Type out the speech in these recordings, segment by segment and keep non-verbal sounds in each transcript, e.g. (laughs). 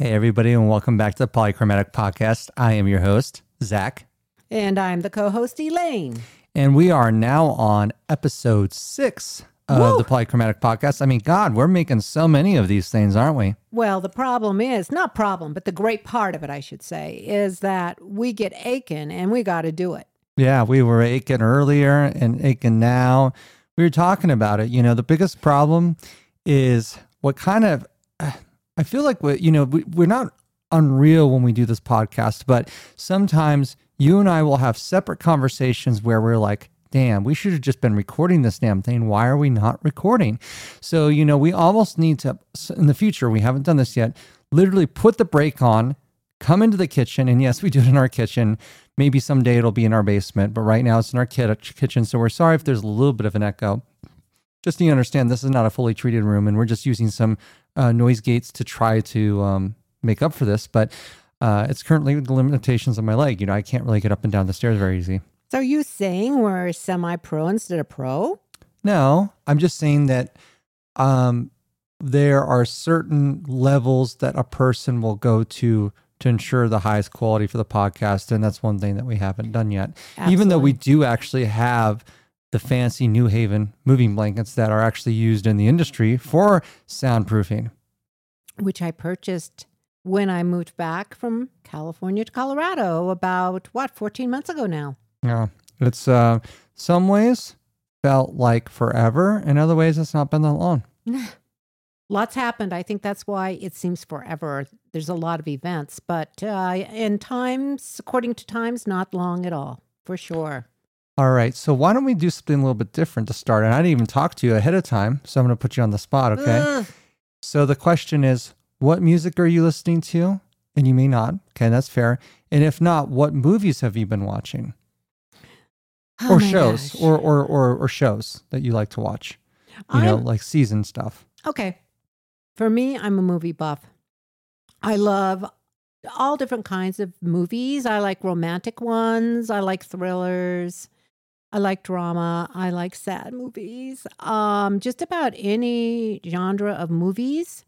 Hey, everybody, and welcome back to the Polychromatic Podcast. I am your host, Zach, And I'm the co host, Elaine. and we are now on episode six of Woo! the Polychromatic Podcast. I mean, God, we're making so many of these things, aren't we? Well, the problem is not problem, but the great part of it, I should say, is that we get aching and we got to do it. Yeah, we were aching earlier and aching now. We were talking about it. You know, the biggest problem is what kind of, I feel like, we, you know, we, we're not unreal when we do this podcast, but sometimes you and I will have separate conversations where we're like, damn, we should have just been recording this damn thing. Why are we not recording? So, you know, we almost need to, in the future, we haven't done this yet, literally put the brake on, come into the kitchen. And yes, we do it in our kitchen. Maybe someday it'll be in our basement, but right now it's in our kitchen. So we're sorry if there's a little bit of an echo. Just so you understand, this is not a fully treated room, and we're just using some uh, noise gates to try to um, make up for this. But uh, it's currently the limitations of my leg. You know, I can't really get up and down the stairs very easy. So, are you saying we're semi pro instead of pro? No, I'm just saying that um, there are certain levels that a person will go to to ensure the highest quality for the podcast, and that's one thing that we haven't done yet. Even though we do actually have the fancy New Haven moving blankets that are actually used in the industry for soundproofing. Which I purchased when I moved back from California to Colorado about what, 14 months ago now. Yeah, it's uh, some ways felt like forever, in other ways it's not been that long. (sighs) Lots happened. I think that's why it seems forever. There's a lot of events, but uh, in times, according to times, not long at all, for sure. All right, so why don't we do something a little bit different to start? And I didn't even talk to you ahead of time, so I'm going to put you on the spot, okay? Ugh. So the question is, what music are you listening to? And you may not. Okay, that's fair. And if not, what movies have you been watching? Oh or shows gosh. or, or or or shows that you like to watch. You know, I'm- like season stuff. Okay. For me, I'm a movie buff. I love all different kinds of movies. I like romantic ones. I like thrillers. I like drama. I like sad movies. Um, just about any genre of movies.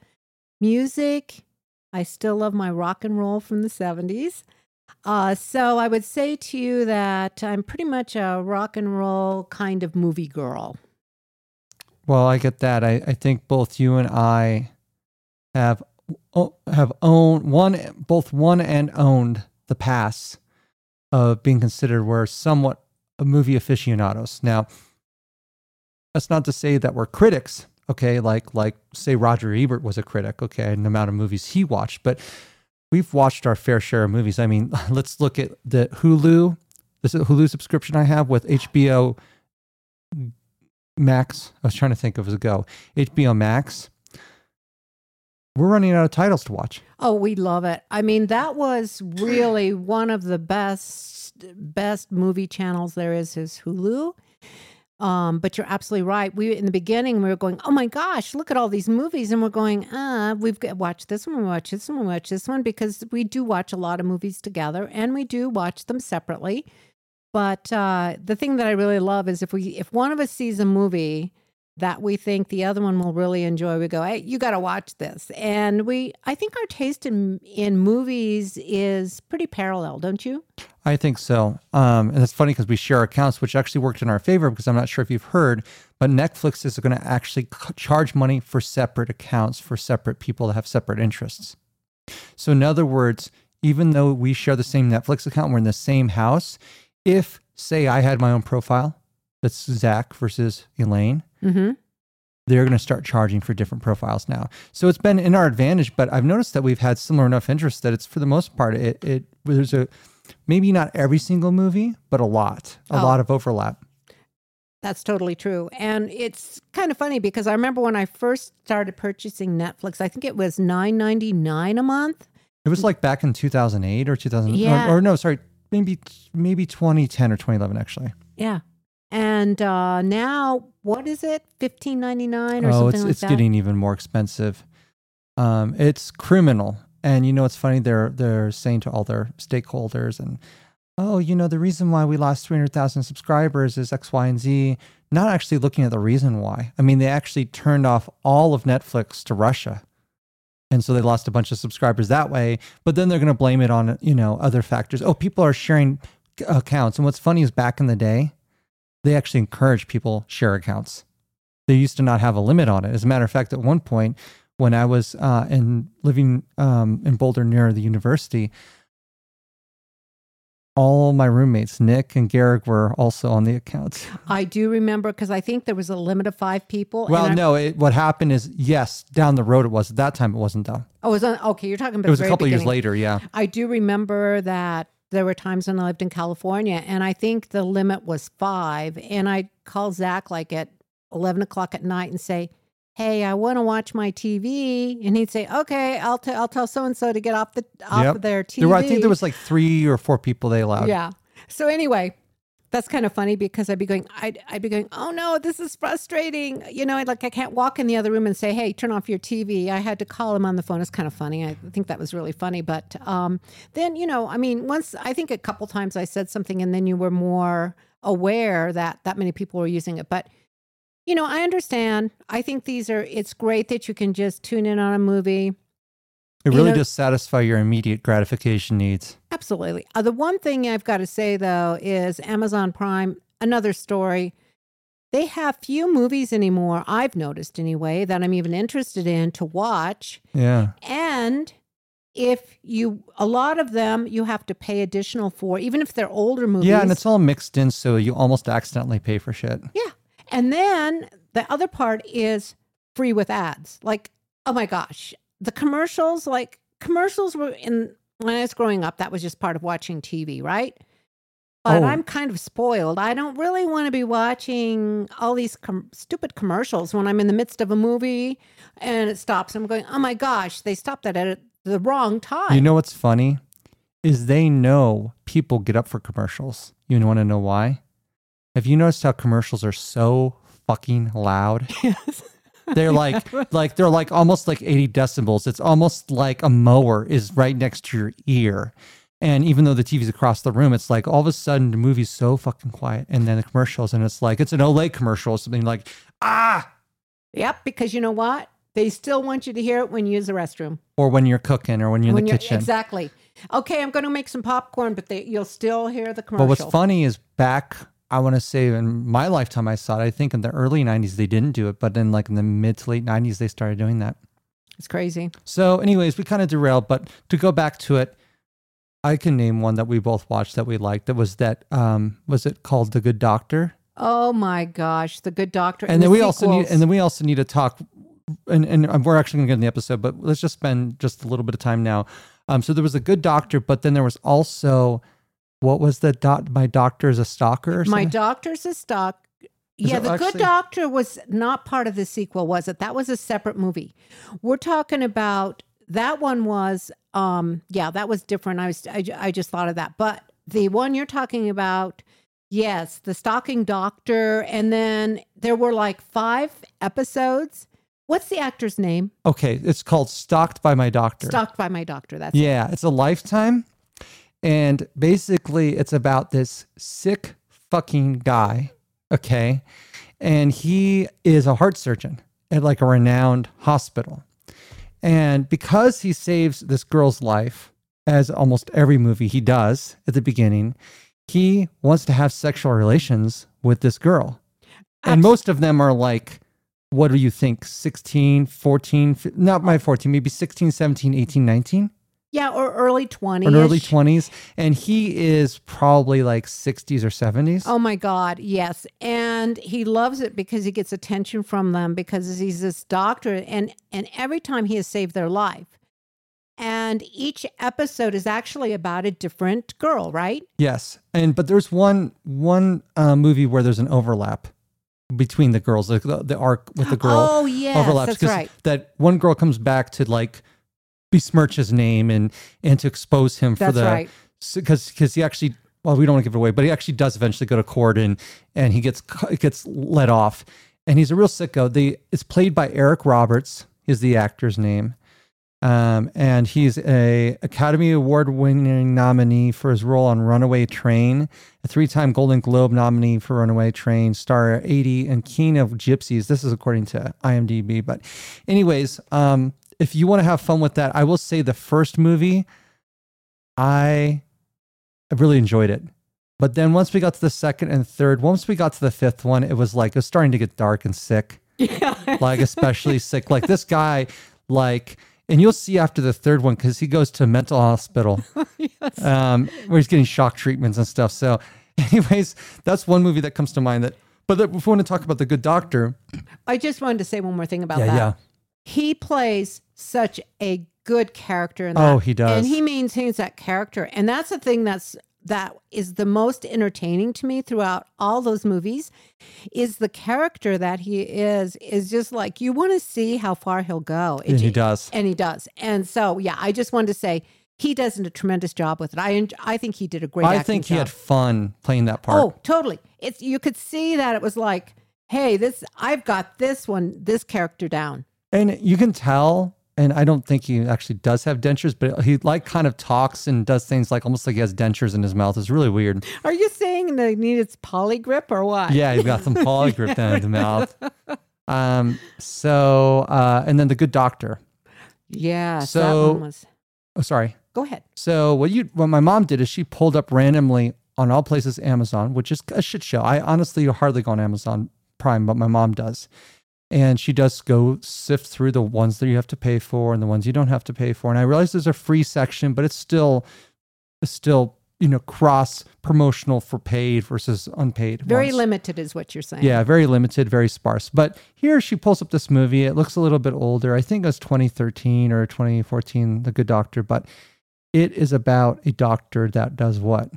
Music. I still love my rock and roll from the 70s. Uh, so I would say to you that I'm pretty much a rock and roll kind of movie girl. Well, I get that. I, I think both you and I have have owned one both one and owned the pass of being considered we're somewhat movie aficionados. Now, that's not to say that we're critics, okay? Like like say Roger Ebert was a critic, okay, and the amount of movies he watched, but we've watched our fair share of movies. I mean, (laughs) let's look at the Hulu, this is a Hulu subscription I have with HBO Max. I was trying to think of as a go. HBO Max. We're running out of titles to watch. Oh, we love it. I mean, that was really one of the best best movie channels there is is Hulu. Um, but you're absolutely right. We in the beginning we were going, oh my gosh, look at all these movies, and we're going, ah, we've got this one, we watch this one, we watch this one, because we do watch a lot of movies together, and we do watch them separately. But uh, the thing that I really love is if we if one of us sees a movie that we think the other one will really enjoy, we go, hey, you got to watch this. And we, I think our taste in in movies is pretty parallel, don't you? I think so. Um, and it's funny because we share accounts, which actually worked in our favor because I'm not sure if you've heard, but Netflix is going to actually charge money for separate accounts for separate people that have separate interests. So, in other words, even though we share the same Netflix account, we're in the same house. If, say, I had my own profile, that's Zach versus Elaine, Mm-hmm. they're going to start charging for different profiles now. So it's been in our advantage, but I've noticed that we've had similar enough interest that it's for the most part it it there's a maybe not every single movie, but a lot, a Oh. lot of overlap. That's totally true. And it's kind of funny because I remember when I first started purchasing Netflix, I think it was nine ninety nine a month. It was like back in 2008 or 2000 Yeah. or, or no, sorry, maybe maybe 2010 or 2011 actually. Yeah. And uh, now, what is it? Fifteen ninety nine or oh, something it's like it's that. getting even more expensive. Um, it's criminal, and you know it's funny. They're they're saying to all their stakeholders and oh, you know the reason why we lost three hundred thousand subscribers is X, Y, and Z. Not actually looking at the reason why. I mean, they actually turned off all of Netflix to Russia. and so they lost a bunch of subscribers that way. But then they're going to blame it on you know other factors. Oh, people are sharing accounts, and what's funny is back in the day, they actually encourage people share accounts. They used to not have a limit on it. As a matter of fact, at one point when I was uh, in living um, in Boulder near the university, all my roommates, Nick and Garrick, were also on the accounts. (laughs) I do remember because I think there was a limit of five people. Well, I- no, it, what happened is, yes, down the road it was. At that time, it wasn't though. Oh, it was on, okay. You're talking about It was a couple years later. Yeah. I do remember that there were times when I lived in California, and I think the limit was five. And I'd call Zach like at 11 o'clock at night and say, Hey, I want to watch my TV. And he'd say, Okay, I'll, t- I'll tell so and so to get off, the off Yep. of their TV. There were, I think there was like three or four people they allowed. Yeah. So anyway, that's kind of funny because I'd be going, I'd, I'd be going, oh no, this is frustrating. You know, I'd like I can't walk in the other room and say, hey, turn off your TV. I had to call him on the phone. It's kind of funny. I think that was really funny. But um, then, you know, I mean, once I think a couple times I said something and then you were more aware that that many people were using it. But you know, I understand. I think these are. It's great that you can just tune in on a movie. It You really know- does satisfy your immediate gratification needs. Absolutely. Uh, the one thing I've got to say though is Amazon Prime, another story. They have few movies anymore, I've noticed anyway, that I'm even interested in to watch. Yeah. And if you, a lot of them you have to pay additional for, even if they're older movies. Yeah, and it's all mixed in, so you almost accidentally pay for shit. Yeah. And then the other part is free with ads. Like, oh my gosh, the commercials, like commercials were in when I was growing up, that was just part of watching TV, right? But Oh. I'm kind of spoiled. I don't really want to be watching all these com- stupid commercials when I'm in the midst of a movie and it stops. I'm going, oh my gosh, they stopped that at the wrong time. You know what's funny? Is they know people get up for commercials. You want to know why? Have you noticed how commercials are so fucking loud? (laughs) They're like (laughs) like they're like almost like 80 decibels. It's almost like a mower is right next to your ear. And even though the TV's across the room, it's like all of a sudden the movie's so fucking quiet. And then the commercials, and it's like it's an Olay commercial, or something like, ah, Yep, because you know what? They still want you to hear it when you use the restroom. or when you're cooking or when you're in the you're kitchen. exactly okay i'm going to make some popcorn but they, you'll still hear the commercial. But what's funny is back, I want to say in my lifetime, I saw it. I think in the early 90s, they didn't do it, but then like in the mid to late 90s, they started doing that. it's crazy So, anyways, we kind of derailed, but to go back to it, I can name one that we both watched that we liked. That was that, um, was it called The Good Doctor? oh my gosh the good doctor And, then the we also need, and then we also need to talk, and, and we're actually going to get in the episode, but let's just spend just a little bit of time now. Um, so there was a good doctor, but then there was also, what was the doc? My doctor is a stalker. Or my doctor's a stock Is yeah it the good doctor was not part of the sequel was it that was a separate movie we're talking about that one was um yeah that was different i was i, I just thought of that but the one you're talking about yes the stalking doctor and then there were like five episodes what's the actor's name Okay, it's called Stalked by My Doctor. stalked by my doctor that's Yeah, it's a lifetime. And basically, it's about this sick fucking guy. Okay. And he is a heart surgeon at like a renowned hospital. And because he saves this girl's life, as almost every movie he does at the beginning, he wants to have sexual relations with this girl. And most of them are like, what do you think? 16, 14, not my 14, maybe 16, 17, 18, 19, yeah or early 20s or early 20s. And he is probably like 60s or 70s. Oh my God, yes. And he loves it because he gets attention from them because he's this doctor and and every time he has saved their life. And each episode is actually about a different girl, right? Yes. And but there's one one uh, movie where there's an overlap between the girls, like the, the arc with the girl oh, yes, overlaps that's right. that one girl comes back to like besmirch his name and and to expose him for That's the right. because because he actually well we don't want to give it away but he actually does eventually go to court and and he gets gets let off. And he's a real sicko. The it's played by eric roberts is the actor's name. Um, and he's a academy award winning nominee for his role on runaway train a three-time golden globe nominee for runaway train star 80 and king of gypsies. This is according to imdb but anyways um if you want to have fun with that, I will say the first movie, I I really enjoyed it. But then once we got to the second and third, once we got to the fifth one, it was like it was starting to get dark and sick. Yeah. Like (laughs) especially sick. Like this guy, like, and you'll see after the third one because he goes to a mental hospital, (laughs) yes. um, where he's getting shock treatments and stuff. So, (laughs) anyways, that's one movie that comes to mind. That, but that, if we want to talk about the Good Doctor, I just wanted to say one more thing about yeah, that. yeah, He plays such a good character in oh, that. Oh, he does. And he maintains that character. And that's the thing that's that is the most entertaining to me throughout all those movies is the character that he is is just like you want to see how far he'll go. and he does. And he does. And so yeah, I just wanted to say he does a tremendous job with it. I I think he did a great job. I think he job. had fun playing that part. Oh, totally. It's you could see that it was like, hey, this I've got this one, this character down. And you can tell, and I don't think he actually does have dentures, but he like kind of talks and does things like almost like he has dentures in his mouth. It's really weird. Are you saying that he needs Poligrip or what? Yeah, he's got some Poligrip down in the mouth. (laughs) Um, so uh, and then the good doctor. Yeah. So- that one was. Oh, sorry. Go ahead. So what you what my mom did is she pulled up randomly on all places Amazon, which is a shit show. I honestly hardly go on Amazon Prime, but my mom does. And she does go sift through the ones that you have to pay for and the ones you don't have to pay for. And I realize there's a free section, but it's still it's still, you know, cross promotional for paid versus unpaid. Very ones. limited is what you're saying. Yeah, very limited, very sparse. But here she pulls up this movie. It looks a little bit older. I think it was 2013 or 2014, The Good Doctor. But it is about a doctor that does what?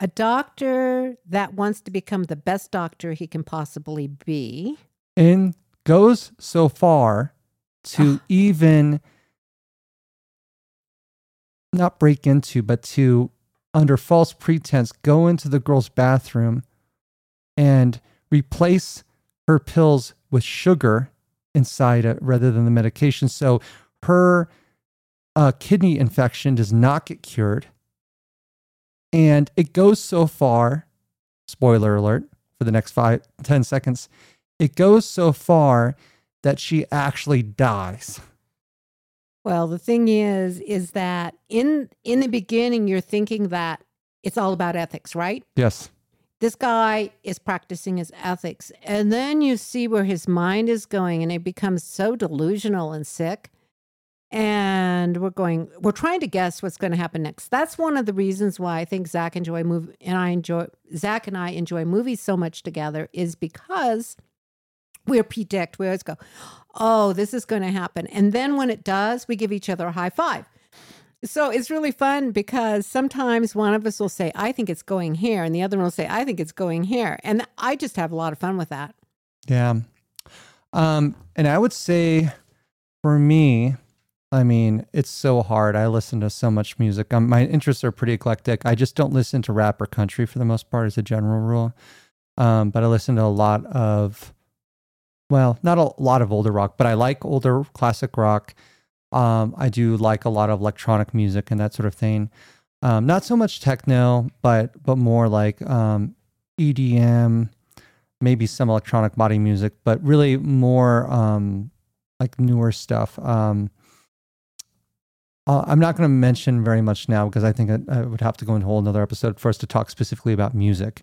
A doctor that wants to become the best doctor he can possibly be. And goes so far to Ah. even not break into, but to, under false pretense, go into the girl's bathroom and replace her pills with sugar inside it rather than the medication. So her uh, kidney infection does not get cured. And it goes so far, spoiler alert for the next five, 10 seconds, it goes so far that she actually dies. Well, the thing is, is that in in the beginning you're thinking that it's all about ethics, right? Yes. this guy is practicing his ethics. And then you see where his mind is going, and it becomes so delusional and sick. And we're going, we're trying to guess what's going to happen next. That's one of the reasons why I think Zach enjoy movie and I enjoy Zach and I enjoy movies so much together is because we're predict, we always go, oh, this is going to happen. And then when it does, we give each other a high five. So it's really fun because sometimes one of us will say, I think it's going here, and the other one will say, I think it's going here. And I just have a lot of fun with that. Yeah. Um, and I would say for me, I mean, it's so hard. I listen to so much music. Um, my interests are pretty eclectic. I just don't listen to rap or country for the most part, as a general rule. Um, but I listen to a lot of, well, not a lot of older rock, but I like older classic rock. Um, I do like a lot of electronic music and that sort of thing. Um, not so much techno, but but more like um, EDM, maybe some electronic body music, but really more um, like newer stuff. Um, uh, I'm not going to mention very much now because I think I, I would have to go into a whole another episode for us to talk specifically about music.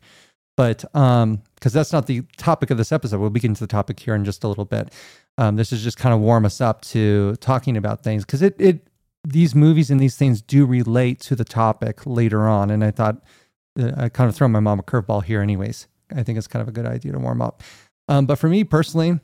But um, because that's not the topic of this episode, we'll begin to the topic here in just a little bit. Um, this is just kind of warm us up to talking about things because it it these movies and these things do relate to the topic later on. And I thought uh, I kind of throw my mom a curveball here, anyways. I think it's kind of a good idea to warm up. Um, but for me personally,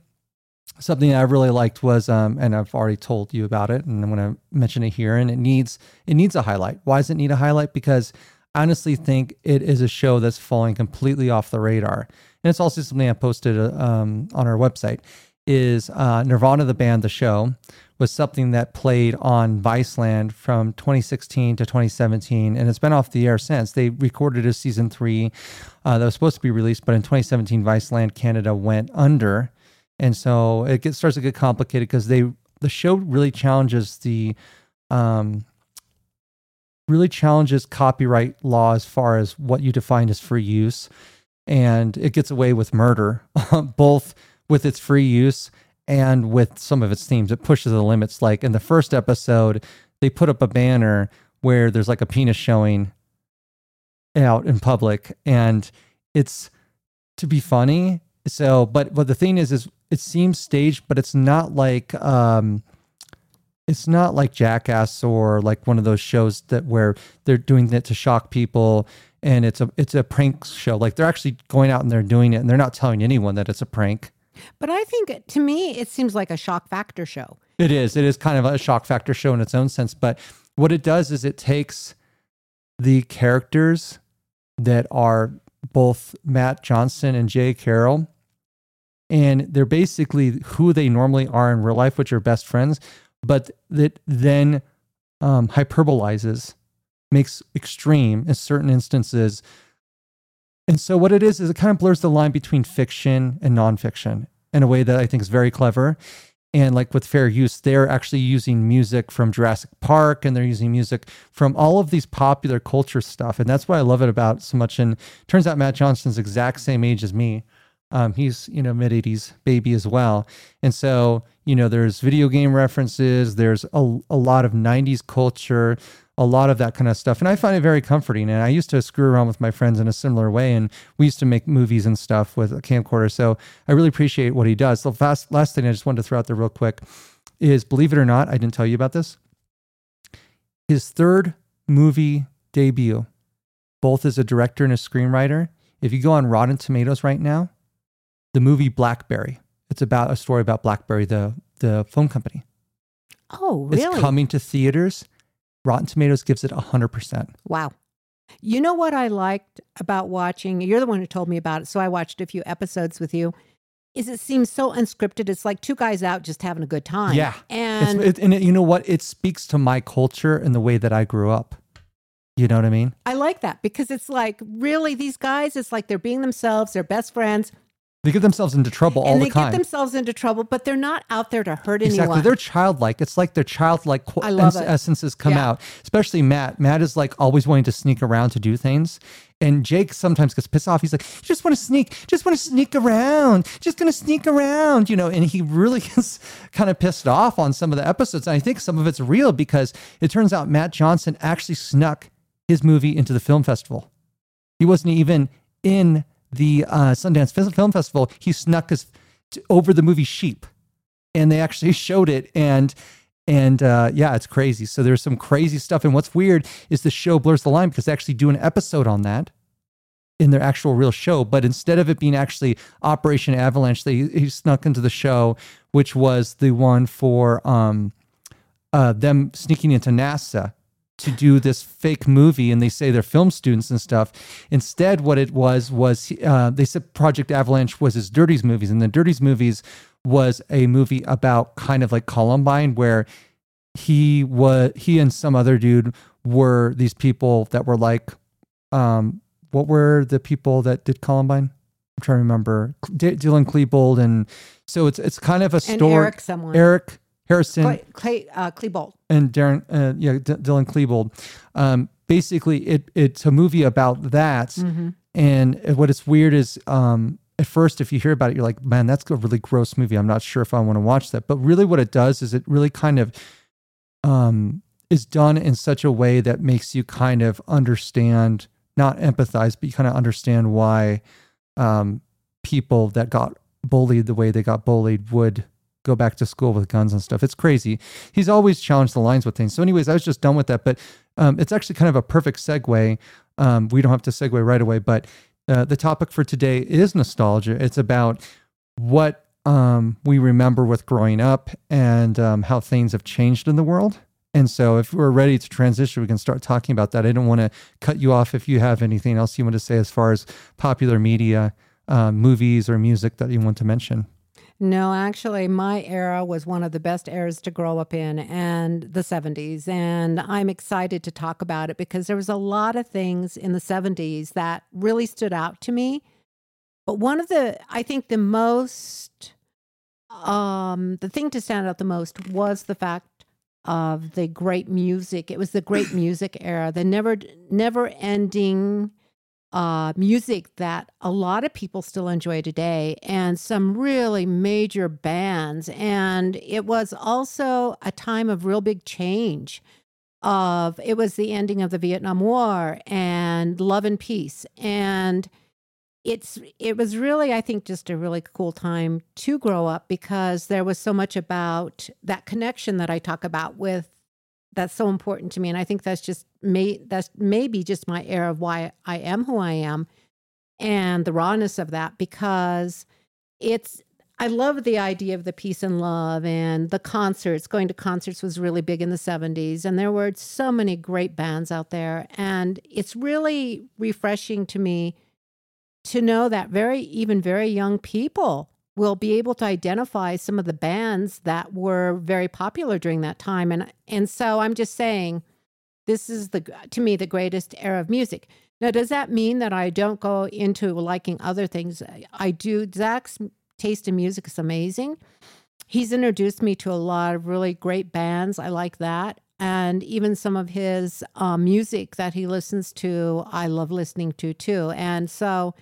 something I really liked was, um, and I've already told you about it, and I'm going to mention it here. And it needs it needs a highlight. Why does it need a highlight? Because I honestly think it is a show that's falling completely off the radar. And it's also something I posted uh, um, on our website. Is uh, Nirvana the band the show was something that played on Viceland from 2016 to 2017, and it's been off the air since. They recorded a season three uh, that was supposed to be released, but in 2017, Viceland Canada went under, and so it gets, starts to get complicated because they the show really challenges the um, really challenges copyright law as far as what you define as free use, and it gets away with murder, (laughs) both with its free use and with some of its themes. It pushes the limits. Like in the first episode, they put up a banner where there's like a penis showing out in public, and it's to be funny. So, but but the thing is, is it seems staged, but it's not like um, it's not like Jackass or like one of those shows that where they're doing it to shock people and it's a it's a prank show. Like they're actually going out and they're doing it and they're not telling anyone that it's a prank. But I think to me, it seems like a shock factor show. It is. It is kind of a shock factor show in its own sense. But what it does is it takes the characters that are both Matt Johnson and Jay McCarrol, and they're basically who they normally are in real life, which are best friends, but that then um, hyperbolizes, makes extreme in certain instances. And so, what it is, is it kind of blurs the line between fiction and nonfiction in a way that I think is very clever. And like with fair use, they're actually using music from Jurassic Park and they're using music from all of these popular culture stuff. And that's why I love it about so much. And turns out Matt Johnson's exact same age as me. Um, he's, you know, mid 80s baby as well. And so, you know, there's video game references, there's a, a lot of 90s culture, a lot of that kind of stuff. And I find it very comforting. And I used to screw around with my friends in a similar way. And we used to make movies and stuff with a camcorder. So I really appreciate what he does. The last, last thing I just wanted to throw out there real quick is believe it or not, I didn't tell you about this. His third movie debut, both as a director and a screenwriter. If you go on Rotten Tomatoes right now, the movie Blackberry. It's about a story about Blackberry, the the phone company. Oh, really? It's coming to theaters. Rotten Tomatoes gives it 100%. Wow. You know what I liked about watching? You're the one who told me about it, so I watched a few episodes with you. Is it seems so unscripted? It's like two guys out just having a good time. Yeah. and it, and it, you know what? It speaks to my culture and the way that I grew up. You know what I mean? I like that because it's like really these guys. It's like they're being themselves. They're best friends, They get themselves into trouble all and the time. they get themselves into trouble, but they're not out there to hurt Exactly. anyone. Exactly. They're childlike. It's like their childlike qu- es- essences come Yeah. out, especially Matt. Matt is like always wanting to sneak around to do things. And Jake sometimes gets pissed off. He's like, just want to sneak, just want to sneak around, just going to sneak around, you know. And he really is kind of pissed off on some of the episodes. And I think some of it's real because it turns out Matt Johnson actually snuck his movie into the film festival. He wasn't even in the uh, Sundance Film Festival. He snuck his t- over the movie Sheep, and they actually (laughs) showed it. And and uh, yeah, it's crazy. So there's some crazy stuff. And what's weird is the show blurs the line because they actually do an episode on that in their actual real show. But instead of it being actually Operation Avalanche, they he snuck into the show, which was the one for um, uh, them sneaking into NASA to do this fake movie and they say they're film students and stuff. Instead, what it was was uh, they said Project Avalanche was his Dirties movies, and the Dirties movies was a movie about kind of like Columbine, where he was he and some other dude were these people that were like, um, what were the people that did Columbine? I'm trying to remember D- Dylan Klebold, and so it's it's kind of a story. Eric, someone, Eric Harrison Clay, Clay uh, Klebold. and Darren, uh, yeah, D- Dylan Klebold. Um, basically, it it's a movie about that. Mm-hmm. And what is weird is, um, at first, if you hear about it, you're like, man, that's a really gross movie. I'm not sure if I want to watch that. But really, what it does is it really kind of um, is done in such a way that makes you kind of understand, not empathize, but you kind of understand why um, people that got bullied the way they got bullied would go back to school with guns and stuff. It's crazy. He's always challenged the lines with things. So, anyways, I was just done with that. But um, it's actually kind of a perfect segue. Um, we don't have to segue right away, but uh, the topic for today is nostalgia. It's about what um, we remember with growing up and um, how things have changed in the world. And so, if we're ready to transition, we can start talking about that. I don't want to cut you off if you have anything else you want to say as far as popular media, uh, movies, or music that you want to mention. No, actually, my era was one of the best eras to grow up in, and the 70s. And I'm excited to talk about it because there was a lot of things in the 70s that really stood out to me. But one of the, I think, the most, um, the thing to stand out the most was the fact of the great music. It was the great music era, the never, never ending uh, music that a lot of people still enjoy today and some really major bands. And it was also a time of real big change. Of it was the ending of the Vietnam War and love and peace. And it's it was really i think just a really cool time to grow up because there was so much about that connection that i talk about with that's so important to me and i think that's just may that's maybe just my era of why i am who i am and the rawness of that because it's i love the idea of the peace and love and the concerts. Going to concerts was really big in the 70s and there were so many great bands out there and it's really refreshing to me to know that very even very young people will be able to identify some of the bands that were very popular during that time. And and so i'm just saying this is the to me the greatest era of music. Now does that mean that i don't go into liking other things? I do. Zach's taste in music is amazing. He's introduced me to a lot of really great bands. I like that. And even some of his um, music that he listens to i love listening to too. And so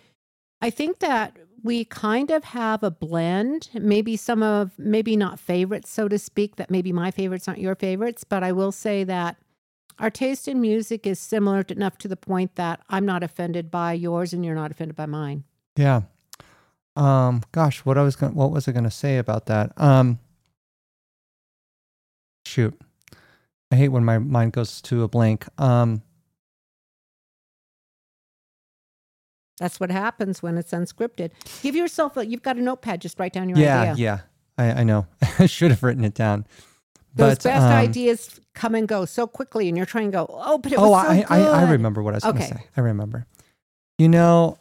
I think that we kind of have a blend, maybe some of, maybe not favorites, so to speak, that maybe my favorites aren't your favorites, but I will say that our taste in music is similar enough to the point that I'm not offended by yours and you're not offended by mine. Yeah. Um, gosh, what I was going what was I gonna say about that? Um shoot. I hate when my mind goes to a blank. Um That's what happens when it's unscripted. Give yourself a, you've got a notepad, just write down your yeah, idea. yeah. I, I know. (laughs) I should have written it down. Those But, best um, ideas come and go so quickly, and you're trying to go, oh, but it was oh, so I, I, I remember what I was going to say. I remember. You know,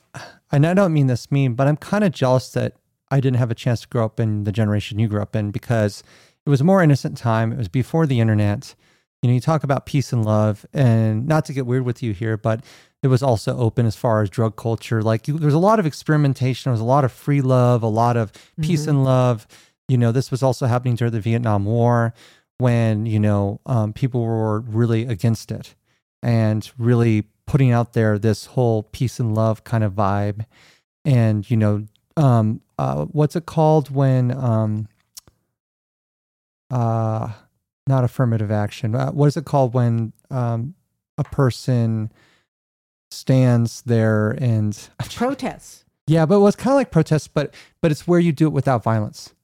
and I don't mean this mean, but I'm kind of jealous that I didn't have a chance to grow up in the generation you grew up in because it was a more innocent time. It was before the internet. You know, you talk about peace and love, and not to get weird with you here, but it was also open as far as drug culture. Like, there was a lot of experimentation. There was a lot of free love, a lot of peace Mhm. and love. You know, this was also happening during the Vietnam War when, you know, um, people were really against it and really putting out there this whole peace and love kind of vibe. And, you know, um, uh, what's it called when, um, uh, not affirmative action. Uh, what is it called when um, a person stands there and (laughs) protests. yeah, but it was kind of like protests, but but it's where you do it without violence.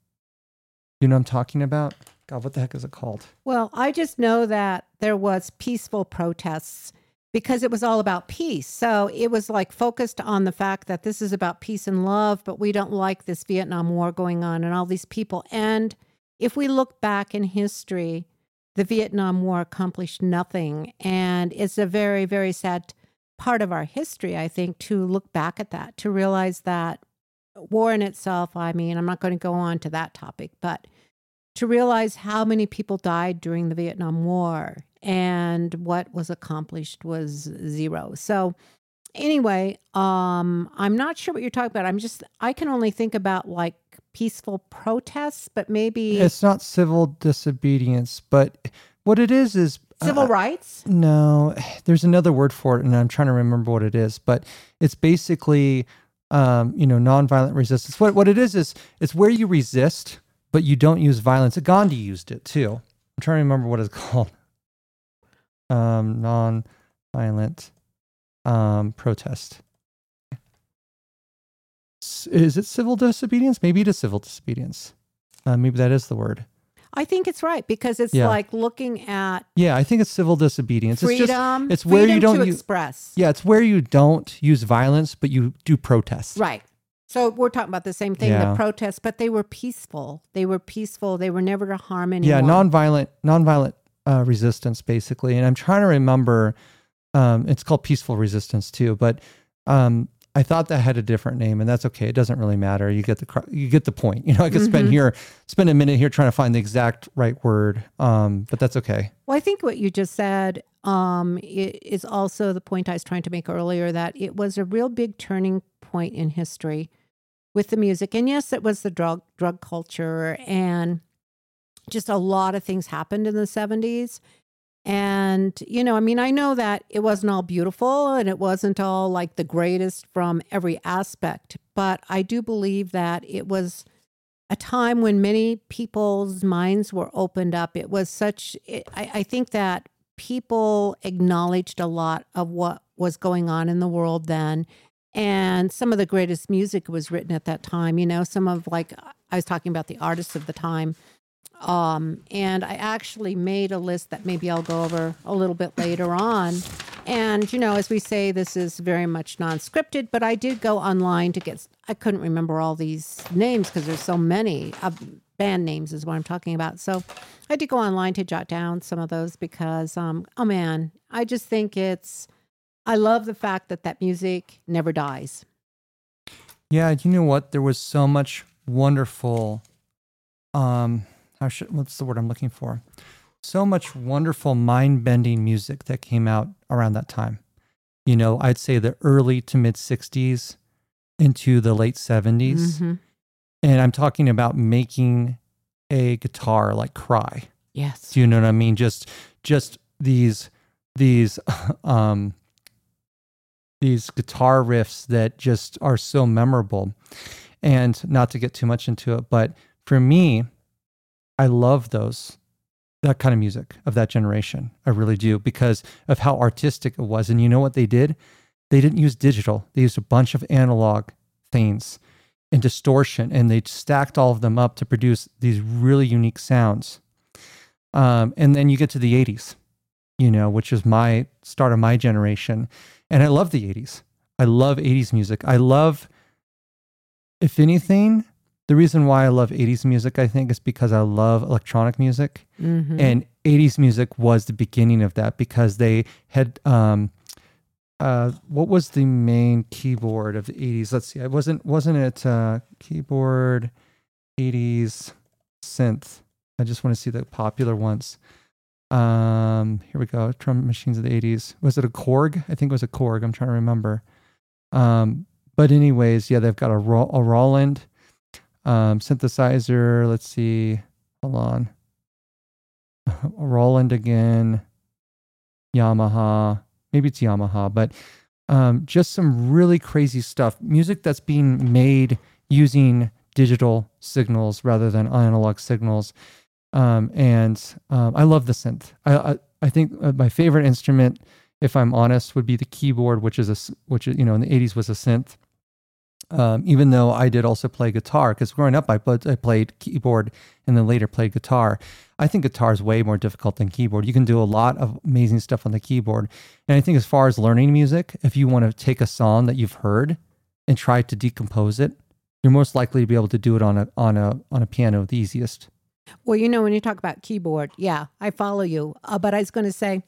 You know what I'm talking about? God, what the heck is it called? Well, I just know that there was peaceful protests because it was all about peace. So it was like focused on the fact that this is about peace and love, but we don't like this Vietnam War going on and all these people. And if we look back in history, the Vietnam War accomplished nothing. And it's a very, very sad part of our history, I think, to look back at that, to realize that war in itself, I mean, I'm not going to go on to that topic, but to realize how many people died during the Vietnam War and what was accomplished was zero. So anyway, um I'm not sure what you're talking about. I'm just I can only think about like peaceful protests, but maybe It's not civil disobedience, but what it is is civil uh, rights. No, there's another word for it, and I'm trying to remember what it is. But it's basically, um, you know, nonviolent resistance. What what it is is it's where you resist, but you don't use violence. Gandhi used it too. I'm trying to remember what it's (laughs) called. Um, non-violent um, protest. Is it civil disobedience? Maybe it is civil disobedience. Uh, maybe that is the word. I think it's right because it's Yeah. like looking at Yeah, I think it's civil disobedience. It's just freedom. it's where you don't to u- express. Yeah, it's where you don't use violence, but you do protest. Right. So we're talking about the same thing, Yeah. the protests, but they were peaceful. They were peaceful. They were never to harm anyone. Yeah, nonviolent, nonviolent uh, resistance, basically. And I'm trying to remember. Um, it's called peaceful resistance too, but um, I thought that had a different name, and that's okay. It doesn't really matter. You get the you get the point. You know, I could spend Mhm. here, spend a minute here trying to find the exact right word, um, but that's okay. Well, I think what you just said um, is also the point I was trying to make earlier that it was a real big turning point in history with the music. And yes, it was the drug drug culture and just a lot of things happened in the 70s. And, you know, I mean, I know that it wasn't all beautiful and it wasn't all like the greatest from every aspect, but I do believe that it was a time when many people's minds were opened up. It was such, it, I, I think that people acknowledged a lot of what was going on in the world then. And some of the greatest music was written at that time. You know, some of like, I was talking about the artists of the time um, and I actually made a list that maybe I'll go over a little bit later on. And, you know, as we say, this is very much non scripted, but I did go online to get, I couldn't remember all these names because there's so many uh, band names, is what I'm talking about. So I did go online to jot down some of those because, um, oh man, I just think it's, I love the fact that that music never dies. Yeah, you know what? There was so much wonderful um how should what's the word I'm looking for? So much wonderful mind-bending music that came out around that time. You know, I'd say the early to mid 60s into the late 70s. Mm-hmm. And I'm talking about making a guitar like cry. Yes. Do you know what I mean? Just just these these (laughs) um these guitar riffs that just are so memorable. And not to get too much into it, but for me, I love those that kind of music of that generation. I really do because of how artistic it was. And you know what they did? They didn't use digital. They used a bunch of analog things and distortion, and they stacked all of them up to produce these really unique sounds. Um, and then you get to the 80s, you know, which is my start of my generation. And I love the 80s. I love 80s music. I love, if anything, the reason why I love 80s music, I think, is because I love electronic music. Mm-hmm. And 80s music was the beginning of that because they had, um, uh, what was the main keyboard of the 80s? Let's see. It wasn't, wasn't it, uh, keyboard 80s synth? I just want to see the popular ones. Um, here we go. Drum machines of the 80s. Was it a Korg? I think it was a Korg. I'm trying to remember. Um, but anyways, yeah, they've got a, Ro- a Roland um, synthesizer. Let's see. Hold on. (laughs) Roland again. Yamaha. Maybe it's Yamaha, but um, just some really crazy stuff. Music that's being made using digital signals rather than analog signals. Um, and um, I love the synth. I, I, I think uh, my favorite instrument, if I'm honest, would be the keyboard, which is a which you know in the 80s was a synth. Um, even though I did also play guitar, because growing up I, played, I played keyboard and then later played guitar. I think guitar is way more difficult than keyboard. You can do a lot of amazing stuff on the keyboard. And I think as far as learning music, if you want to take a song that you've heard and try to decompose it, you're most likely to be able to do it on a on a on a piano the easiest. Well, you know, when you talk about keyboard, yeah, I follow you. Uh, but I was going to say,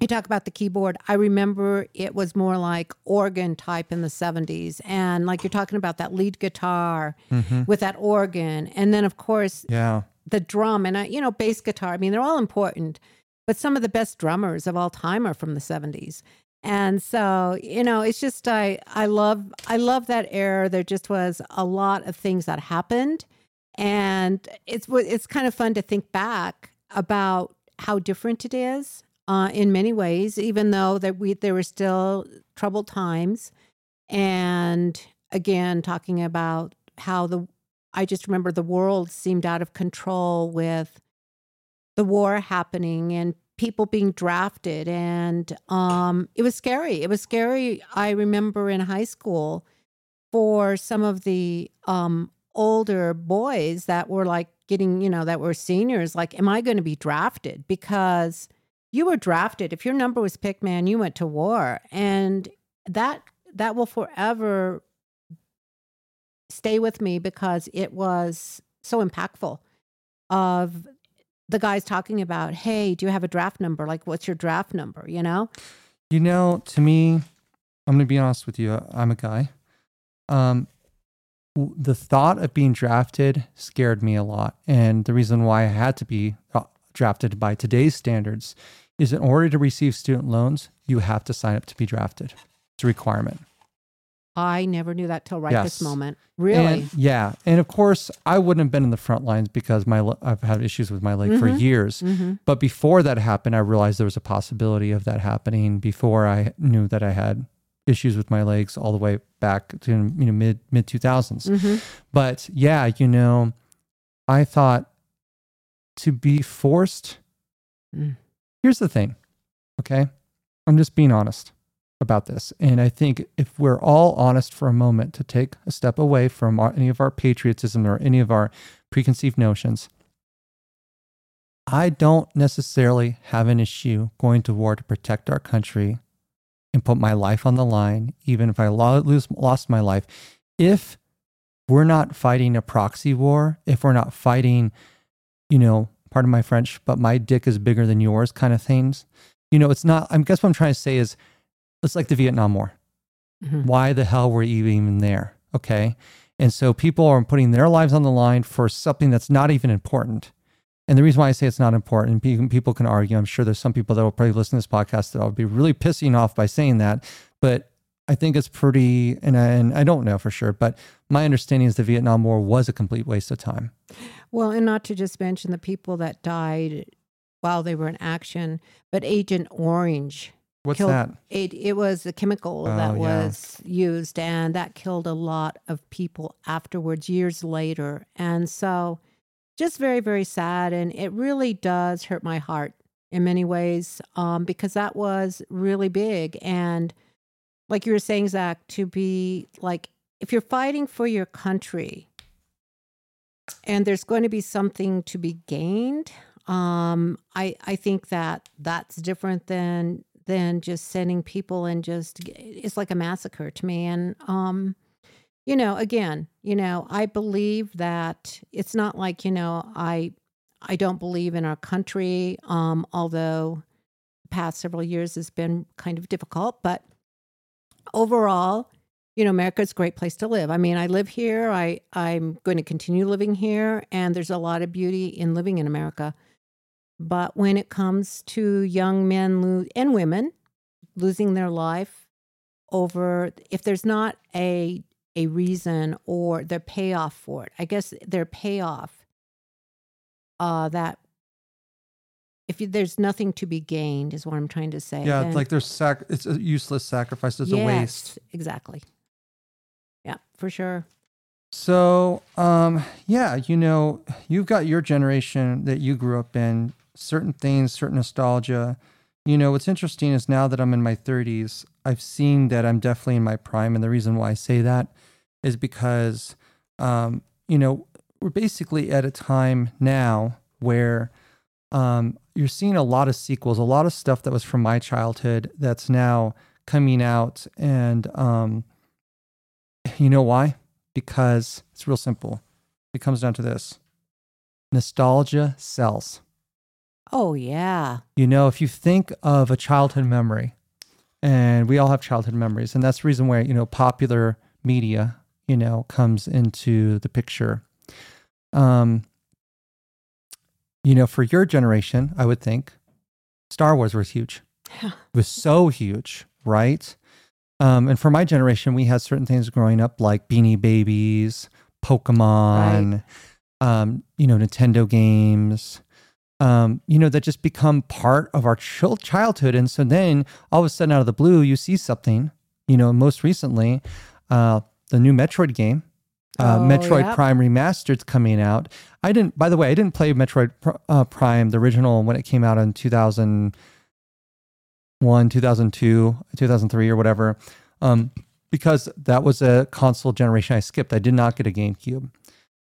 you talk about the keyboard. I remember it was more like organ type in the 70s. And like you're talking about that lead guitar Mm-hmm. with that organ. And then, of course, Yeah. the drum and, uh, you know, bass guitar. I mean, they're all important, but some of the best drummers of all time are from the 70s. And so, you know, it's just I I love I love that era. There just was a lot of things that happened, and it's it's kind of fun to think back about how different it is uh, in many ways, even though that we there were still troubled times, and again talking about how the I just remember the world seemed out of control with the war happening and people being drafted. And um it was scary. It was scary i remember in high school for some of the um older boys that were like getting you know that were seniors like am i going to be drafted? Because you were drafted if your number was picked man you went to war and that that will forever stay with me because it was so impactful of the guys talking about, hey, do you have a draft number? Like, what's your draft number? You know? You know, to me, I'm going to be honest with you. I'm a guy. Um, the thought of being drafted scared me a lot, and the reason why I had to be uh, drafted by today's standards is in order to receive student loans, you have to sign up to be drafted. It's a requirement. I never knew that till right this moment. Really? And- yeah. And of course, I wouldn't have been in the front lines because my I've had issues with my leg for Mhm. years. hmm But before that happened, I realized there was a possibility of that happening before I knew that I had issues with my legs all the way back to you know mid mid 2000s. hmm But yeah, you know, I thought to be forced. Mm. Here's the thing, okay? I'm just being honest about this. And I think if we're all honest for a moment to take a step away from our, any of our patriotism or any of our preconceived notions, I don't necessarily have an issue going to war to protect our country and put my life on the line, even if I lose, lost my life. If we're not fighting a proxy war, if we're not fighting, you know, pardon my French, but my dick is bigger than yours kind of things, you know, it's not, I guess what I'm trying to say is it's like the Vietnam War. Mhm. Why the hell were you even there? Okay. And so people are putting their lives on the line for something that's not even important. And the reason why I say it's not important, people can argue, I'm sure there's some people that will probably listen to this podcast that I'll be really pissing off by saying that. But I think it's pretty, and I, and I don't know for sure, but my understanding is the Vietnam War was a complete waste of time. Well, and not to just mention the people that died while they were in action, but Agent Orange. What's Killed- that? It it was a chemical Oh, that yeah. was used, and that killed a lot of people afterwards, years later. And so, just very very sad, and it really does hurt my heart in many ways um, because that was really big. And like you were saying, Zach, to be like if you're fighting for your country, and there's going to be something to be gained um i i think that that's different than than just sending people and just it's like a massacre to me. And um you know again you know i believe that it's not like you know i i don't believe in our country um although the past several years has been kind of difficult but overall you know america's a great place to live. I mean i live here. I i'm going to continue living here and there's a lot of beauty in living in america. But when it comes to young men lo- and women losing their life over if there's not a a reason or their payoff for it i guess their payoff uh that if you, there's nothing to be gained is what i'm trying to say Yeah, then- it's like there's sac- it's a useless sacrifice. It's a waste. Exactly yeah for sure So, um, yeah, you know, you've got your generation that you grew up in, certain things, certain nostalgia. You know, what's interesting is now that I'm in my 30s, I've seen that I'm definitely in my prime. And the reason why I say that is because, um, you know, we're basically at a time now where um, you're seeing a lot of sequels, a lot of stuff that was from my childhood that's now coming out. And um, you know why? because it's real simple. It comes down to this nostalgia sells. oh yeah You know, if you think of a childhood memory, and we all have childhood memories, and that's the reason why, you know, popular media, you know, comes into the picture. Um, you know, for your generation, I would think Star Wars was huge. (laughs) It was so huge, right? Um, and for my generation, we had certain things growing up like Beanie Babies, Pokemon, um, you know, Nintendo games, um, you know, that just become part of our chil- childhood. And so then all of a sudden, out of the blue, you see something, you know, most recently, uh, the new Metroid game. Uh, Oh, Metroid yep. Prime Remastered's coming out. I didn't, by the way, I didn't play Metroid Pr- uh, Prime, the original, when it came out in 2001, 2002, 2003, or whatever, um, because that was a console generation I skipped. I did not get a GameCube,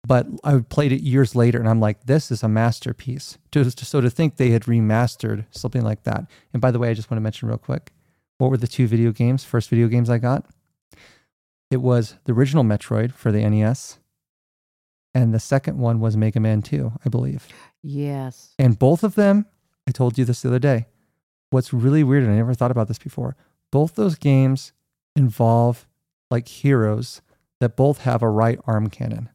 but I played it years later, and I'm like, this is a masterpiece. Just, so to think they had remastered something like that. And by the way, I just want to mention real quick what were the two video games, first video games I got? It was the original Metroid for the NES, and the second one was Mega Man 2, I believe. yes And both of them, I told you this the other day. What's really weird, and I never thought about this before, both those games involve like heroes that both have a right arm cannon.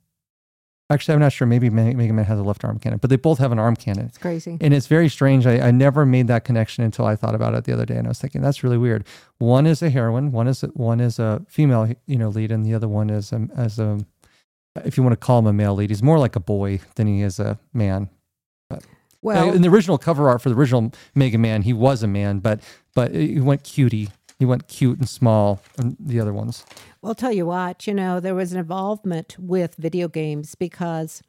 Actually, I'm not sure. Maybe Mega Man has a left arm cannon, but they both have an arm cannon. It's crazy. And it's very strange. I, I never made that connection until I thought about it the other day, and I was thinking that's really weird. One is a heroine, one is one is a female, you know, lead, and the other one is a, as a, if you want to call him a male lead, he's more like a boy than he is a man. Well, in the original cover art for the original Mega Man, he was a man, but but he went cutie. He went cute and small, and the other ones. Well, tell you what, you know, there was an involvement with video games because,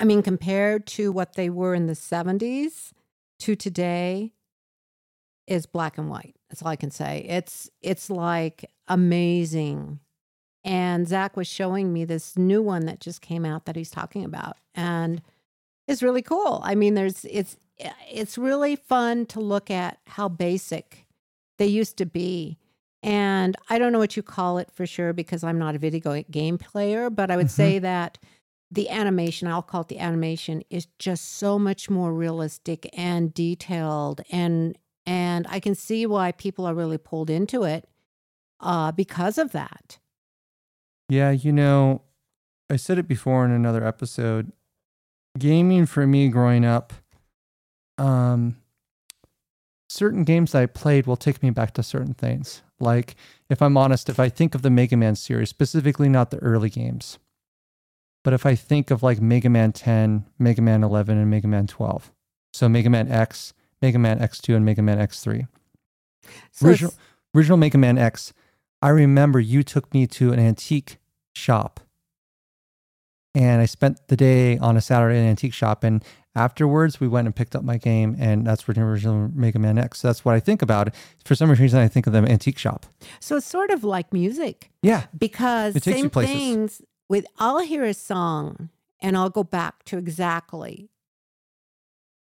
I mean, compared to what they were in the 70s to today, is black and white. That's all I can say. It's it's like amazing. And Zach was showing me this new one that just came out that he's talking about, and it's really cool. I mean, there's it's it's really fun to look at how basic they used to be and I don't know what you call it for sure because I'm not a video game player, but I would Mhm. say that the animation, I'll call it the animation, is just so much more realistic and detailed and and I can see why people are really pulled into it uh, because of that. Yeah, you know, I said it before in another episode. Gaming for me growing up, um, certain games that I played will take me back to certain things. Like, if I'm honest, if I think of the Mega Man series, specifically not the early games, but if I think of like Mega Man 10, Mega Man 11, and Mega Man 12, so Mega Man X, Mega Man X2, and Mega Man X3, So original, original Mega Man X, I remember you took me to an antique shop. And I spent the day on a Saturday in an antique shop. And afterwards, we went and picked up my game. And that's where the original Mega Man X. So that's what I think about. For some reason, I think of the antique shop. so it's sort of like music. Yeah. because It takes same places. things with I'll hear a song and I'll go back to exactly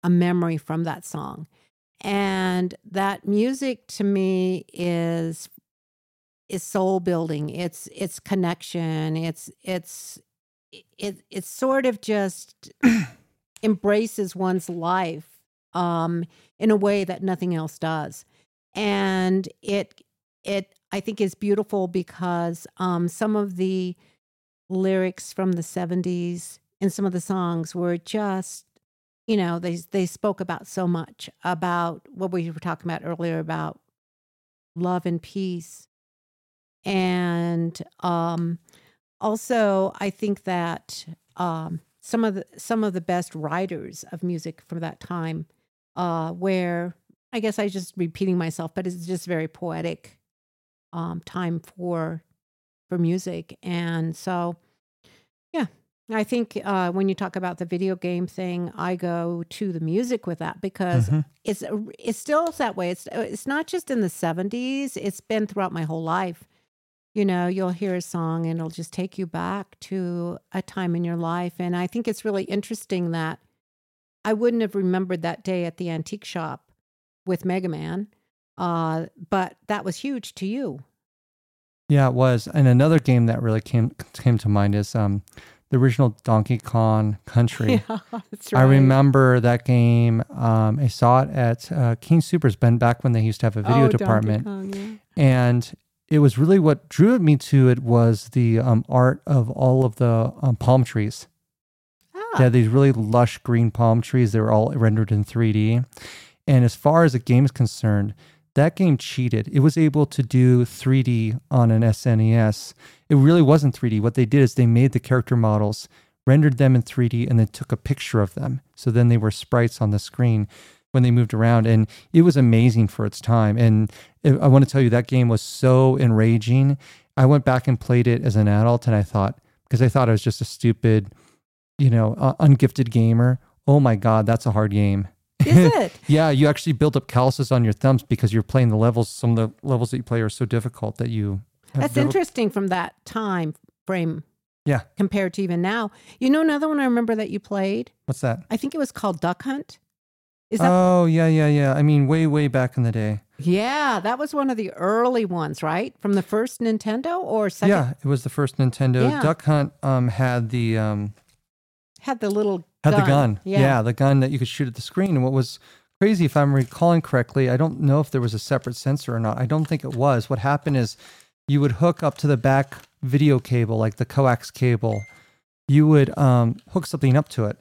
a memory from that song. And that music to me is is soul building. It's it's connection. It's it's it it's sort of just (clears throat) embraces one's life um in a way that nothing else does. And it it I think is beautiful because um, some of the lyrics from the 70s and some of the songs were just you know they they spoke about so much about what we were talking about earlier about love and peace and um also I think that um some of the some of the best writers of music from that time uh where I guess I just repeating myself but it's just very poetic um, time for for music. And so yeah i think uh, when you talk about the video game thing i go to the music with that because Mhm. it's it's still that way. It's it's not just in the 70s it's been throughout my whole life you know you'll hear a song and it'll just take you back to a time in your life and i think it's really interesting that i wouldn't have remembered that day at the antique shop with mega man uh, but that was huge to you Yeah, it was. And another game that really came came to mind is um, the original Donkey Kong Country. (laughs) Yeah, that's right. I remember that game. Um, I saw it at uh, King Soopers, been back when they used to have a video Oh, Donkey department. Kong, yeah. and it was really what drew me to it was the um, art of all of the um, palm trees. Ah, They had these really lush green palm trees. They were all rendered in 3D. And as far as the game is concerned, that game cheated. It was able to do 3D on an SNES. It really wasn't 3D. What they did is they made the character models, rendered them in 3D, and then took a picture of them. So then they were sprites on the screen when they moved around. And it was amazing for its time. And I want to tell you, that game was so enraging. I went back and played it as an adult, and I thought, because I thought I was just a stupid, you know, uh, ungifted gamer. Oh my God, that's a hard game. is it? (laughs) Yeah, you actually build up calluses on your thumbs because you're playing the levels. Some of the levels that you play are so difficult that you. have That's diffi- interesting from that time frame. Yeah. Compared to even now. You know another one I remember that you played? What's that? I think it was called Duck Hunt. Is that Oh yeah, yeah, yeah. I mean, way, way back in the day. Yeah, that was one of the early ones, right? From the first Nintendo or second Yeah, it was the first Nintendo. Yeah. Duck Hunt um, had the um, had the little had gun. the gun. Yeah. the gun that you could shoot at the screen. And what was crazy, if I'm recalling correctly, I don't know if there was a separate sensor or not. I don't think it was. What happened is you would hook up to the back video cable, like the coax cable, you would um, hook something up to it.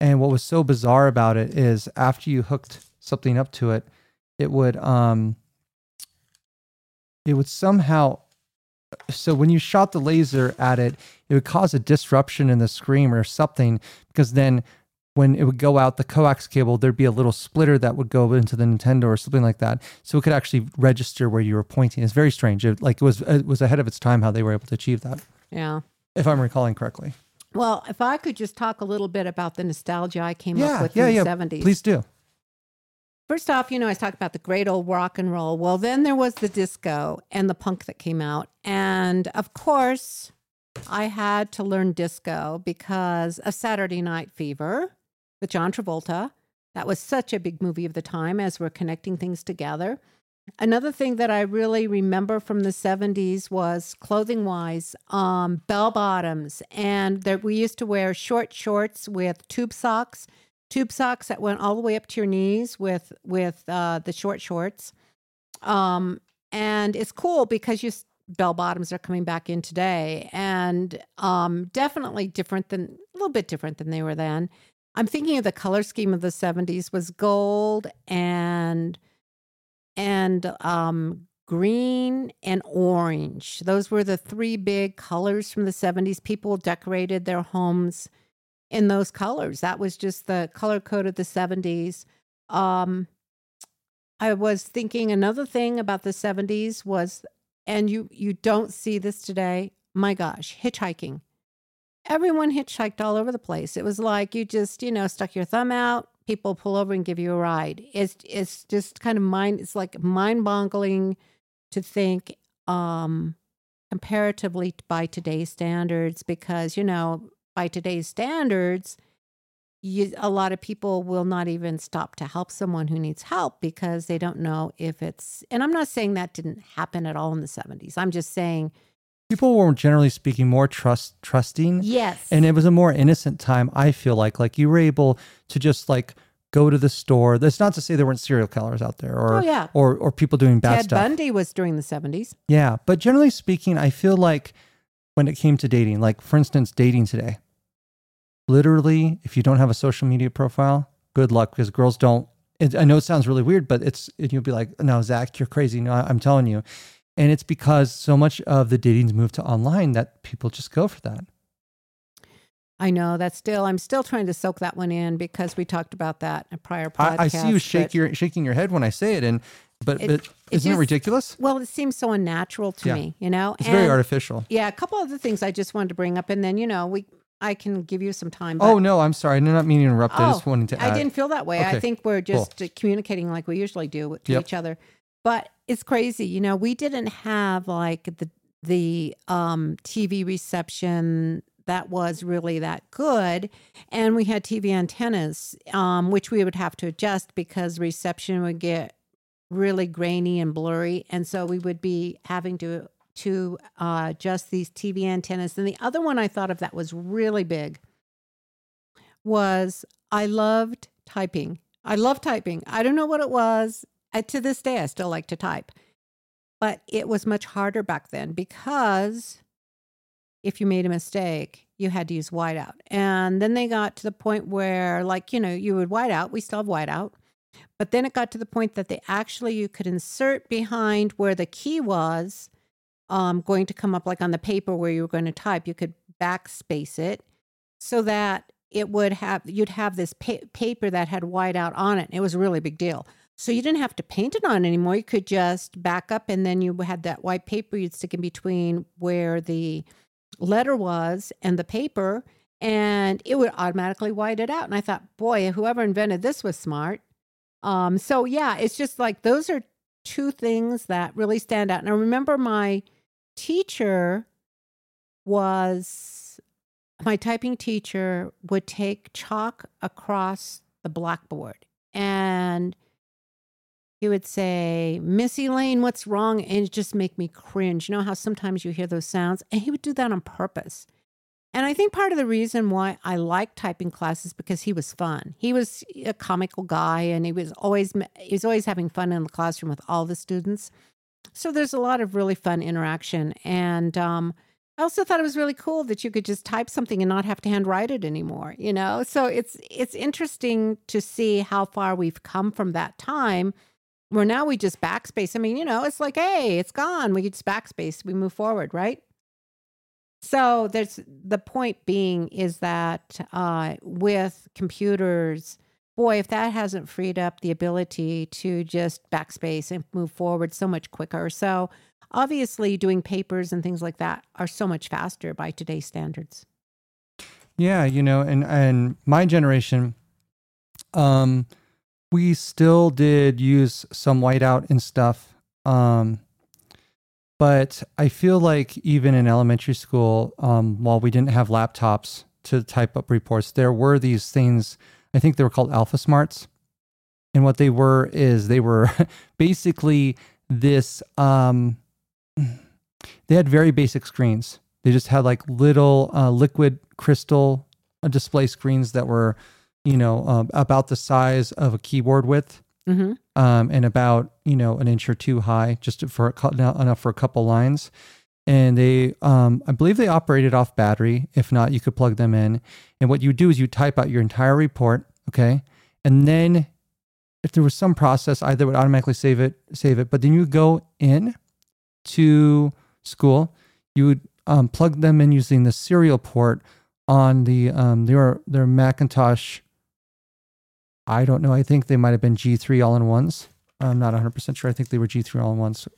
And what was so bizarre about it is after you hooked something up to it, it would um, it would somehow so when you shot the laser at it, it would cause a disruption in the screen or something because then when it would go out the coax cable, there'd be a little splitter that would go into the Nintendo or something like that, so it could actually register where you were pointing. It's very strange. It, like it was it was ahead of its time how they were able to achieve that, Yeah. if I'm recalling correctly. Well, if I could just talk a little bit about the nostalgia I came Yeah, up with yeah, in yeah. the 70s. Please do. First off, you know, I was talking about the great old rock and roll. Well, then there was the disco and the punk that came out. And of course, I had to learn disco because of Saturday Night Fever with John Travolta. That was such a big movie of the time as we're connecting things together. Another thing that I really remember from the 70s was clothing wise, um, bell bottoms. And that we used to wear short shorts with tube socks tube socks that went all the way up to your knees with with uh, the short shorts. Um, and it's cool because you bell bottoms are coming back in today, and um, definitely different than a little bit different than they were then. I'm thinking of the color scheme of the 70s was gold and and um, green and orange. Those were the three big colors from the 70s. People decorated their homes in those colors. That was just the color code of the 70s. Um, I was thinking another thing about the 70s was, and you you don't see this today. My gosh, hitchhiking. Everyone hitchhiked all over the place. It was like you just, you know, stuck your thumb out, people pull over and give you a ride. It's it's just kind of mind it's like mind-boggling to think um comparatively by today's standards because, you know, by today's standards, you, a lot of people will not even stop to help someone who needs help because they don't know if it's. And I'm not saying that didn't happen at all in the 70s. I'm just saying, People were generally speaking more trust trusting. yes. and it was a more innocent time i feel like like you were able to just like go to the store that's not to say there weren't serial killers out there or Oh, yeah. or or people doing bad Ted stuff Bundy was during the 70s. yeah but generally speaking i feel like when it came to dating like for instance dating today literally if you don't have a social media profile good luck because girls don't it, i know it sounds really weird but it's and you'll be like no zach you're crazy no I- i'm telling you and it's because so much of the dating's moved to online that people just go for that I know that's still, I'm still trying to soak that one in because we talked about that in a prior podcast. I, I see you shake your shaking your head when I say it, and but, It- but it isn't it just- ridiculous? Well, it seems so unnatural to Yeah. me, you know? It's very artificial. Yeah, a couple other things I just wanted to bring up, and then, you know, we, I can give you some time. Oh no, I'm sorry. I'm not meaning to interrupt. I just Oh, wanted to I didn't feel that way. I think we're just uh, communicating like we usually do to Yep. each other. But it's crazy, you know. We didn't have like the the um, TV reception that was really that good, and we had TV antennas, um, which we would have to adjust because reception would get really grainy and blurry, and so we would be having to to uh, adjust these TV antennas. And the other one I thought of that was really big was I loved typing. I love typing. I don't know what it was. To this day, I still like to type. But it was much harder back then because if you made a mistake, you had to use whiteout. And then they got to the point where, like, you know, you would whiteout. We still have whiteout. But then it got to the point that they actually, you could insert behind where the key was um, going to come up, like on the paper where you were going to type, you could backspace it so that it would have you'd have this pa- paper that had whiteout on it. It was a really big deal. So you didn't have to paint it on anymore. You could just back up, and then you had that white paper you'd stick in between where the letter was and the paper, and it would automatically white it out. And I thought, boy, whoever invented this was smart. Um, so yeah, it's just like those are two things that really stand out. And I remember my teacher was my typing teacher would take chalk across the blackboard and he would say, Missy Lane, what's wrong? And it just make me cringe. You know how sometimes you hear those sounds? And he would do that on purpose. And I think part of the reason why I like typing classes because he was fun. He was a comical guy and he was always he was always having fun in the classroom with all the students. So there's a lot of really fun interaction. And um, I also thought it was really cool that you could just type something and not have to handwrite it anymore, you know? So it's it's interesting to see how far we've come from that time where now we just backspace. I mean, you know, it's like, hey, it's gone. We just backspace, we move forward, right? So there's the point being is that uh, with computers, boy, if that hasn't freed up the ability to just backspace and move forward so much quicker. So obviously doing papers and things like that are so much faster by today's standards. Yeah, you know, and and my generation, um, we still did use some whiteout and stuff. Um, but I feel like even in elementary school, um, while we didn't have laptops to type up reports, there were these things. I think they were called Alpha Smarts, and what they were is they were (laughs) basically this um, they had very basic screens. They just had like little uh, liquid crystal uh, display screens that were, you know, um, about the size of a keyboard width Mm-hmm. um, and about you know an inch or two high, just for a, enough for a couple lines. And they, um, I believe they operated off battery. If not, you could plug them in. And what you do is you type out your entire report, okay, and then if there was some process, either would automatically save it, save it, but then you go in to school, you would um, plug them in using the serial port on the um, their their Macintosh. I don't know. I think they might have been G3 all in ones. I'm not 100% sure. I think they were G3 all in ones,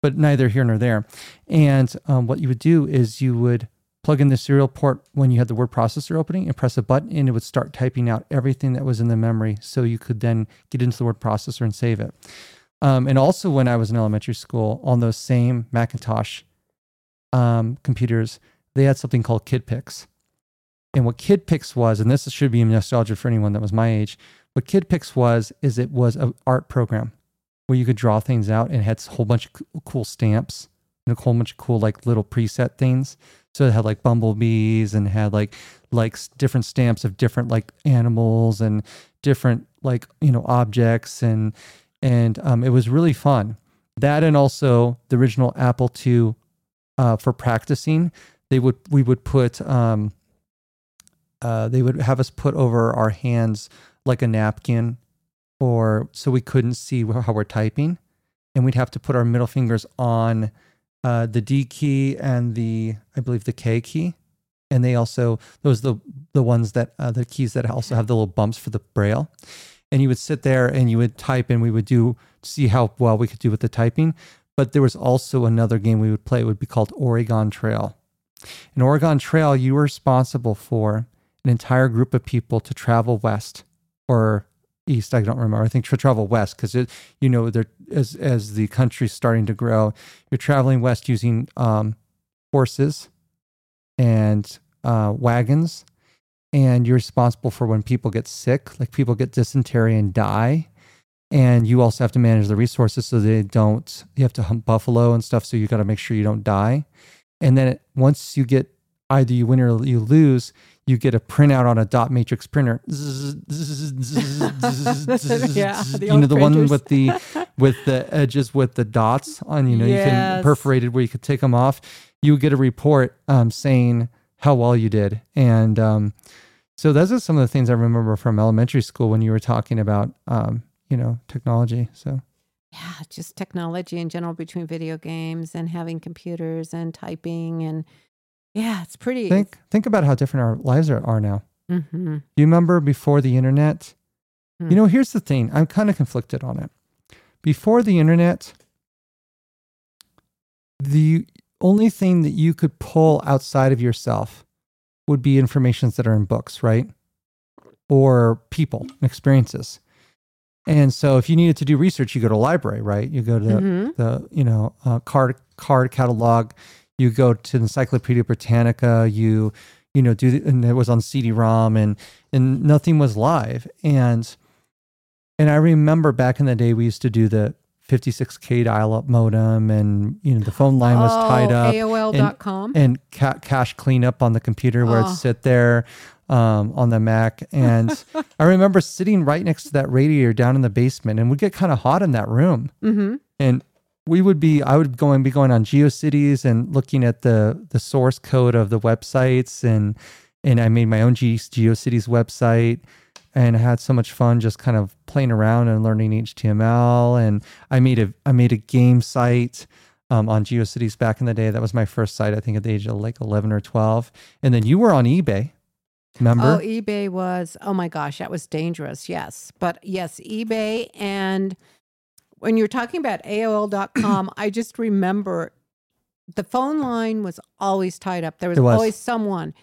but neither here nor there. And um, what you would do is you would plug in the serial port when you had the word processor opening and press a button, and it would start typing out everything that was in the memory. So you could then get into the word processor and save it. Um, and also, when I was in elementary school, on those same Macintosh um, computers, they had something called KidPix. And what KidPix was, and this should be nostalgia for anyone that was my age, what KidPix was is it was an art program where you could draw things out and had a whole bunch of cool stamps and a whole bunch of cool like little preset things. So it had like bumblebees and had like like different stamps of different like animals and different like you know objects and and um, it was really fun. That and also the original Apple II uh, for practicing. They would we would put um, uh, they would have us put over our hands like a napkin, or so we couldn't see how we're typing, and we'd have to put our middle fingers on uh, the D key and the I believe the K key, and they also those the the ones that uh, the keys that also have the little bumps for the braille, and you would sit there and you would type, and we would do see how well we could do with the typing. But there was also another game we would play. It would be called Oregon Trail. In Oregon Trail, you were responsible for an entire group of people to travel west or east. I don't remember. I think to travel west because you know, there as as the country's starting to grow, you're traveling west using um, horses and uh, wagons, and you're responsible for when people get sick, like people get dysentery and die. And you also have to manage the resources so they don't. You have to hunt buffalo and stuff, so you got to make sure you don't die. And then it, once you get either you win or you lose, you get a printout on a dot matrix printer. (laughs) Yeah, the you know the one with the with the edges with the dots on. You know you can Yes. perforated where you could take them off. You would get a report um, saying how well you did, and um, so those are some of the things I remember from elementary school when you were talking about um, you know technology. So Yeah, just technology in general between video games and having computers and typing and yeah, it's pretty. think think about how different our lives are, are now. hmm Do you remember before the internet? Hmm. You know, here's the thing. I'm kind of conflicted on it. Before the internet, the only thing that you could pull outside of yourself would be informations that are in books, right? Or people and experiences. And so if you needed to do research, you go to a library, right? You go to the, hmm the you know uh, card card catalog you go to encyclopedia britannica you you know do the, and it was on cd-rom and and nothing was live and and i remember back in the day we used to do the 56k dial-up modem and you know the phone line was tied oh, up AOL.com. and ca- cache cleanup on the computer where Oh. it'd sit there um, on the Mac. And (laughs) I remember sitting right next to that radiator down in the basement, and we'd get kind of hot in that room. hmm And we would be I would go and be going on GeoCities and looking at the the source code of the websites and and I made my own Ge- GeoCities website and I had so much fun just kind of playing around and learning HTML and I made a I made a game site um, on GeoCities back in the day. That was my first site, I think at the age of like 11 or 12. And then you were on eBay. Remember? Oh, eBay was, oh my gosh, that was dangerous. Yes. But yes, eBay. And when you're talking about AOL.com, I just remember the phone line was always tied up. There was, was. always someone.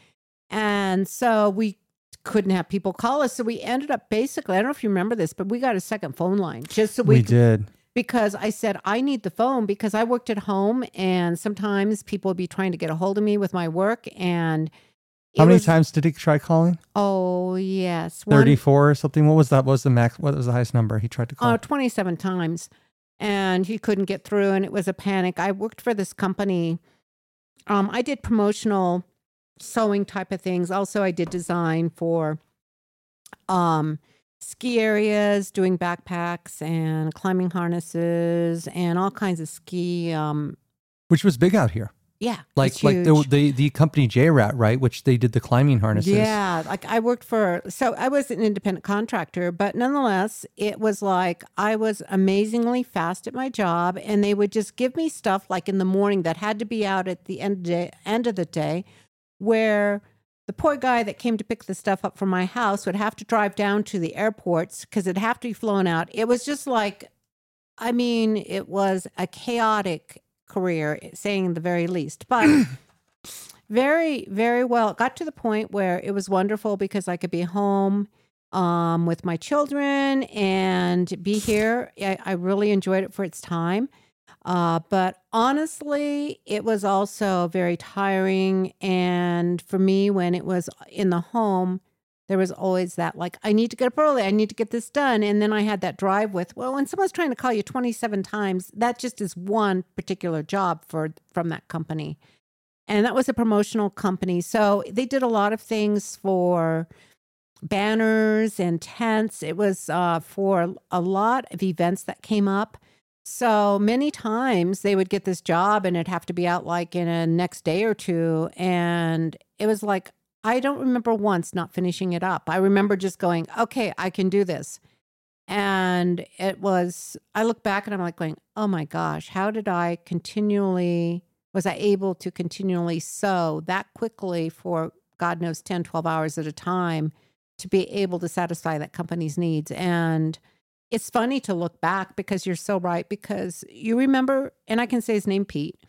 And so we couldn't have people call us. So we ended up basically, I don't know if you remember this, but we got a second phone line just so we, we could did. because I said I need the phone because I worked at home and sometimes people would be trying to get a hold of me with my work and How many was- times did he try calling? Oh yes, One- 34 or something. What was that? What was the max? What was the highest number he tried to call? Oh, 27 times. And he couldn't get through, and it was a panic. I worked for this company. Um, I did promotional sewing type of things. Also, I did design for um, ski areas, doing backpacks and climbing harnesses and all kinds of ski. Um, Which was big out here. Yeah, Like like the, the the company JRAT, right? Which they did the climbing harnesses. Yeah, like I worked for, so I was an independent contractor, but nonetheless, it was like I was amazingly fast at my job, and they would just give me stuff like in the morning that had to be out at the end of day, end of the day, where the poor guy that came to pick the stuff up from my house would have to drive down to the airports because it'd have to be flown out. It was just like, I mean, it was a chaotic career, saying the very least, but (clears throat) very very well it got to the point where it was wonderful because i could be home um, with my children and be here. I, I really enjoyed it for its time. Uh, but honestly it was also very tiring. And for me when it was in the home there was always that like i need to get up early i need to get this done and then i had that drive with well when someone's trying to call you 27 times that just is one particular job for from that company and that was a promotional company. So they did a lot of things for banners and tents. It was uh, for a lot of events that came up. So many times they would get this job and it'd have to be out like in a next day or two. And it was like, I don't remember once not finishing it up. I remember just going, okay, I can do this. And it was, I look back and I'm like going, oh my gosh, how did I continually was I able to continually sew that quickly for God knows 10, 12 hours at a time to be able to satisfy that company's needs. And it's funny to look back because you're so right. Because you remember, and I can say his name, Pete,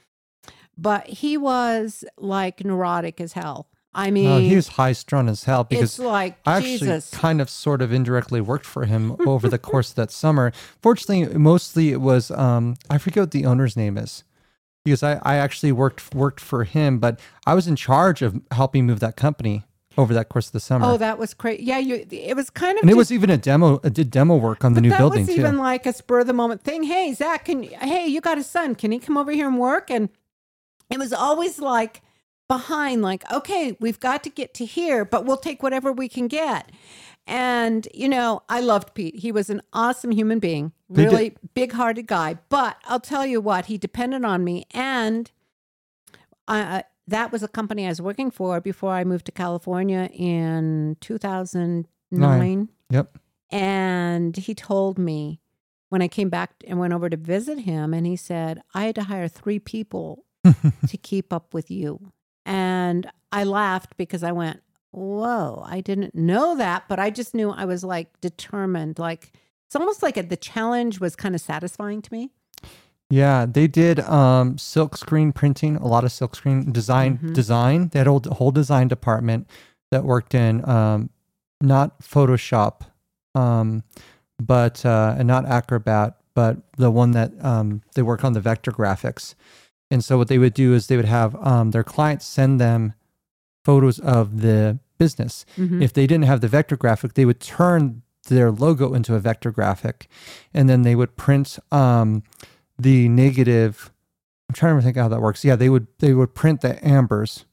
but he was like neurotic as hell. I mean, Oh, he was high strung as hell because like I actually Jesus. kind of sort of indirectly worked for him (laughs) over the course of that summer. Fortunately, mostly it was um, I forget what the owner's name is. Because I, I actually worked worked for him, but I was in charge of helping move that company over that course of the summer. Oh, that was crazy. Yeah, you. It was kind of. and it was even a demo. Did demo work on the new that building was too. even like a spur of the moment thing. Hey, Zach, can hey, you got a son? Can he come over here and work? And it was always like behind, like, okay, we've got to get to here, but we'll take whatever we can get. And you know, I loved Pete. He was an awesome human being, really big-hearted guy. But I'll tell you what, he depended on me, and I, that was a company I was working for before I moved to California in 2009. Yep. And he told me when I came back and went over to visit him, and he said, I had to hire three people (laughs) to keep up with you. And I laughed because I went, Whoa, I didn't know that, but I just knew I was like determined. Like it's almost like a, the challenge was kind of satisfying to me. Yeah, they did um, silk screen printing, a lot of silk screen design. Mhm. Design. They had a whole, whole design department that worked in um, not Photoshop, um, but uh, and not Acrobat, but the one that um, they work on the vector graphics. And so what they would do is they would have um, their clients send them photos of the business. Mhm. If they didn't have the vector graphic, they would turn their logo into a vector graphic, and then they would print um, the negative. I'm trying to think how that works. Yeah, they would they would print the ambers,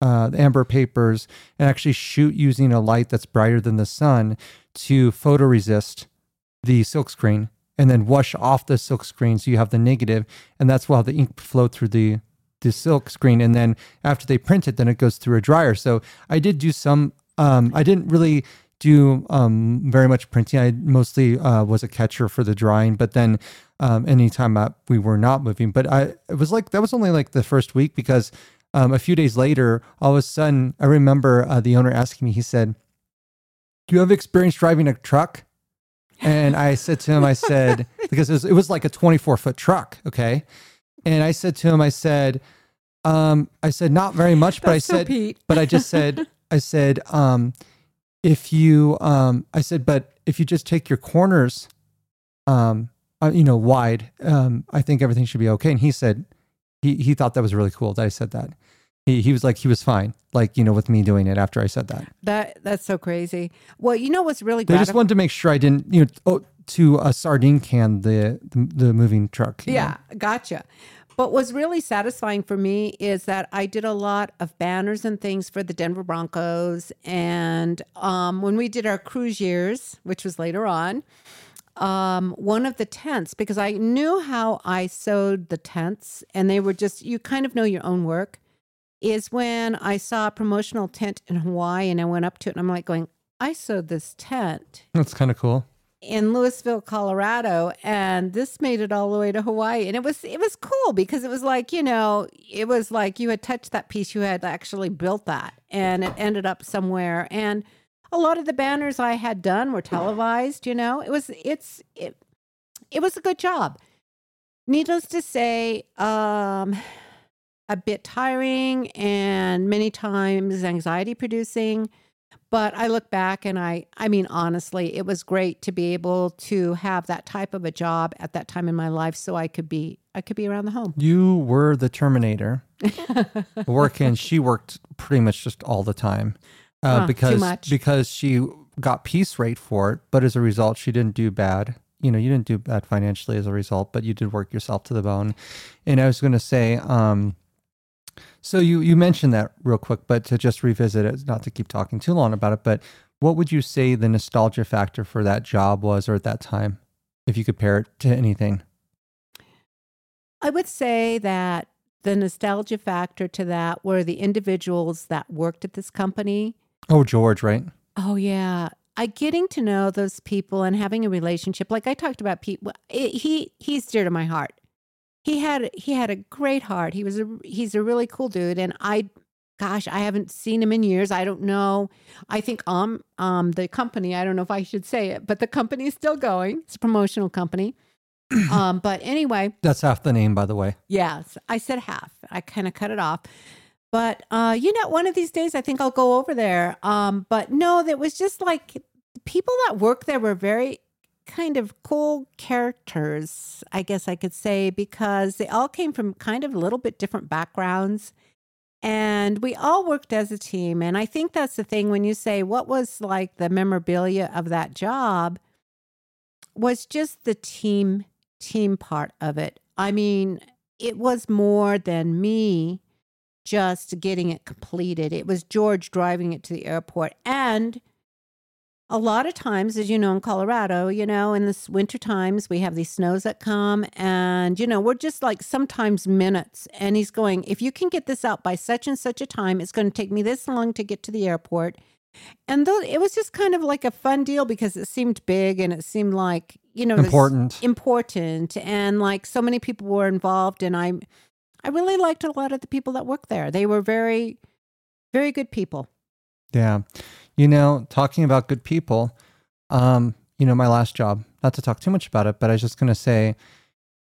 uh, the amber papers, and actually shoot using a light that's brighter than the sun to photoresist the silk screen, and then wash off the silk screen so you have the negative and that's while the ink flow through the the silk screen. And then after they print it then it goes through a dryer. So i did do some um, i didn't really do um, very much printing. I mostly uh, was a catcher for the drying but then um, anytime I, we were not moving. But i it was like that was only like the first week because um, a few days later all of a sudden i remember uh, the owner asking me he said do you have experience driving a truck and I said to him, I said, (laughs) because it was, it was like a 24 foot truck. Okay. And I said to him, I said, um, I said, not very much, but I so said, Pete. but I just said, (laughs) I said, um, if you, um, I said, but if you just take your corners, um, uh, you know, wide, um, I think everything should be okay. And he said, he, he thought that was really cool that I said that. He, he was like, he was fine, like, you know, with me doing it after I said that. That that's so crazy. Well, you know what's really They just wanted to make sure I didn't, you know, oh, to a sardine can the the, the moving truck. you know? Yeah, gotcha. But what's really satisfying for me is that I did a lot of banners and things for the Denver Broncos. And um, when we did our cruise years, which was later on, um, one of the tents, because I knew how I sewed the tents, and they were just, you kind of know your own work, is when I saw a promotional tent in Hawaii and I went up to it and I'm like going, I sewed this tent that's kind of cool. in Louisville, Colorado, and this made it all the way to Hawaii. And it was it was cool because it was like, you know, it was like you had touched that piece, you had actually built that, and it ended up somewhere. And a lot of the banners I had done were televised, you know. It was it's it it was a good job. Needless to say, um a bit tiring and many times anxiety producing but I look back and I I mean honestly it was great to be able to have that type of a job at that time in my life so I could be I could be around the home. You were the Terminator (laughs) working. she worked pretty much just all the time uh, Huh, because because she got piece rate for it, but as a result, she didn't do bad. You know, you didn't do bad financially as a result, but you did work yourself to the bone. And I was going to say, um, so you you mentioned that real quick, but to just revisit it, not to keep talking too long about it, but what would you say the nostalgia factor for that job was, or at that time, if you compare it to anything? I would say that the nostalgia factor to that were the individuals that worked at this company. Oh, George, right? Oh yeah, I getting to know those people and having a relationship. Like I talked about Pete, it, he he's dear to my heart. He had he had a great heart. He was a he's a really cool dude, and I, gosh, I haven't seen him in years. I don't know. I think um um the company. I don't know if I should say it, but the company is still going. It's a promotional company. (clears throat) um, but anyway, That's half the name, by the way. Yes, I said half. I kind of cut it off. But uh, you know, one of these days I think I'll go over there. Um, but no, that was just like people that work there were very kind of cool characters, I guess I could say, because they all came from kind of a little bit different backgrounds. And we all worked as a team. And I think that's the thing when you say what was like the memorabilia of that job was just the team team part of it. I mean, it was more than me just getting it completed. It was George driving it to the airport. And a lot of times, as you know, in Colorado, you know, in this winter times, we have these snows that come and, you know, we're just like sometimes minutes. And he's going, if you can get this out by such and such a time, it's going to take me this long to get to the airport. And though it was just kind of like a fun deal because it seemed big and it seemed like, you know, Important. important and like so many people were involved and I I really liked a lot of the people that worked there. They were very very good people. Yeah. You know, talking about good people, um, you know, my last job, not to talk too much about it, but I was just going to say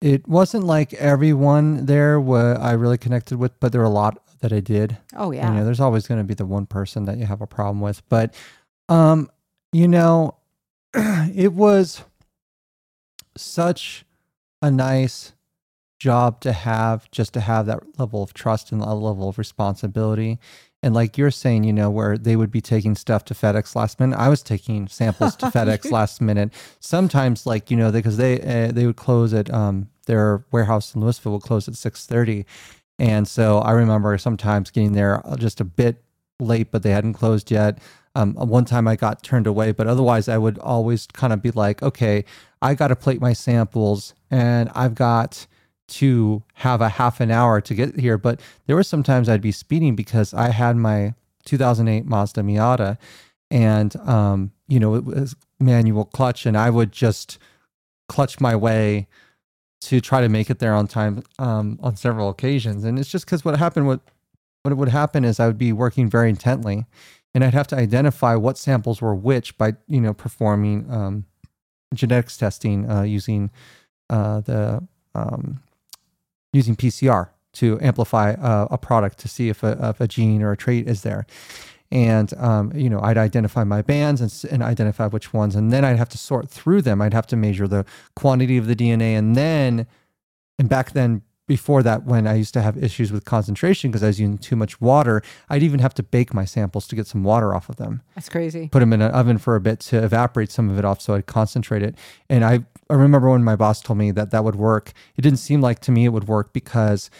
it wasn't like everyone there wa I really connected with, but there were a lot that I did. Oh yeah. You know, there's always going to be the one person that you have a problem with, but um, you know, (clears throat) it was such a nice job to have just to have that level of trust and a level of responsibility. And like you're saying, you know, where they would be taking stuff to FedEx last minute, I was taking samples to (laughs) FedEx last minute. Sometimes, like you know, because they uh, they would close at um their warehouse in Louisville would close at six thirty, and so I remember sometimes getting there uh, just a bit late, but they hadn't closed yet. Um, one time I got turned away, but otherwise I would always kind of be like, okay, I got to plate my samples and I've got to have a half an hour to get here. But there were sometimes I'd be speeding because I had my 2008 Mazda Miata and, um, you know, it was manual clutch and I would just clutch my way to try to make it there on time um, on several occasions. And it's just because what happened, what, what would happen is I would be working very intently and I'd have to identify what samples were which by, you know, performing um, genetics testing uh, using uh, the um, using PCR to amplify uh, a product to see if a, if a gene or a trait is there. And um, you know, I'd identify my bands and, and identify which ones, and then I'd have to sort through them. I'd have to measure the quantity of the DNA, and then, and back then, before that, when I used to have issues with concentration because I was using too much water, I'd even have to bake my samples to get some water off of them. That's crazy. Put them in an oven for a bit to evaporate some of it off so I'd concentrate it. And I, I remember when my boss told me that that would work, it didn't seem like to me it would work because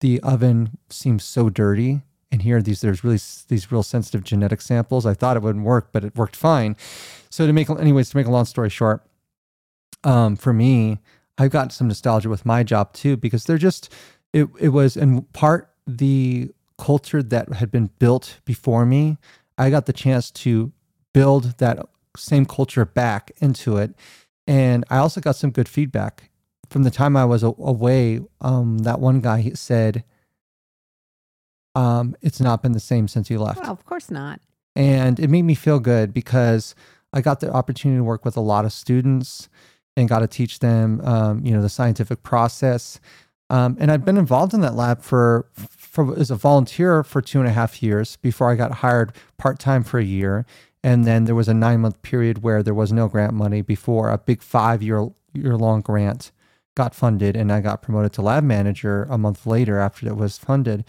the oven seems so dirty. And here, these there's really these real sensitive genetic samples. I thought it wouldn't work, but it worked fine. So to make, anyways, to make a long story short, um, for me, I've got some nostalgia with my job too because they're just it it was in part the culture that had been built before me. I got the chance to build that same culture back into it. And I also got some good feedback from the time I was a- away. Um, that one guy said, um, "It's not been the same since you left," Well, of course not. and it made me feel good because I got the opportunity to work with a lot of students and got to teach them, um, you know, the scientific process. Um, and I'd been involved in that lab for, for as a volunteer for two and a half years before I got hired part time for a year. And then there was a nine month period where there was no grant money before a big five year year long grant got funded, and I got promoted to lab manager a month later after it was funded.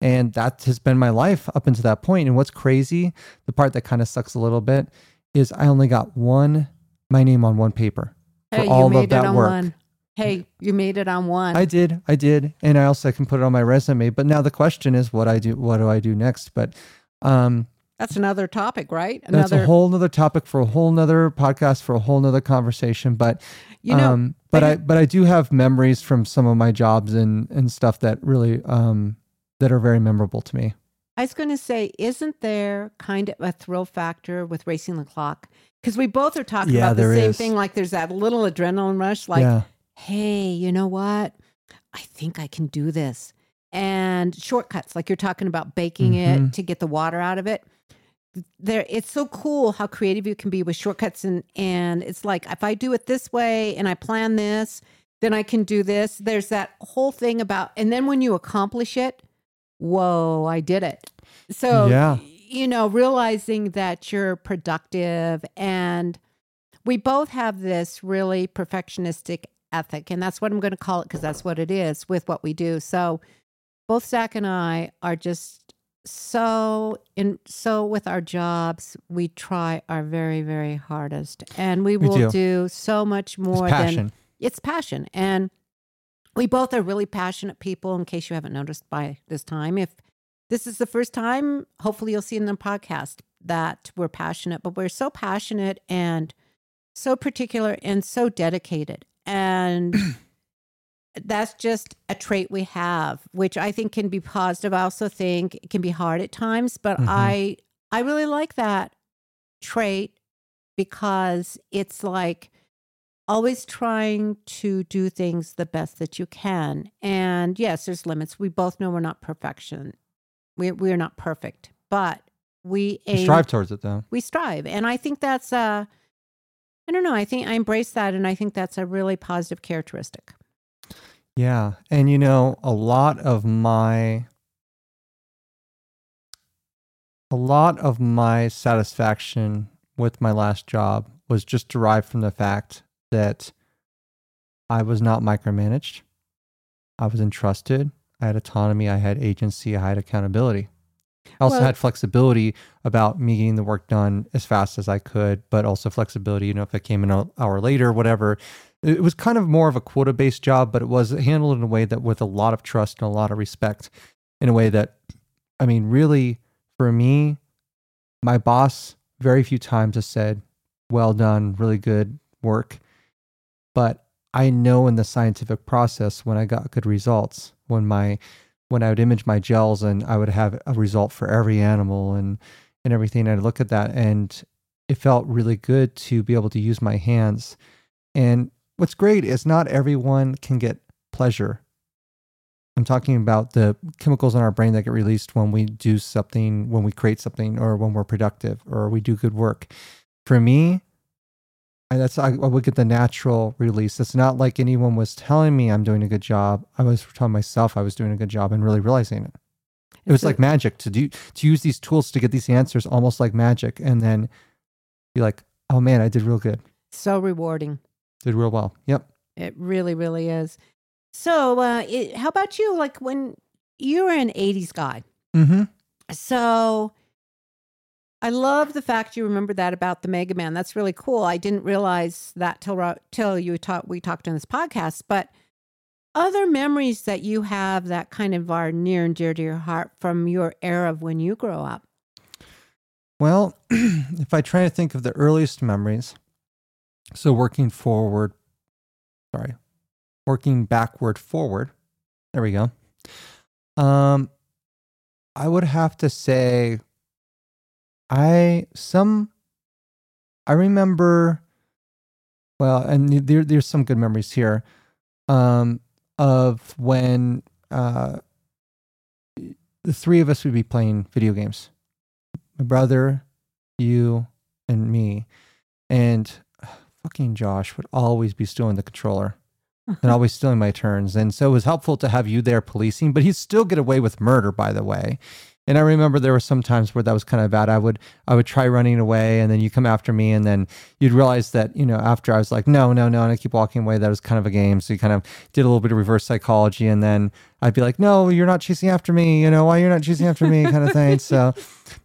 And that has been my life up until that point. And what's crazy, the part that kind of sucks a little bit, is I only got one my name on one paper for Hey, you all of made it that on work. one. Hey, you made it on one. I did, I did, and I also can put it on my resume. But now the question is, what I do, what do I do next? But um, That's another topic, right? that's Another, a whole nother topic for a whole nother podcast for a whole nother conversation. But you know, um, but I I, but I do have memories from some of my jobs and and stuff that really um that are very memorable to me. I was going to say, isn't there kind of a thrill factor with racing the clock? Because we both are talking Yeah, about the same is. thing. Like there's that little adrenaline rush, like, yeah, hey, you know what? I think I can do this. And shortcuts, like you're talking about baking Mhm. it to get the water out of it. There, it's so cool how creative you can be with shortcuts, and and it's like if I do it this way and I plan this, then I can do this. There's that whole thing about, and then when you accomplish it, whoa, I did it. So Yeah. you know, realizing that you're productive and we both have this really perfectionistic ethic, and that's what I'm going to call it because that's what it is with what we do. So, both Zach and I are just so in so with our jobs, we try our very very hardest, and we We will do. do. so much it's more than it's passion and we both are really passionate people in case you haven't noticed by this time if this is the first time hopefully you'll see in the podcast that we're passionate but we're so passionate and so particular and so dedicated and (clears throat) that's just a trait we have which i think can be positive i also think it can be hard at times but Mhm. i i really like that trait because it's like always trying to do things the best that you can. And yes, there's limits. We both know we're not perfection. We we're not perfect, but we We strive towards it though. we strive. And I think that's uh I don't know, I think I embrace that and I think that's a really positive characteristic. Yeah. And you know, a lot of my a lot of my satisfaction with my last job was just derived from the fact that I was not micromanaged. I was entrusted. I had autonomy, I had agency, I had accountability. I also Well- had flexibility about me getting the work done as fast as I could, but also flexibility, you know, if I came in an hour later, whatever. It was kind of more of a quota based job, but it was handled in a way that with a lot of trust and a lot of respect, in a way that, I mean, really, for me, my boss very few times has said, "Well done, really good work," but I know in the scientific process when I got good results, when my when I would image my gels and I would have a result for every animal and and everything. I'd look at that and it felt really good to be able to use my hands. And what's great is not everyone can get pleasure. I'm talking about the chemicals in our brain that get released when we do something, when we create something, or when we're productive, or we do good work. For me, and that's I, I would get the natural release. It's not like anyone was telling me I'm doing a good job. I was telling myself I was doing a good job and really realizing it. It was like magic to do to use these tools to get these answers almost like magic and then be like, oh man, I did real good. so rewarding. Did real well. Yep. It really, really is. So, uh, it, how about you? Like when you were an 80s guy. Mm-hmm. So, I love the fact you remember that about the Mega Man. That's really cool. I didn't realize that till till you talk, we talked in this podcast. But other memories that you have that kind of are near and dear to your heart from your era of when you grow up. Well, (clears throat) if I try to think of the earliest memories, so working forward, sorry, working backward forward. There we go. Um, I would have to say, I some, I remember, well, and there there's some good memories here, um, of when uh, the three of us would be playing video games my brother, you, and me. And (sighs) fucking Josh would always be stealing the controller and (laughs) always stealing my turns. And so it was helpful to have you there policing, but he'd still get away with murder, by the way. And I remember there were some times where that was kind of bad. I would I would try running away and then you come after me and then you'd realize that, you know, after I was like, no, no, no, and I keep walking away, that was kind of a game. So you kind of did a little bit of reverse psychology and then I'd be like, no, you're not chasing after me, you know, why you're not chasing after me kind of thing. So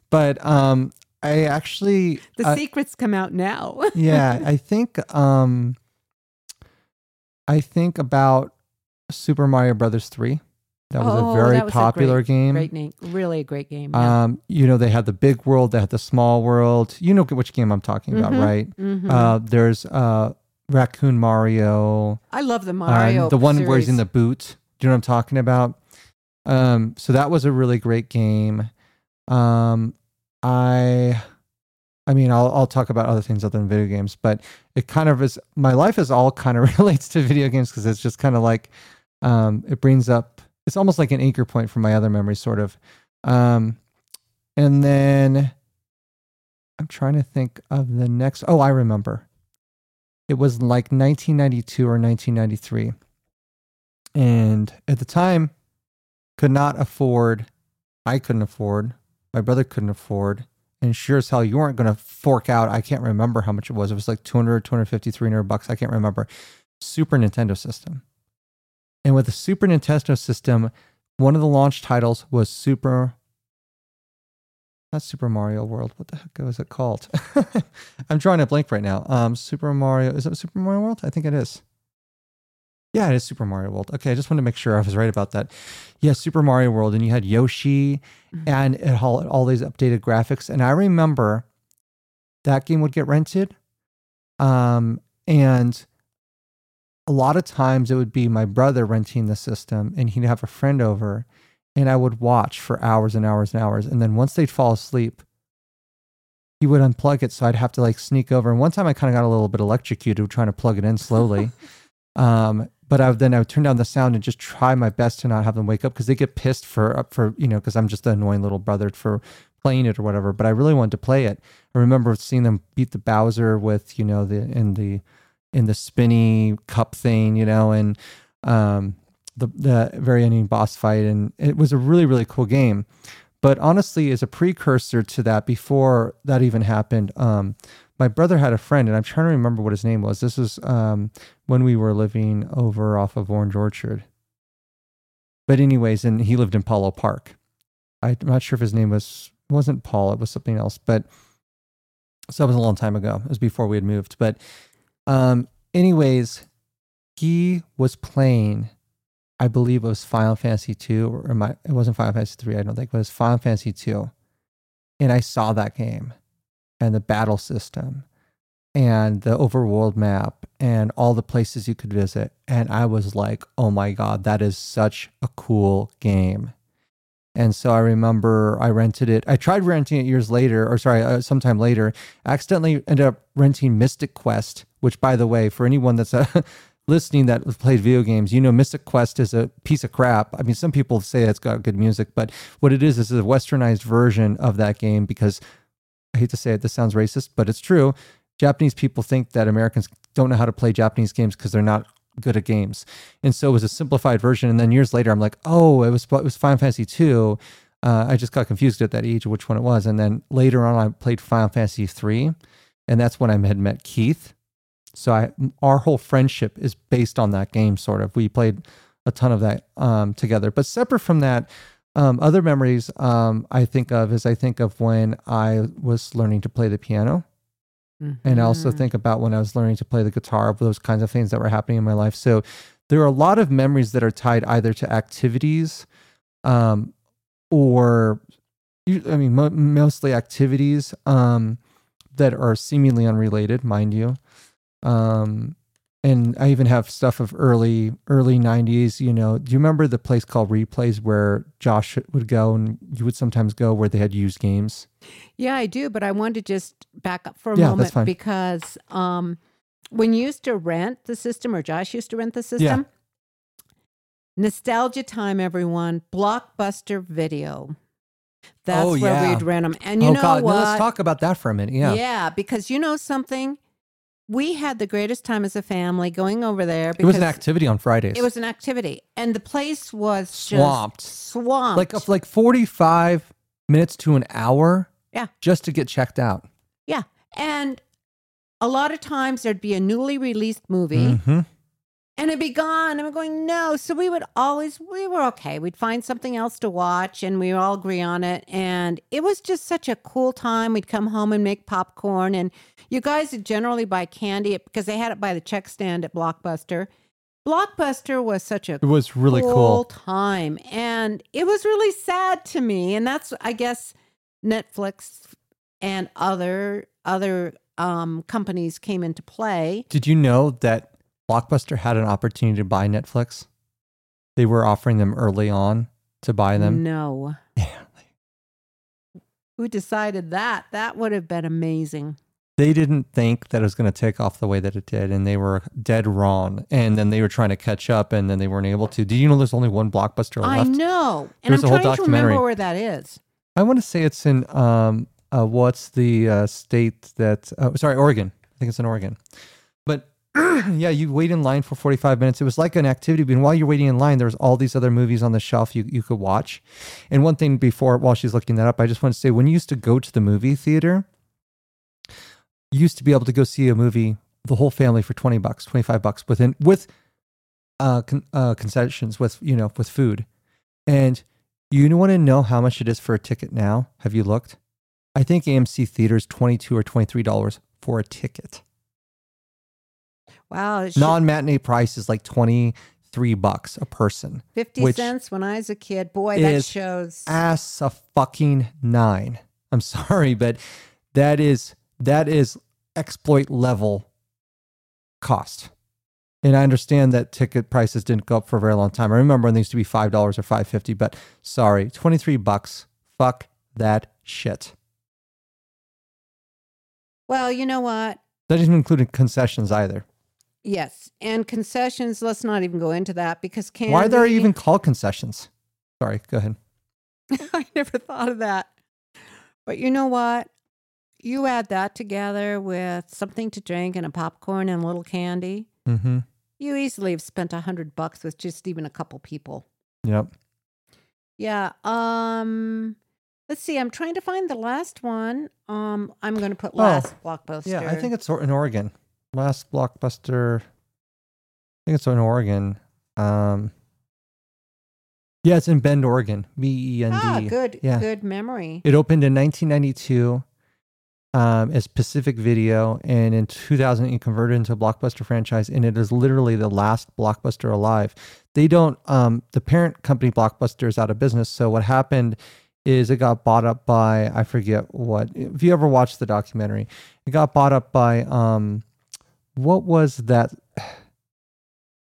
but um I actually The I- secrets come out now. (laughs) yeah, I think um I think about Super Mario Brothers 3. That was Oh, a very that was a popular game. great name. Really a great game. Yeah. Um, you know, they had the big world, they had the small world. You know which game I'm talking about, Mhm. right? Mhm. Uh, there's uh, Raccoon Mario, I love the um, Mario. the one where he's in the boot. Do you know what I'm talking about? Um, so that was a really great game. Um, I, I mean, I'll I'll talk about other things other than video games, but it kind of is. My life is all kind of (laughs) relates to video games because it's just kind of like, um, it brings up. It's almost like an anchor point for my other memories, sort of. Um, and then I'm trying to think of the next. Oh, I remember. It was like 1992 or 1993. And at the time, could not afford, I couldn't afford, my brother couldn't afford, and sure as hell you weren't going to fork out, I can't remember how much it was. It was like 200, 250, 300 bucks. I can't remember. Super Nintendo system. And with the Super Nintendo system, one of the launch titles was Super not Super Mario World. What the heck was it called? (laughs) I'm drawing a blank right now. Um, Super Mario. Is it Super Mario World? I think it is. Yeah, it is Super Mario World. Okay, I just wanted to make sure I was right about that. Yeah, Super Mario World, and you had Yoshi, Mhm. and it had all, all these updated graphics. And I remember that game would get rented, um, and a lot of times it would be my brother renting the system, and he'd have a friend over, and I would watch for hours and hours and hours. And then once they'd fall asleep, he would unplug it. So I'd have to like sneak over. And one time I kind of got a little bit electrocuted trying to plug it in slowly. (laughs) um, but I would, then I would turn down the sound and just try my best to not have them wake up because they get pissed for up for you know because I'm just the annoying little brother for playing it or whatever. But I really wanted to play it. I remember seeing them beat the Bowser with you know the in the in the spinny cup thing, you know, and um, the the very ending boss fight, and it was a really really cool game. But honestly, as a precursor to that, before that even happened, um, my brother had a friend, and I'm trying to remember what his name was. This was um, when we were living over off of Orange Orchard. But anyways, and he lived in Palo Park. I'm not sure if his name was wasn't Paul, it was something else. But so that was a long time ago. It was before we had moved. But um, anyways, he was playing. I believe it was Final Fantasy two, or my it wasn't Final Fantasy three. I don't think it was Final Fantasy two, and I saw that game and the battle system and the overworld map and all the places you could visit. And I was like, oh my God, that is such a cool game. And so I remember I rented it. I tried renting it years later, or sorry, uh, sometime later. I accidentally ended up renting Mystic Quest, which, by the way, for anyone that's uh, (laughs) listening that has played video games, you know, Mystic Quest is a piece of crap. I mean, some people say it's got good music, but what it is is a westernized version of that game because I hate to say it, this sounds racist, but it's true. Japanese people think that Americans don't know how to play Japanese games because they're not good at games. And so it was a simplified version. And then years later, I'm like, oh, it was it was Final Fantasy two. Uh, I just got confused at that age which one it was. And then later on, I played Final Fantasy three, and that's when I had met Keith. So I, our whole friendship is based on that game. Sort of, we played a ton of that um, together. But separate from that, um, other memories um, I think of is I think of when I was learning to play the piano. And I also Mhm. think about when I was learning to play the guitar, those kinds of things that were happening in my life. So there are a lot of memories that are tied either to activities um, or, I mean, mo- mostly activities um, that are seemingly unrelated, mind you. Um, and I even have stuff of early early '90s. You know, do you remember the place called Replays where Josh would go and you would sometimes go where they had used games? Yeah, I do, but I wanted to just back up for a Yeah, moment because um, when you used to rent the system, or Josh used to rent the system, Yeah. nostalgia time, everyone, Blockbuster Video. That's Oh, where yeah. we'd rent them. And you oh know God, what? no, let's talk about that for a minute. Yeah, Yeah, because you know something? We had the greatest time as a family going over there it was an activity on Fridays. it was an activity. And the place was just Swamped. Swamped. like of like 45 minutes to an hour Yeah. just to get checked out yeah. And a lot of times there'd be a newly released movie. Mhm. And it'd be gone. And we're going, no. So we would always, we were okay. We'd find something else to watch and we all agree on it. And it was just such a cool time. We'd come home and make popcorn. And you guys would generally buy candy because they had it by the check stand at Blockbuster. Blockbuster was such a it was really cool, cool time. And it was really sad to me. And that's, I guess, Netflix and other, other, um, companies came into play. did you know that blockbuster had an opportunity to buy netflix they were offering them early on to buy them No. (laughs) Yeah. Who decided that? That would have been amazing. they didn't think that it was going to take off the way that it did and they were dead wrong and then they were trying to catch up and then they weren't able to do you know there's only one blockbuster left? I know. And There's I'm a whole trying to remember documentary. where that is. I want to say it's in um uh, what's the uh, state that uh, sorry Oregon I think it's in Oregon (clears throat) yeah you wait in line for 45 minutes it was like an activity but while you're waiting in line there's all these other movies on the shelf you, you could watch and one thing before while she's looking that up I just want to say when you used to go to the movie theater you used to be able to go see a movie the whole family for 20 bucks 25 bucks within with uh, con- uh concessions with you know with food and you want to know how much it is for a ticket now? Have you looked? I think AMC theaters twenty two or twenty three dollars for a ticket. Wow. Non matinee price is like twenty three bucks a person. 50 cents when I was a kid. Boy, that shows. Ass a fucking nine. I'm (laughs) sorry, but that is that is exploit level cost. And I understand that ticket prices didn't go up for a very long time. I remember when they used to be five dollars or five fifty, but sorry, twenty three bucks. Fuck that shit. Well, you know what? That doesn't include concessions either. Yes. And concessions, let's not even go into that because candy. Why are there even called concessions? Sorry, go ahead. (laughs) I never thought of that. But you know what? You add that together with something to drink and a popcorn and a little candy. Mm-hmm. You easily have spent a hundred bucks with just even a couple people. Yep. Yeah. Um let's see. I'm trying to find the last one. Um I'm gonna put Oh, last blockbuster. Yeah, I think it's in Oregon. Last blockbuster. I think it's in Oregon. Um, yeah, it's in Bend, Oregon. B E N D. Ah, good Yeah. good memory. It opened in 1992 um, as Pacific Video, and in 2000 it converted into a blockbuster franchise, and it is literally the last blockbuster alive. They don't. Um, the parent company Blockbuster is out of business. So what happened is it got bought up by I forget what. If you ever watched the documentary, it got bought up by um, what was that?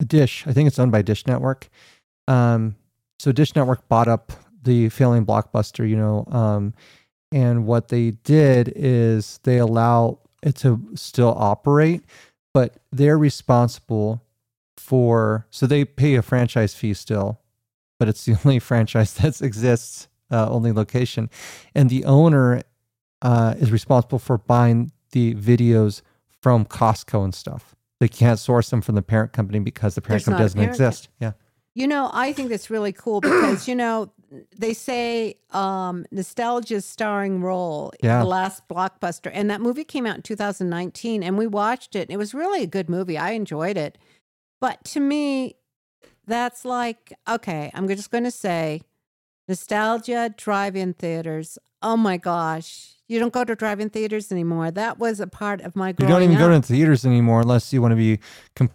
Dish. I think it's owned by Dish Network. Um, so Dish Network bought up the failing blockbuster, you know, um, and what they did is they allow it to still operate, but they're responsible for so they pay a franchise fee still, but it's the (laughs) only franchise that exists, uh, only location, and the owner uh, is responsible for buying the videos from Costco and stuff. They can't source them from the parent company because the parent There's company doesn't parent exist. Yeah. You know, I think that's really cool (clears throat) because, you know, they say um, nostalgia's starring role in Yeah. the last blockbuster. And that movie came out in 2019 and we watched it. It was really a good movie. I enjoyed it. But to me, that's like, okay, I'm just going to say nostalgia drive in theaters. Oh my gosh. You don't go to drive in theaters anymore. That was a part of my You don't even up. go to theaters anymore unless you want to be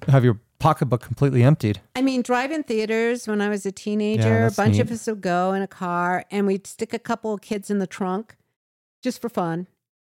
have your pocketbook completely emptied. I mean, drive-in theaters when I was a teenager, a bunch neat. of us would go in a car and we'd stick a couple of kids in the trunk just for fun.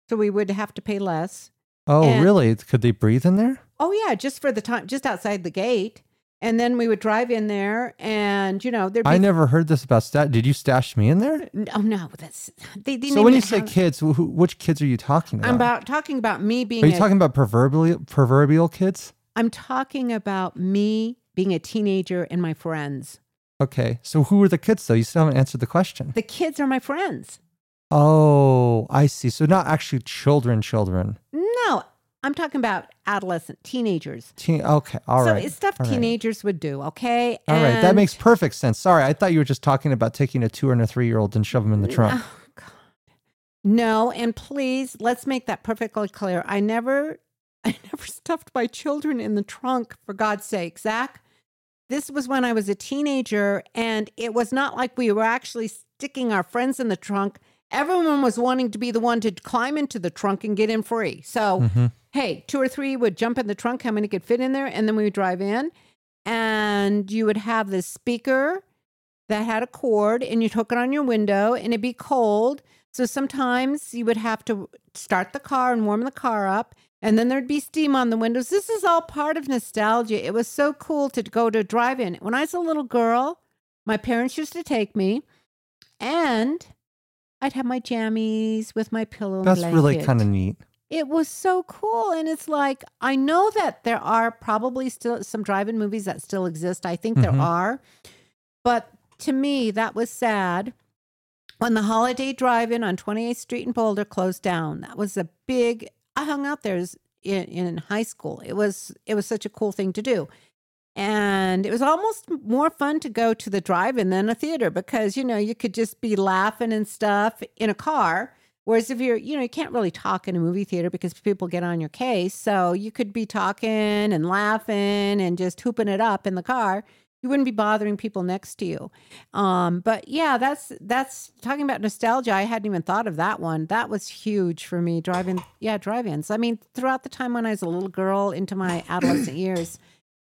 So we would have to pay less. Oh, And- really? Could they breathe in there? Oh yeah, just for the time just outside the gate. And then we would drive in there and you know, there'd be I never heard this about stat. Did you stash me in there? Oh no, that's they didn't So when you say have- kids, who, which kids are you talking about? I'm about talking about me being are you a- talking about proverbial proverbial kids? I'm talking about me being a teenager and my friends. Okay, so who are the kids though? You still haven't answered the question. The kids are my friends. Oh, I see. So not actually children, children. No, I'm talking about adolescent teenagers. Teen, okay, all so right. it's stuff all right. teenagers would do, okay? All right, that makes perfect sense. Sorry, I thought you were just talking about taking a two and a three year old and shove them in the trunk. Oh, God. No, and please let's make that perfectly clear. I never (laughs) I never stuffed my children in the trunk, for God's sake, Zach. This was when I was a teenager, and it was not like we were actually sticking our friends in the trunk. Everyone was wanting to be the one to climb into the trunk and get in free. So, Mhm. Hey, two or three would jump in the trunk, how many could fit in there? And then we would drive in, and you would have this speaker that had a cord, and you'd hook it on your window, and it'd be cold. So sometimes you would have to start the car and warm the car up, and then there'd be steam on the windows. This is all part of nostalgia. It was so cool to go to drive in. When I was a little girl, my parents used to take me, and I'd have my jammies with my pillow. That's really kind of neat. It was so cool. And it's like, I know that there are probably still some drive in movies that still exist. I think Mhm. there are. But to me, that was sad when the holiday drive in on 28th Street in Boulder closed down. That was a big, I hung out there in, in high school. It was, it was such a cool thing to do. And it was almost more fun to go to the drive in than a theater because, you know, you could just be laughing and stuff in a car. Whereas if you're, you know, you can't really talk in a movie theater because people get on your case. So you could be talking and laughing and just hooping it up in the car. You wouldn't be bothering people next to you. Um, but yeah, that's that's talking about nostalgia. I hadn't even thought of that one. That was huge for me. Driving, yeah, drive-ins. I mean, throughout the time when I was a little girl into my adolescent years,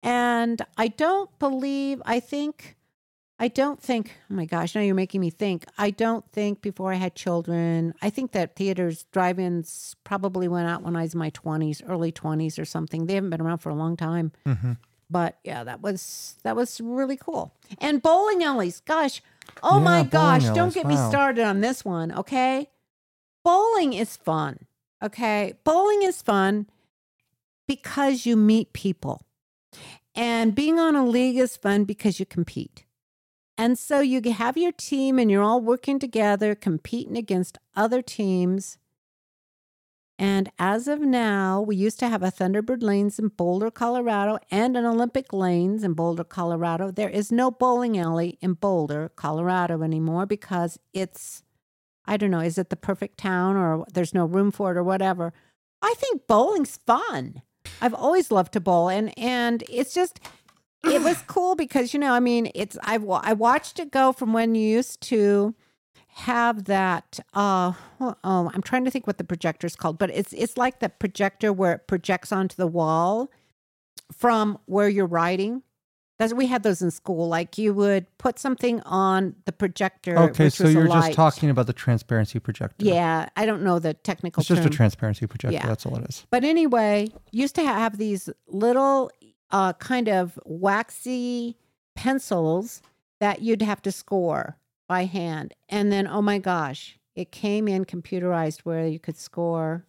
and I don't believe. I think. I don't think, oh my gosh, now you're making me think. I don't think before I had children, I think that theaters, drive ins probably went out when I was in my 20s, early 20s or something. They haven't been around for a long time. Mhm. But yeah, that was that was really cool. And bowling alleys, gosh, oh my Yeah, bowling gosh, don't alleys, get me started on this one, okay? Bowling is fun, okay? Bowling is fun because you meet people. And being on a league is fun because you compete. And so you have your team and you're all working together, competing against other teams. And as of now, we used to have a Thunderbird Lanes in Boulder, Colorado, and an Olympic Lanes in Boulder, Colorado. There is no bowling alley in Boulder, Colorado anymore because it's, I don't know, is it the perfect town or there's no room for it or whatever? I think bowling's fun. I've always loved to bowl, and and it's just it was cool because you know I mean it's I I watched it go from when you used to have that uh oh I'm trying to think what the projector's called but it's it's like the projector where it projects onto the wall from where you're writing That's we had those in school. Like you would put something on the projector. Okay, so you're just talking about the transparency projector. Yeah, I don't know the technical It's just a transparency projector. Yeah. That's all it is. But anyway, used to have these little uh, kind of waxy pencils that you'd have to score by hand. And then, oh my gosh, it came in computerized where you could score.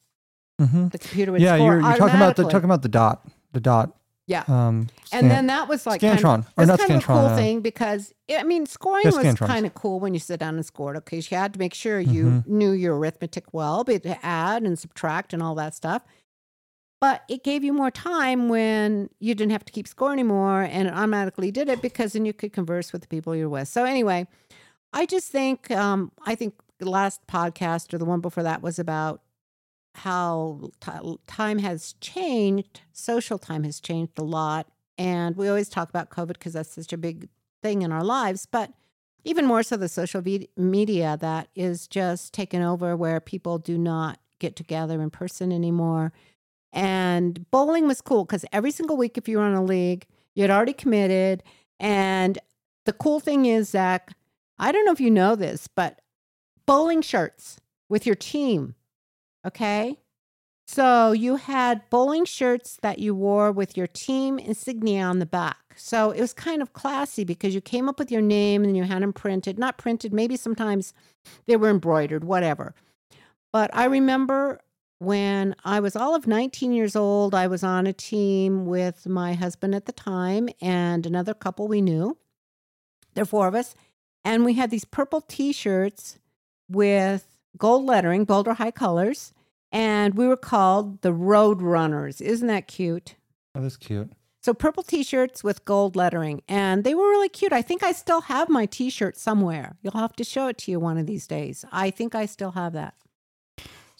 hmm The computer would Yeah, score you're, you're talking about the talking about the dot, the dot. Yeah. Um, And then that was like kind of, or not kind of a cool uh, thing because I mean scoring was Scantrons. kind of cool when you sit down and scored. Okay, you had to make sure you Mm-hmm. knew your arithmetic well, but to add and subtract and all that stuff. But it gave you more time when you didn't have to keep score anymore, and it automatically did it because then you could converse with the people you're with. So anyway, I just think um, I think the last podcast or the one before that was about how ti- time has changed, social time has changed a lot. And we always talk about COVID because that's such a big thing in our lives, but even more so the social vid- media that is just taken over where people do not get together in person anymore. And bowling was cool because every single week, if you were on a league, you had already committed. And the cool thing is, Zach, I don't know if you know this, but bowling shirts with your team. Okay. So you had bowling shirts that you wore with your team insignia on the back. So it was kind of classy because you came up with your name and you had them printed, not printed, maybe sometimes they were embroidered, whatever. But I remember when I was all of 19 years old, I was on a team with my husband at the time and another couple we knew. There are four of us. And we had these purple t shirts with gold lettering, Boulder High colors. And we were called the Road Runners. Isn't that cute? Oh, that's cute. So purple t-shirts with gold lettering and they were really cute. I think I still have my t-shirt somewhere. You'll have to show it to you one of these days. I think I still have that.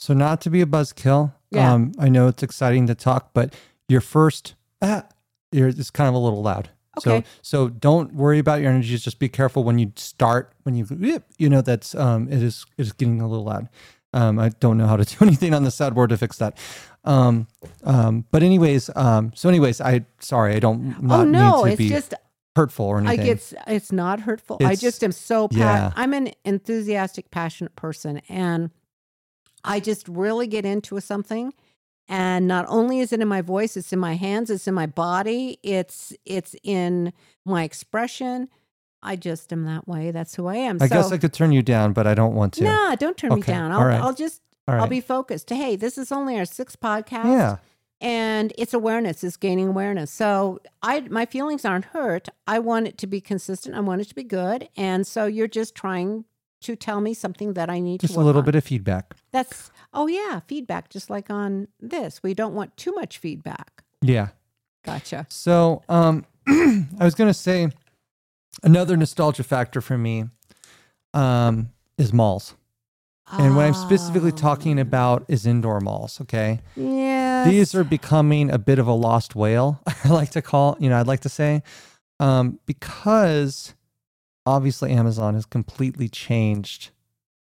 So not to be a buzzkill. Yeah. Um, I know it's exciting to talk, but your first, ah, you're, it's kind of a little loud. Okay. So, so don't worry about your energies. Just be careful when you start. When you, you know, that's um, it is it is getting a little loud. Um, I don't know how to (laughs) do anything on the soundboard to fix that. Um, um, but anyways, um, so anyways, I sorry, I don't not oh no, it's just hurtful or I anything. it's it's not hurtful. I just am so pa- yeah. I'm an enthusiastic, passionate person and I just really get into something and not only is it in my voice, it's in my hands, it's in my body, it's it's in my expression. I just am that way. That's who I am. I so, guess I could turn you down, but I don't want to. Nah, don't turn me down. I'll, right. I'll just right. I'll be focused. Hey, this is only our sixth podcast. yeah. And it's awareness, it's gaining awareness. So I my feelings aren't hurt. I want it to be consistent. I want it to be good. And so you're just trying to tell me something that I need Just to a little on. bit of feedback. That's oh yeah, feedback, just like on this. We don't want too much feedback. Yeah. Gotcha. So, um, (clears throat) I was gonna say another nostalgia factor for me um, is malls, and what I'm specifically talking Oh, about is indoor malls. Okay, Yeah. these are becoming a bit of a lost whale. (laughs) I like to call, you know, I'd like to say, um, because obviously Amazon has completely changed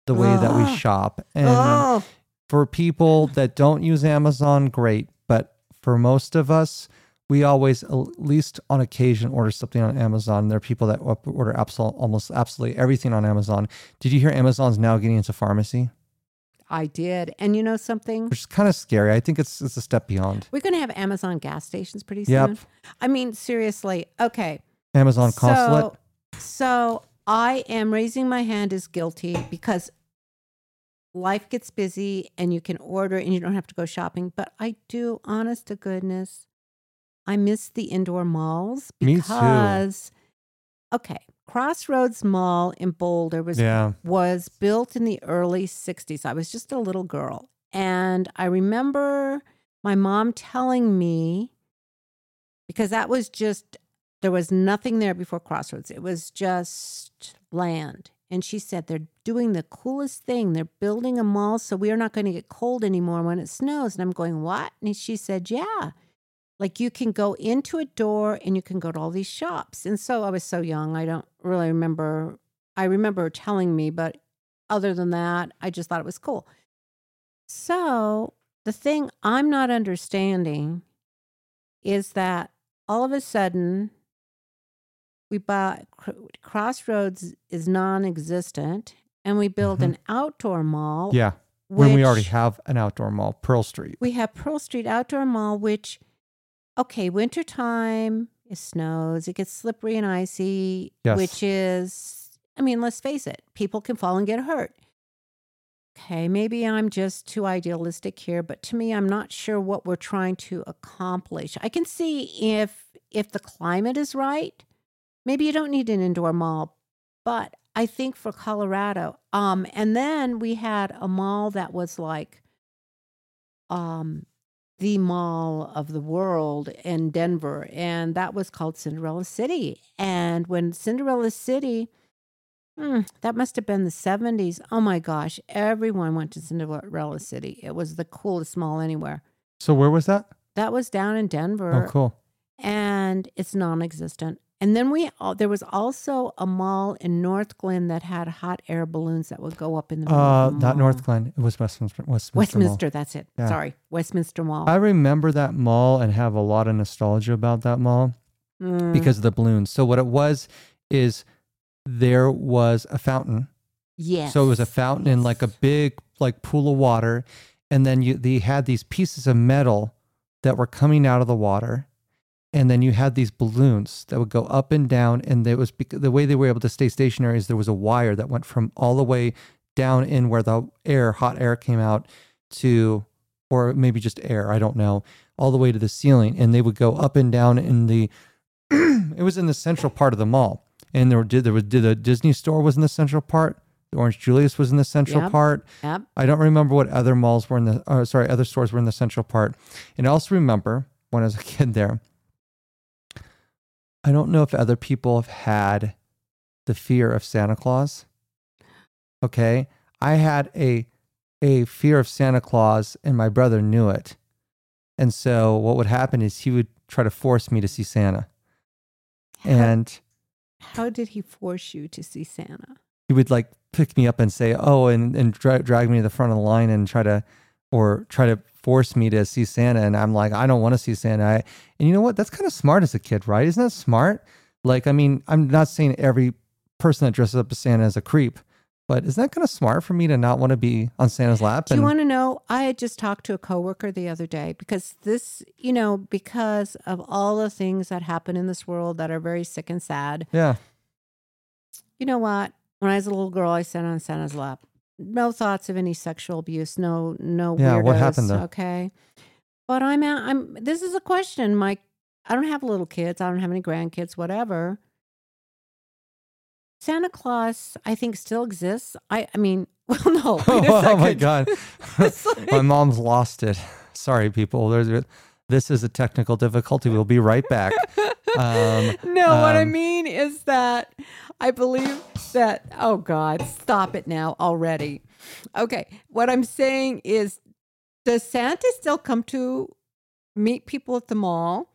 the way that we (gasps) oh. shop, and oh, for people that don't use Amazon, great. But for most of us, we always, at least on occasion, order something on Amazon. There are people that order absol- almost absolutely everything on Amazon. Did you hear Amazon's now getting into pharmacy? I did. And you know something? Which is kind of scary. I think it's it's a step beyond. We're gonna have Amazon gas stations pretty soon. Yep. I mean, seriously. Okay. Amazon consulate. So, so I am raising my hand as guilty because life gets busy and you can order and you don't have to go shopping. But I do, honest to goodness, I miss the indoor malls Me too. because, okay, Crossroads Mall in Boulder was yeah. was built in the early 60s. I was just a little girl. And I remember my mom telling me, because that was just, there was nothing there before Crossroads, it was just land. And she said, they're doing the coolest thing. They're building a mall so we are not going to get cold anymore when it snows. And I'm going, what? And she said, yeah. Like you can go into a door and you can go to all these shops. And so I was so young, I don't really remember. I remember telling me, but other than that, I just thought it was cool. So the thing I'm not understanding is that all of a sudden we buy Cr- Crossroads is non-existent, and we build Mhm. an outdoor mall. Yeah. When we already have an outdoor mall, Pearl Street. we have Pearl Street Outdoor Mall, which, okay, wintertime, it snows, it gets slippery and icy, Yes. which is, I mean, let's face it, people can fall and get hurt. Okay, maybe I'm just too idealistic here, but to me, I'm not sure what we're trying to accomplish. I can see if if the climate is right, maybe you don't need an indoor mall, but I think for Colorado, um, and then we had a mall that was like um the mall of the world in Denver, and that was called Cinderella City. And when Cinderella City, hmm, that must have been the 70s. Oh my gosh, everyone went to Cinderella City. It was the coolest mall anywhere. So where was that? That was down in Denver, Oh, cool. and it's non existent. And then we there was also a mall in Northglenn that had hot air balloons that would go up in the middle Uh, of not. Northglenn. It was Westminster. Westminster. Mall. Westminster, that's it. Yeah. Sorry, Westminster Mall. I remember that mall and have a lot of nostalgia about that mall Mm. because of the balloons. So what it was is there was a fountain. Yes. So it was a fountain in like a big like pool of water, and then you they had these pieces of metal that were coming out of the water, and then you had these balloons that would go up and down, and it was the way they were able to stay stationary is there was a wire that went from all the way down in where the air, hot air came out to, or maybe just air, I don't know, all the way to the ceiling, and they would go up and down in the. (clears throat) it was in the central part of the mall, and there were did there was did the Disney store was in the central part. The Orange Julius was in the central Yep. part. Yep. I don't remember what other malls were in the, or sorry, other stores were in the central part. And I also remember when I was a kid there, I don't know if other people have had the fear of Santa Claus. Okay. I had a, a fear of Santa Claus and my brother knew it. And so what would happen is he would try to force me to see Santa. How- And How did he force you to see Santa? he would like pick me up and say, "Oh," and and dra- drag me to the front of the line and try to, or try to force me to see Santa. And I'm like, I don't want to see Santa. I, and you know what? That's kind of smart as a kid, right? Isn't that smart? Like, I mean, I'm not saying every person that dresses up as Santa is a creep, but isn't that kind of smart for me to not want to be on Santa's lap? Do you want to know? I had just talked to a coworker the other day because this, you know, because of all the things that happen in this world that are very sick and sad. yeah, You know what? When I was a little girl, I sat on Santa's lap. No thoughts of any sexual abuse. No, no. Yeah, what happened, though? Okay, but I'm, at, I'm. This is a question. My, I don't have little kids. I don't have any grandkids. Whatever. Santa Claus, I think, still exists. I, I mean, (laughs) well, no. (laughs) a oh, oh my god, (laughs) like- my mom's lost it. Sorry, people. There's, this is a technical difficulty. We'll be right back. (laughs) Um, no, what I um, mean is that I believe that, oh God, stop it now already. Okay. What I'm saying is, does Santa still come to meet people at the mall?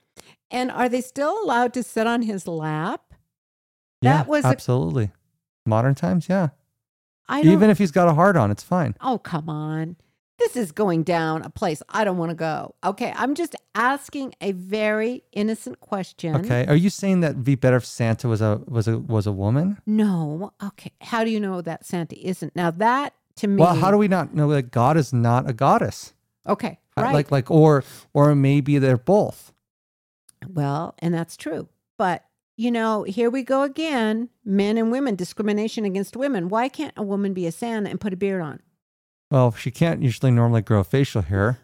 And are they still allowed to sit on his lap? yeah, That was a- absolutely modern times. Yeah. I don't, Even if he's got a heart on, it's fine. oh, come on. This is going down a place I don't want to go. Okay. I'm just asking a very innocent question. Okay. Are you saying that it'd be better if Santa was a was a was a woman? No. Okay. How do you know that Santa isn't? Now, that to me. Well, how do we not know that God is not a goddess? Okay. Uh, Right. Like like or or maybe they're both. Well, and that's true. But, you know, here we go again men and women, discrimination against women. Why can't a woman be a Santa and put a beard on? Well, she can't usually normally grow facial hair.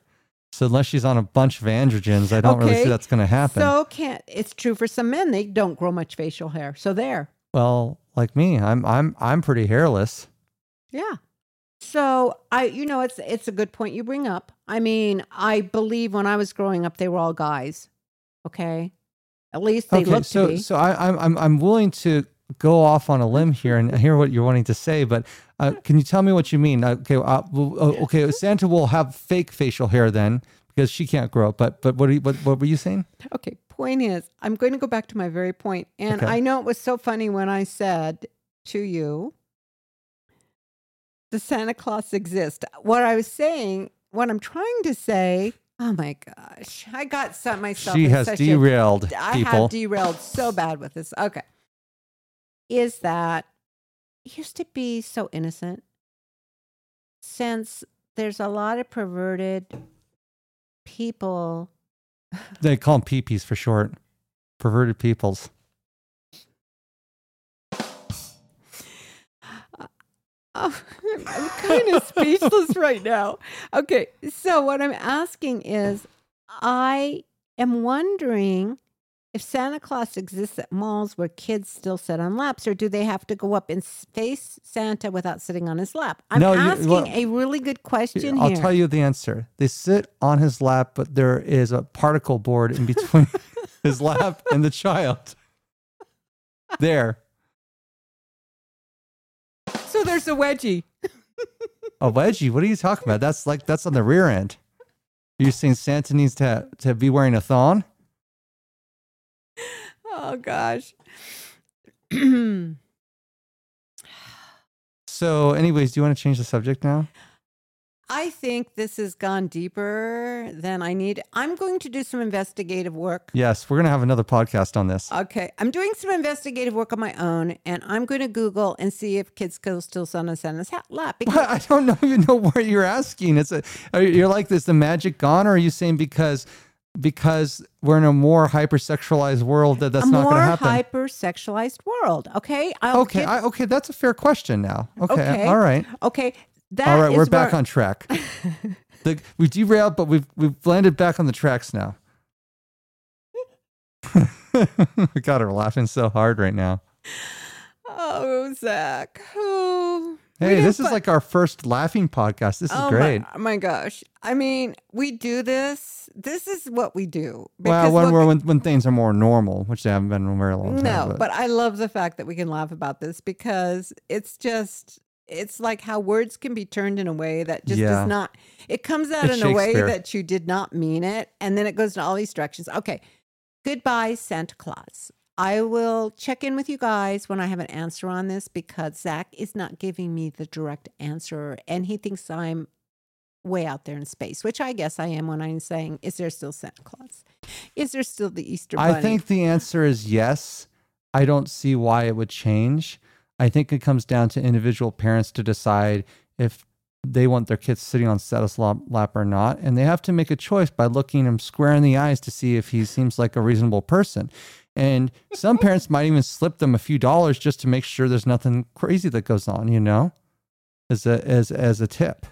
So unless she's on a bunch of androgens, I don't really see that's going to happen. So can't it's true for some men, they don't grow much facial hair. So there. well, like me, I'm I'm I'm pretty hairless. Yeah. So I you know, it's it's a good point you bring up. I mean, I believe when I was growing up they were all guys. Okay. At least they okay, looked so to be. so I, I'm I'm I'm willing to go off on a limb here and hear what you're wanting to say, but uh, can you tell me what you mean? Okay, uh, uh, okay, Santa will have fake facial hair then because she can't grow. But but what are you, what what were you saying? Okay, point is, I'm going to go back to my very. And Okay. I know it was so funny when I said to you, the Santa Claus exists. What I was saying, what I'm trying to say, oh my gosh, I got some myself. She has derailed I people. have derailed so bad with this. Okay. is that it used to be so innocent. Since there's a lot of perverted people. (sighs) They call them peepees for short. Perverted peoples. (sighs) Oh, I'm kind of speechless (laughs) right now. Okay, so what I'm asking is I am wondering if Santa Claus exists at malls where kids still sit on laps, or do they have to go up and face Santa without sitting on his lap? I'm No, you- asking well, a really good question here. I'll here. tell you the answer. They sit on his lap, but there is a particle board in between (laughs) his lap and the child. (laughs) There. So there's a wedgie. (laughs) A wedgie? What are you talking about? That's like that's on the rear end. You're saying Santa needs to to be wearing a thong? Oh gosh. (clears throat) So, anyways, do you want to change the subject now? I think this has gone deeper than I need. I'm going to do some investigative work. Yes, we're gonna have another podcast on this. Okay, I'm doing some investigative work on my own, and I'm going to Google and see if kids go still sit on Santa's hat lap. (laughs) Because? I don't know, even know what you're asking. It's a you- you're like this the magic gone, or are you saying because because we're in a more hypersexualized world that that's a not going to happen? hyper-sexualized world. Okay. I'll okay, give- I, okay, that's a fair question now. Okay, Okay. all right, okay. That all right. We're is back where- on track. (laughs) the, we derailed, but we've we've landed back on the tracks now. (laughs) God, we're laughing so hard right now. Oh, Zach. Oh. Hey, this is like our first laughing podcast. This is oh great. My, my gosh. I mean, we do this. This is what we do. Well, when we're when, when things are more normal, which they haven't been in a very long time. No, but I love the fact that we can laugh about this because it's just it's like how words can be turned in a way that just Yeah. does not it comes out It's in a way that you did not mean it and then it goes in all these directions. Okay. Goodbye Santa Claus. I will check in with you guys when I have an answer on this because Zach is not giving me the direct answer and he thinks I'm way out there in space, which I guess I am when I'm saying, is there still Santa Claus? Is there still the Easter Bunny? I think the answer is yes. I don't see why it would change. I think it comes down to individual parents to decide if they want their kids sitting on Santa's lap lap or not. And they have to make a choice by looking him square in the eyes to see if he seems like a reasonable person. And some parents might even slip them a few dollars just to make sure there's nothing crazy that goes on, you know, as a as as a tip.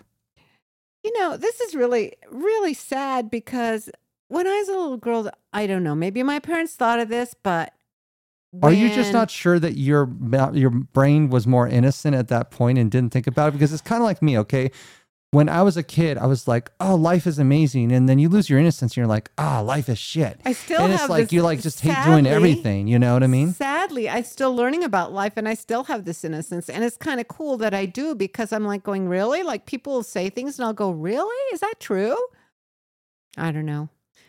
You know, this is really, really sad because when I was a little girl, I don't know, maybe my parents thought of this, but. Are you just not sure that your your brain was more innocent at that point and didn't think about it? Because it's kind of like me, okay? When I was a kid, I was like, "Oh, life is amazing," and then you lose your innocence, and you're like, "Ah, life is shit." I still and it's like this- you like just hate doing everything. You know what I mean? Sadly, I'm still learning about life and I still have this innocence. And it's kind of cool that I do because I'm like going, really? Like people will say things and I'll go, really? Is that true? I don't know.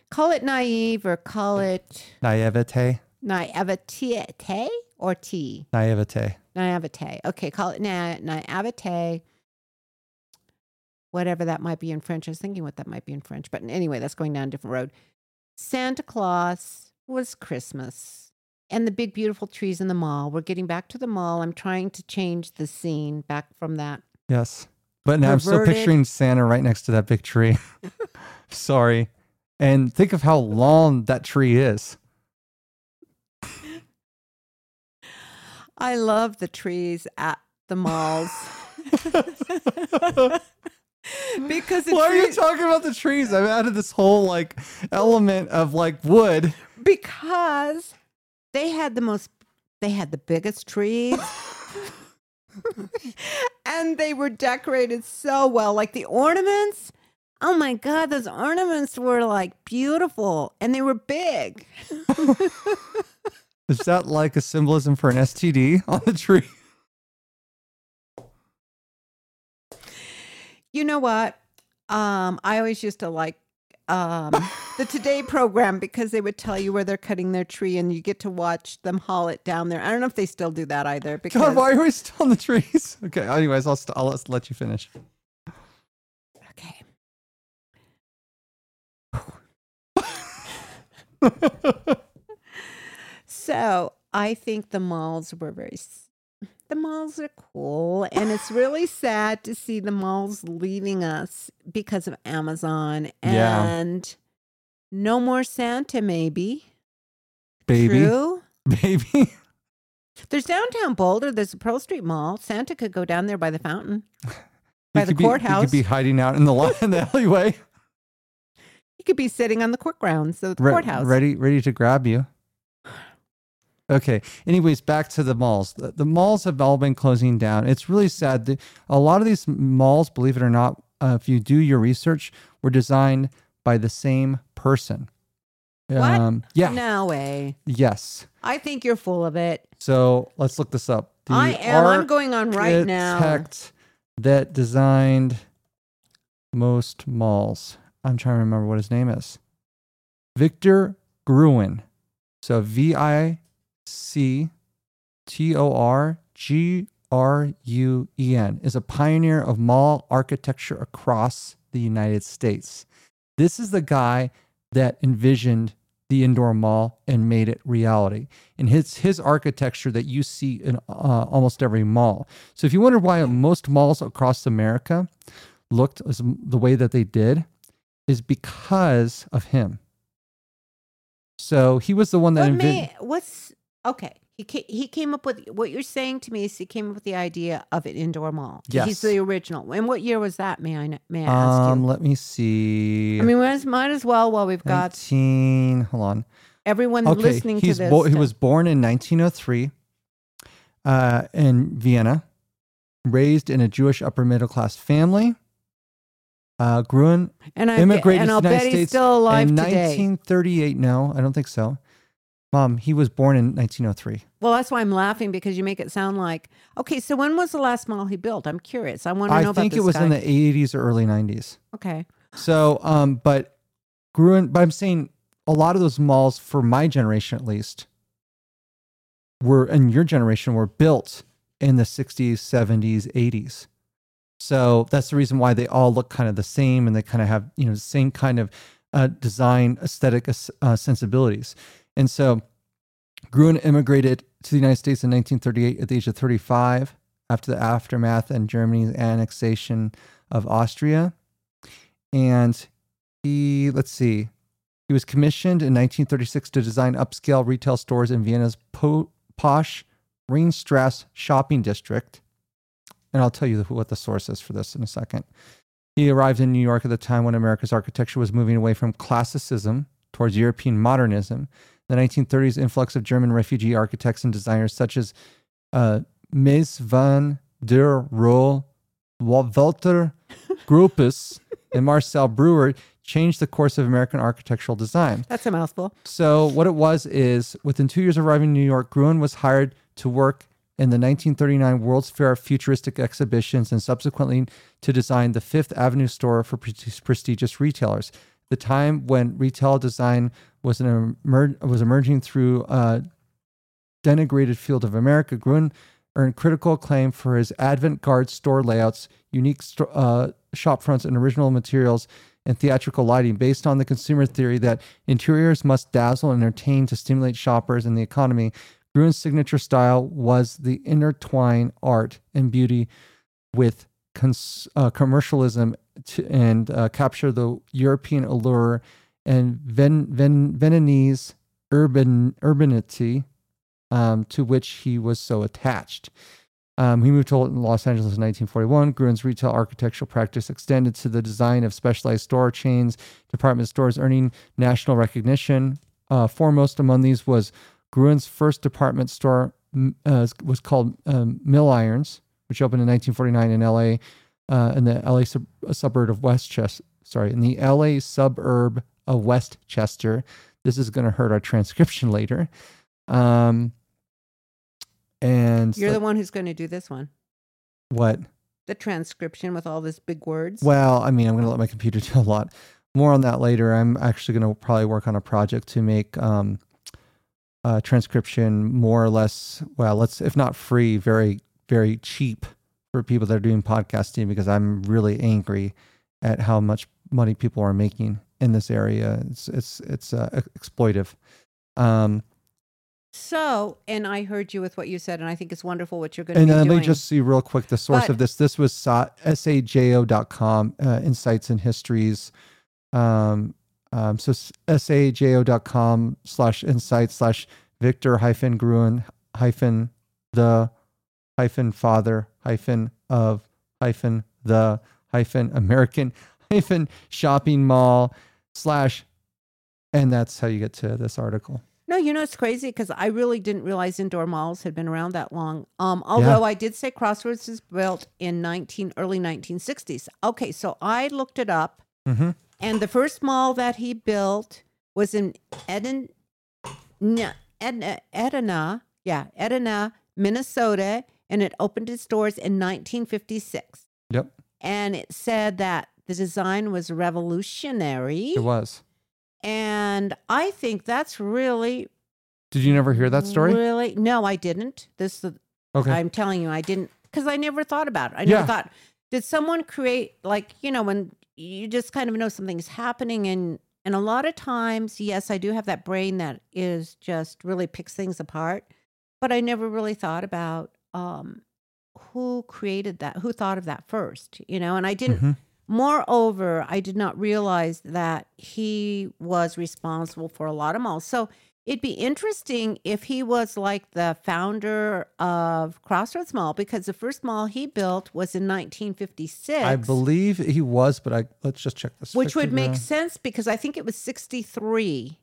Call it naive or call it Naivete, naivete or T. naivete. Naivete. Okay, call it na- naivete. Whatever that might be in French. I was thinking what that might be in French. But anyway, that's going down a different road. Santa Claus was Christmas. And the big, beautiful trees in the mall. We're getting back to the mall. I'm trying to change the scene back from that. Yes, but now I'm still picturing Santa right next to that big tree. (laughs) Sorry, and think of how long that tree is. I love the trees at the malls. (laughs) (laughs) (laughs) because Why are you talking about the trees? I've added this whole like element of like wood. because they had the most they had the biggest trees (laughs) and they were decorated so well like the ornaments oh my god those ornaments were like beautiful and they were big (laughs) Is that like a symbolism for an STD on the tree? You know what um i always used to like um the today (laughs) program because they would tell you where they're cutting their tree and you get to watch them haul it down there i don't know if they still do that either (laughs) because God, why are we still on the trees? (laughs) Okay, anyways, I'll, st- I'll let- let you finish. okay So, I think the malls were very. The malls are cool, and it's really sad to see the malls leaving us because of Amazon Yeah. and no more Santa. Maybe Baby, True. (laughs) baby. There's downtown Boulder. There's a Pearl Street Mall. Santa could go down there by the fountain, (laughs) by the be- You courthouse. could be hiding out in the li- in the (laughs) alleyway, he could be sitting on the court grounds of the re- courthouse. ready, ready to grab you. Okay. Anyways, back to the malls. The, the malls have all been closing down. It's really sad. The, a lot of these malls, believe it or not, uh, if you do your research, were designed by the same person. What? Um, yeah. No way. Yes. I think you're full of it. So let's look this up. The I am. I'm going on right now. architect that designed most malls. I'm trying to remember what his name is. Victor Gruen. So V I C T O R G R U E N is a pioneer of mall architecture across the United States. This is the guy that envisioned the indoor mall and made it reality. And his his architecture that you see in uh, almost every mall. So if you wonder why most malls across America looked as the way that they did, is because of him. So he was the one that What may, what's okay? He ca- he came up with what you're saying to me is he came up with the idea of an indoor mall. Yes. he's the original. And what year was that? May I kn- may I ask Um, you? let me see. I mean, might as, might as well while we've got 19, hold on. everyone Okay, listening he's to this. bo- he was born in 1903 uh, in Vienna, raised in a Jewish upper middle class family. Uh, Gruen and I immigrated and to I'll the United bet he's States still alive in today. 1938. No, I don't think so. Mom, he was born in 1903. Well, that's why I'm laughing because you make it sound like okay. So when was the last mall he built? I'm curious. I want to know I about think this it was guy. in the 80s or early 90s. okay. So, um, but Gruen, but I'm saying a lot of those malls, for my generation at least, were and your generation were built in the 60s, 70s, 80s. So that's the reason why they all look kind of the same and they kind of have you know the same kind of uh, design aesthetic uh, sensibilities. And so Gruen immigrated to the United States in 1938 at the age of 35 after the aftermath and Germany's annexation of Austria. And he, let's see, he was commissioned in 1936 to design upscale retail stores in Vienna's po- posh Ringstrasse shopping district. And I'll tell you what the source is for this in a second. He arrived in New York at the time when America's architecture was moving away from classicism towards European modernism. The 1930s influx of German refugee architects and designers such as uh, Mies van der Rohe, Walter (laughs) Gropius, and Marcel Breuer changed the course of American architectural design. That's a mouthful. So what it was is within two years of arriving in New York, Gruen was hired to work in the 1939 World's Fair futuristic exhibitions and subsequently to design the Fifth Avenue store for pre- prestigious retailers. The time when retail design was an emer- was emerging through a denigrated field of America, Gruen earned critical acclaim for his avant-garde store layouts, unique sto- uh, shop fronts, and original materials and theatrical lighting based on the consumer theory that interiors must dazzle and entertain to stimulate shoppers and the economy. Gruen's signature style was the intertwine art and beauty with cons- uh, commercialism to, and uh, capture the European allure and Ven- Ven- Viennese urban urbanity um, to which he was so attached. Um, he moved to Los Angeles in 1941. Gruen's retail architectural practice extended to the design of specialized store chains, department stores, earning national recognition. Uh, foremost among these was Gruen's first department store uh, was called um, Milliron's, which opened in 1949 in LA, uh, in the LA sub- suburb of Westchester. Sorry, in the LA suburb of Westchester. This is going to hurt our transcription later. Um, and You're the one who's going to do this one. what? The transcription with all these big words. Well, I mean, I'm going to let my computer (laughs) do a lot. More on that later. I'm actually going to probably work on a project to make um, uh, transcription more or less, well, let's, if not free, very, very cheap for people that are doing podcasting because I'm really angry at how much money people are making in this area. It's, it's, it's uh, exploitive. Um, So, and I heard you with what you said, and I think it's wonderful what you're going to do. And be uh, let me just see real quick the source But- of this. This was sa- sajo.com, uh, Insights and Histories. Um, um, so sajo.com slash insights slash Victor hyphen Gruen hyphen the hyphen father hyphen of hyphen the hyphen American (laughs) hyphen shopping mall slash. And that's how you get to this article. No, you know it's crazy because I really didn't realize indoor malls had been around that long. Um, although I did say Crossroads was built in nineteen early nineteen sixties. Okay, so I looked it up, Mm-hmm. and the first mall that he built was in Eden, N- Edna, Edina, yeah, Edina, Minnesota, and it opened its doors in nineteen fifty six. Yep, And it said that the design was revolutionary, it was. and I think that's really Did you never hear that story? Really? No, I didn't. This Okay. I'm telling you, I didn't because I never thought about it. I never Yeah. thought, did someone create like you know when you just kind of know something's happening and and a lot of times, yes, I do have that brain that is just really picks things apart, but I never really thought about um who created that, who thought of that first, you know, and I didn't. Mhm. Moreover, I did not realize that he was responsible for a lot of malls. So it'd be interesting if he was like the founder of Crossroads Mall because the first mall he built was in 1956. I believe he was, but I let's just check this. which would make sense because I think it was 63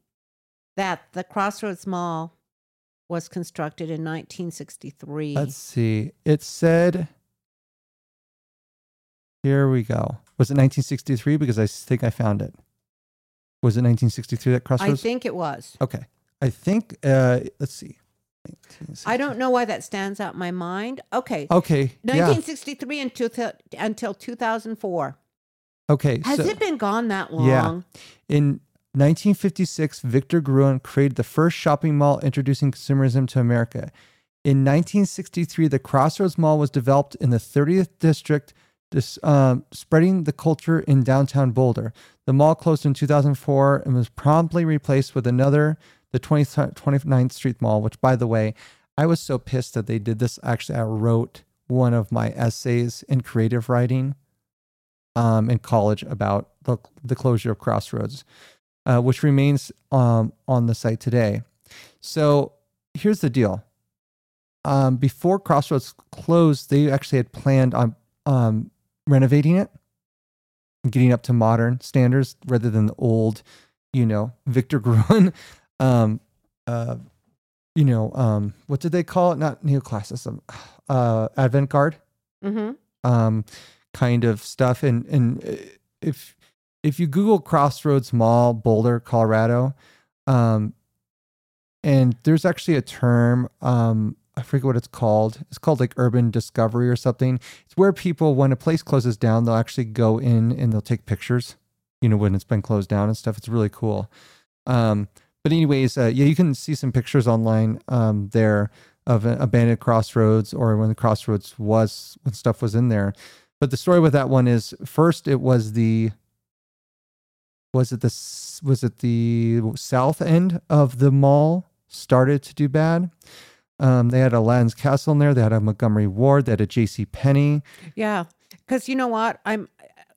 that the Crossroads Mall was constructed in 1963. Let's see. It said. Here we go. Was it 1963? Because I think I found it. Was it 1963 that Crossroads? I Crossroads? think it was. okay. I think. Uh, let's see. I don't know why that stands out in my mind. Okay. Okay. Yeah. 1963 until, until 2004. Okay. Has so it been gone that long? Yeah. in 1956, Victor Gruen created the first shopping mall introducing consumerism to America. In 1963, the Crossroads Mall was developed in the 30th district, dis, um, spreading the culture in downtown Boulder. The mall closed in 2004 and was promptly replaced with another, the 20th, 29th Street Mall, which, by the way, I was so pissed that they did this. Actually, I wrote one of my essays in creative writing um, in college about the, the closure of Crossroads, uh, which remains um, on the site today. So here's the deal. Um, before Crossroads closed, they actually had planned on um, renovating it and getting up to modern standards rather than the old, you know, Victor Gruen, (laughs) um, uh, you know, um, what did they call it? Not neoclassicism, (sighs) uh, avant-garde Mm-hmm. um, kind of stuff. And and uh, if if you Google Crossroads Mall, Boulder, Colorado, um, and there's actually a term, um, I forget what it's called. It's called like urban discovery or something. It's where people, when a place closes down, they'll actually go in and they'll take pictures. You know, when it's been closed down and stuff. It's really cool. Um, but anyways, uh, yeah, you can see some pictures online um, there of abandoned crossroads or when the crossroads was when stuff was in there. But the story with that one is first it was the was it the was it the south end of the mall started to do bad. Um, they had a Lands Castle in there. They had a Montgomery Ward. They had a J.C. Penney. Yeah, because you know what, I'm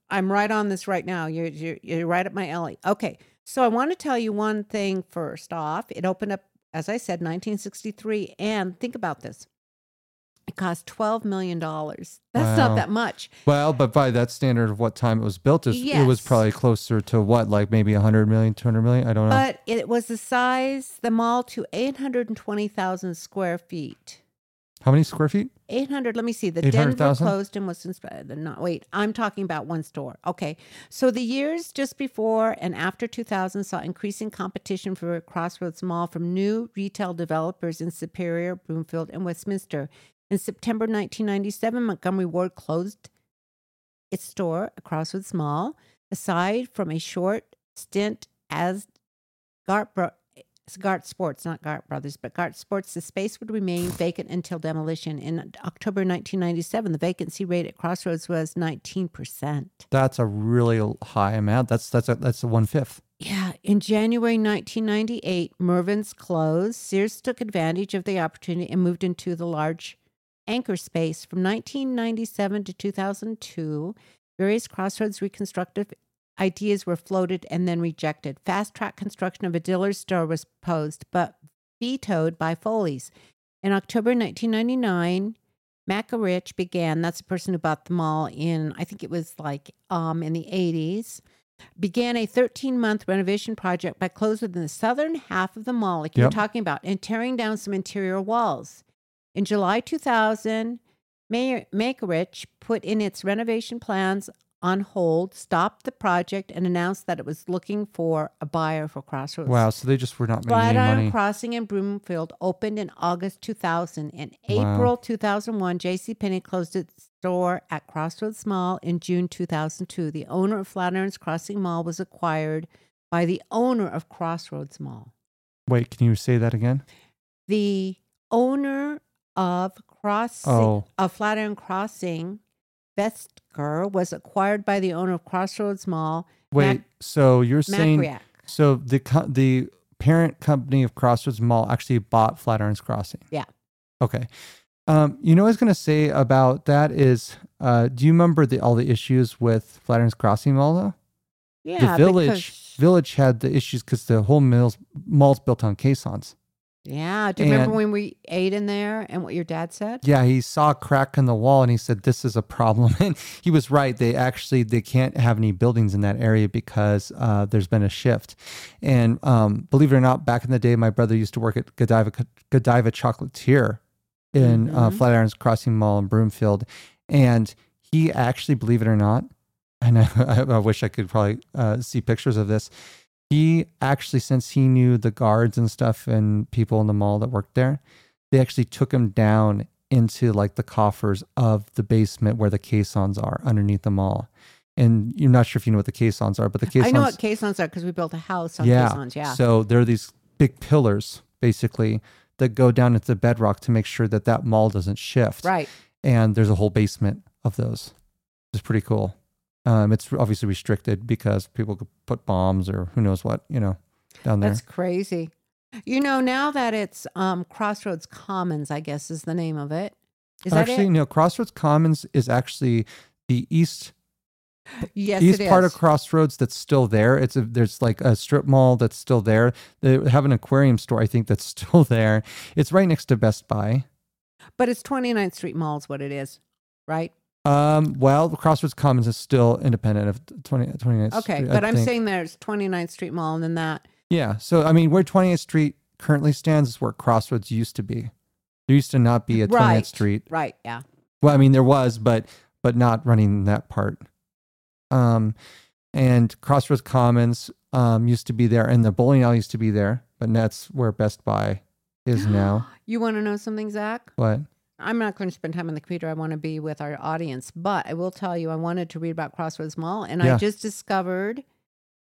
I'm right on this right now. You're you're, you're right up my alley. Okay, so I want to tell you one thing first off. It opened up, as I said, 1963, and think about this. It cost twelve million dollars. That's Wow. not that much. Well, but by that standard of what time it was built, is it was probably closer to what, like maybe 100 million, 200 million? I don't know. But it was the size, the mall to 820,000 square feet. How many square feet? 800, let me see. The Denver closed and was insp- the uh, not wait, I'm talking about one store. Okay. So the years just before and after 2000 saw increasing competition for Crossroads Mall from new retail developers in Superior, Broomfield, and Westminster. In September 1997, Montgomery Ward closed its store at Crossroads Mall. Aside from a short stint as Gart, Bro- Gart Sports, not Gart Brothers, but Gart Sports, the space would remain vacant until demolition. In October 1997, the vacancy rate at Crossroads was 19%. That's a really high amount. That's that's a that's a one fifth. Yeah, in January 1998, Mervyn's closed. Sears took advantage of the opportunity and moved into the large anchor space. From 1997 to 2002, various Crossroads reconstructive ideas were floated and then rejected. Fast track construction of a Dillard's store was proposed, but vetoed by Foley's. In October 1999, Macerich began, that's the person who bought the mall in, I think it was like um, in the 80s, began a 13 month renovation project by closing the southern half of the mall, like you're talking about, and tearing down some interior walls. In July 2000, Mayor Macerich put in its renovation plans on hold, stopped the project, and announced that it was looking for a buyer for Crossroads. Wow. So they just were not making any Flatiron money. Crossing in Broomfield opened in August 2000. In Wow. April 2001, JCPenney closed its store at Crossroads Mall in June 2002. The owner of Flatiron's Crossing Mall was acquired by the owner of Crossroads Mall. Wait, can you say that again? The owner of Crossing Oh. of Flatiron Crossing, Westcor, was acquired by the owner of Crossroads Mall, Wait. Mac- so you're saying Macriac. so the co- the parent company of Crossroads Mall actually bought Flatiron's Crossing. Yeah. Okay. Um, you know what I was gonna say about that is, uh, do you remember the all the issues with Flatiron's Crossing Mall though? Yeah, the village because- village had the issues because the whole mill's mall's built on caissons. Yeah. Do you remember when we ate in there and what your dad said? Yeah, he saw a crack in the wall and he said this is a problem. (laughs) And he was right. They actually they can't have any buildings in that area because uh, there's been a shift. And um, believe it or not, back in the day, my brother used to work at Godiva Godiva Chocolatier in uh, Mhm. Flatirons Crossing Mall in Broomfield, and he actually, believe it or not, and (laughs) I, I wish I could probably uh, see pictures of this. He actually, since he knew the guards and stuff and people in the mall that worked there, they actually took him down into like the coffers of the basement where the caissons are underneath the mall. And you're not sure if you know what the caissons are, but the caissons. I know what caissons are because we built a house on yeah. caissons. Yeah. So there are these big pillars basically that go down into the bedrock to make sure that that mall doesn't shift. right. And there's a whole basement of those. It's pretty cool. Um, it's obviously restricted because people could put bombs or who knows what, you know, down there. That's crazy. You know, now that it's um, Crossroads Commons, I guess is the name of it. Is that actually, it? no, Crossroads Commons is actually the east Yes, east part of Crossroads that's still there. It's a there's like a strip mall that's still there. They have an aquarium store, I think, that's (laughs) still there. It's right next to Best Buy. but it's 29th Street Mall is what it is, right? Um, well, Crossroads Commons is still independent of 20, 29th Okay, Street. I but I'm think. saying there's 29th Street Mall and then that. yeah. So I mean, where 28th Street currently stands is where Crossroads used to be. There used to not be a 29th Right. Street. Right. Yeah. Well, I mean, there was, but but not running that part. Um, and Crossroads Commons um used to be there, and the bowling alley used to be there, but that's where Best Buy is (gasps) now. You want to know something, Zach? What? I'm not going to spend time on the computer. I want to be with our audience, but I will tell you, I wanted to read about Crossroads Mall, and Yeah. I just discovered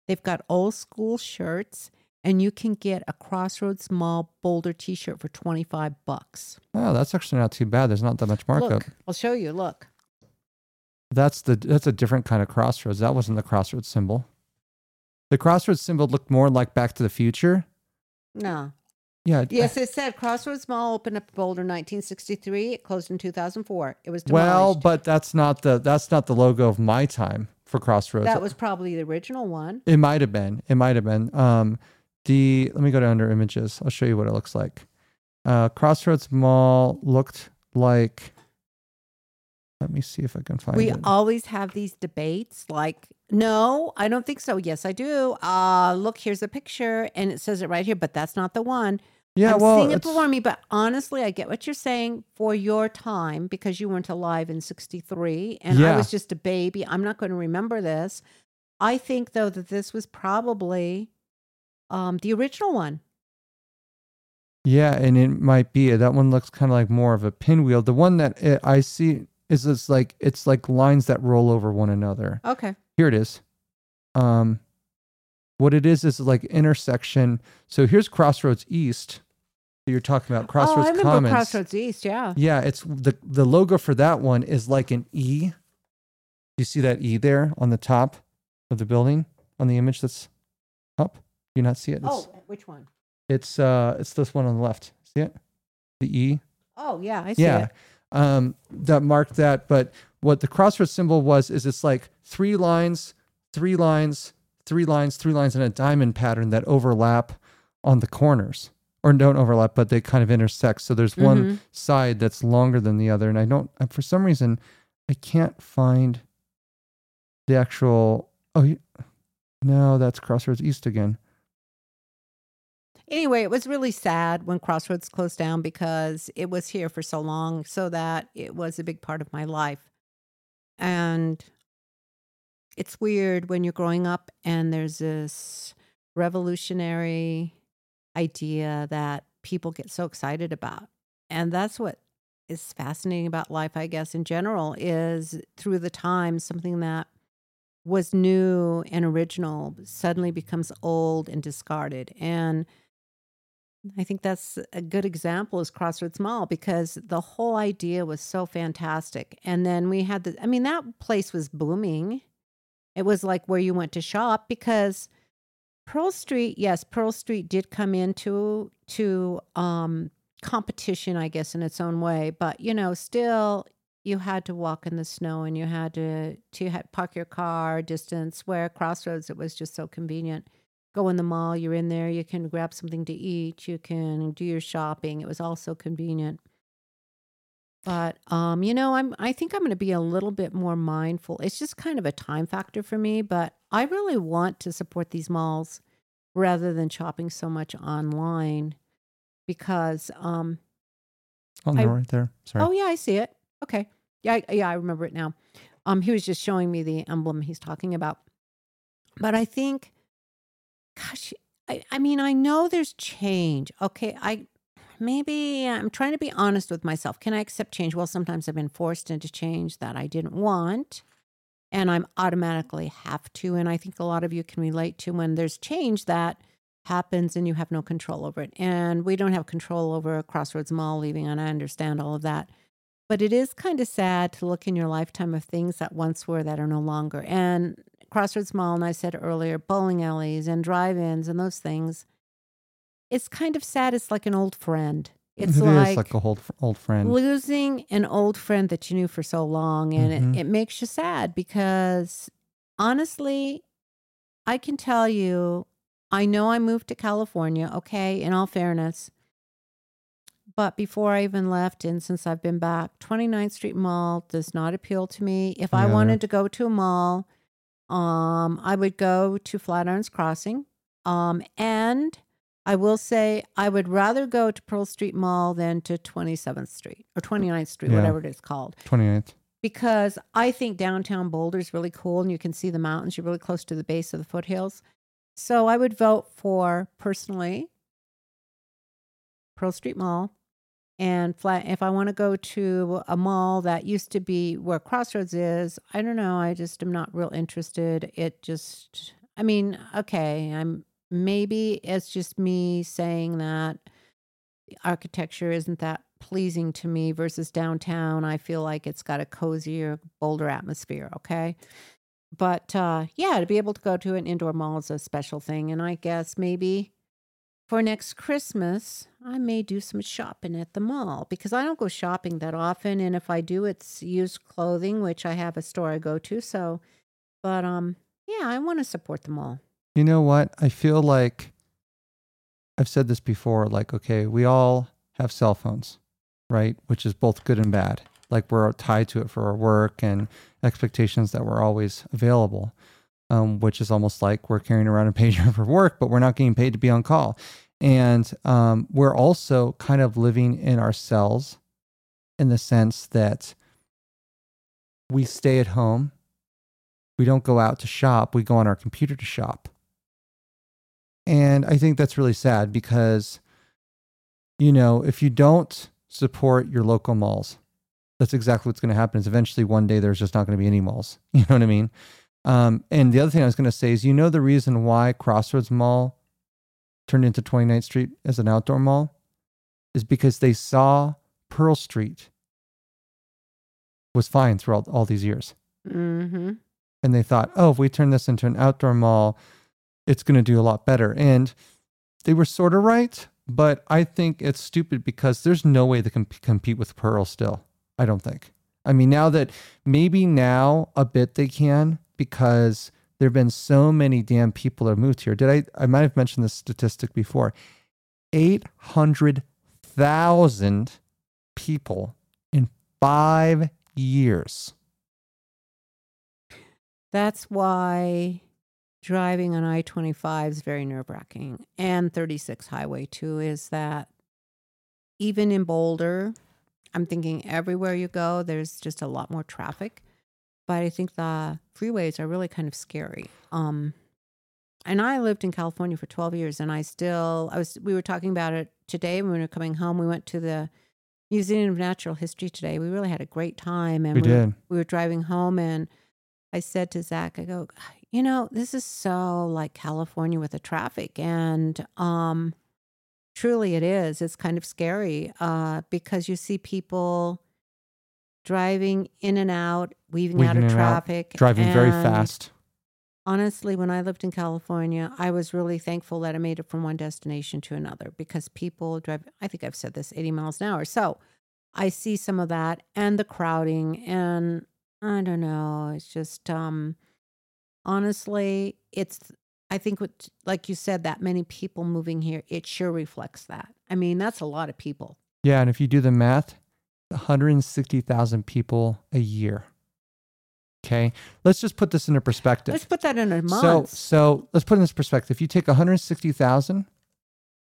they've got old school shirts, and you can get a Crossroads Mall Boulder T-shirt for 25 bucks. Oh, that's actually not too bad. There's not that much markup. Look, I'll show you. Look, That's the that's a different kind of crossroads. That wasn't the crossroads symbol. The crossroads symbol looked more like Back to the Future. no, Yeah. yes, it said Crossroads Mall opened up in Boulder 1963. It closed in 2004. It was Well, but that's not the that's not the logo of my time for crossroads. that was probably the original one. It might have been. It might have been. Um, the let me go to under images. I'll show you what it looks like. Uh, Crossroads Mall looked like. Let me see if I can find We it. always have these debates like, no, I don't think so. Yes, I do. Uh, look, here's a picture and it says it right here, but that's not the one. yeah, I'm well, seeing it before me, but honestly, I get what you're saying for your time because you weren't alive in 63 and I was just a baby. I'm not going to remember this. I think, though, that this was probably um, the original one. yeah, and it might be that one looks kind of like more of a pinwheel. The one that it, I see is it's like it's like lines that roll over one another. Okay. Here it is. Um, what it is is like intersection. So here's Crossroads East. You're talking about Crossroads oh, I remember Commons. Crossroads East. Yeah. Yeah, it's the the logo for that one is like an E. You see that E there on the top of the building on the image that's Up. You not see it? It's, Oh, which one? it's uh it's this one on the left. See it? The E. Oh, yeah, I see yeah it. Um that marked that but what the crossroads symbol was is it's like three lines three lines three lines three lines in a diamond pattern that overlap on the corners or don't overlap but they kind of intersect so there's one Mhm. side that's longer than the other and i don't for some reason i can't find the actual oh no that's crossroads east again Anyway, it was really sad when Crossroads closed down because it was here for so long, so that it was a big part of my life. And it's weird when you're growing up and there's this revolutionary idea that people get so excited about. And that's what is fascinating about life, I guess, in general, is through the time, something that was new and original suddenly becomes old and discarded. And I think that's a good example is Crossroads Mall because the whole idea was so fantastic. And then we had the I mean that place was booming. It was like where you went to shop because Pearl Street, yes, Pearl Street did come into to um competition I guess in its own way, but you know, still you had to walk in the snow and you had to to park your car distance where Crossroads it was just so convenient go in the mall, you're in there, you can grab something to eat, you can do your shopping. It was all so convenient. But um, you know, I'm I think I'm going to be a little bit more mindful. It's just kind of a time factor for me, but I really want to support these malls rather than shopping so much online because um oh no I- right there sorry Oh yeah, I see it. Okay. Yeah, I, yeah, I remember it now. Um, he was just showing me the emblem he's talking about. But I think, gosh, I, I mean, I know there's change. Okay, I maybe I'm trying to be honest with myself. Can I accept change? Well, sometimes I've been forced into change that I didn't want, and I'm automatically have to. And I think a lot of you can relate to when there's change that happens and you have no control over it. And we don't have control over Crossroads Mall leaving, and I understand all of that. But it is kind of sad to look in your lifetime of things that once were that are no longer. And Crossroads Mall, and I said earlier, bowling alleys and drive ins and those things. It's kind of sad. It's like an old friend. It's It like, like a old old friend losing an old friend that you knew for so long. And Mhm. it, it makes you sad because honestly, I can tell you, I know I moved to California, okay, in all fairness. But before I even left, and since I've been back, 29th Street Mall does not appeal to me. If I wanted to go to a mall, um, I would go to Flatirons Crossing. Um, and I will say I would rather go to Pearl Street Mall than to 27th Street or 29th Street, Yeah. whatever it is called twenty-eighth. because I think downtown Boulder is really cool and you can see the mountains. You're really close to the base of the foothills. So I would vote for personally Pearl Street Mall. And flat, if I want to go to a mall that used to be where Crossroads is, I don't know. I just am not real interested. It just, I mean, okay, I'm maybe it's just me saying that the architecture isn't that pleasing to me versus downtown. I feel like it's got a cozier, bolder atmosphere. Okay. But uh, yeah, to be able to go to an indoor mall is a special thing. And I guess maybe for next Christmas, I may do some shopping at the mall because I don't go shopping that often. And if I do, it's used clothing, which I have a store I go to. So, but um, yeah, I want to support the mall. You know what? I feel like I've said this before. Like, okay, we all have cell phones, right? Which is both good and bad. Like, we're tied to it for our work and expectations that we're always available, um, which is almost like we're carrying around a pager (laughs) for work, but we're not getting paid to be on call. And um, we're also kind of living in our cells in the sense that we stay at home. We don't go out to shop. We go on our computer to shop. And I think that's really sad because, you know, if you don't support your local malls, that's exactly what's going to happen. Is eventually one day there's just not going to be any malls. (laughs) You know what I mean? Um, and the other thing I was going to say is, you know, the reason why Crossroads Mall turned into 29th Street as an outdoor mall is because they saw Pearl Street was fine throughout all these years Mm-hmm. and they thought, oh, if we turn this into an outdoor mall, it's going to do a lot better. And they were sort of right, but I think it's stupid because there's no way they can p- compete with Pearl still. I don't think. I mean, now that maybe now a bit they can because there have been so many damn people that have moved here. Did I? I might have mentioned this statistic before. 800,000 people in five years. That's why driving on I 25 is very nerve wracking. And 36 highway too is that even in Boulder, I'm thinking everywhere you go, there's just a lot more traffic. But I think the freeways are really kind of scary. Um, and I lived in California for 12 years and I still, I was, we were talking about it today when we were coming home. We went to the Museum of Natural History today. We really had a great time. And We were- did. we were driving home and I said to Zach, I go, you know, this is so like California with the traffic. And um truly it is. It's kind of scary uh because you see people driving in and out, weaving out of and out, traffic. Driving very fast. Honestly, when I lived in California, I was really thankful that I made it from one destination to another because people drive, I think I've said this, 80 miles an hour. So I see some of that and the crowding. And I don't know. It's just, um, honestly, it's, I think what, like you said, that many people moving here, it sure reflects that. I mean, that's a lot of people. Yeah, and if you do the math, 160,000 people a year. Okay, let's just put this into perspective. Let's put that in a So, month. so let's put in this perspective. If you take 160,000,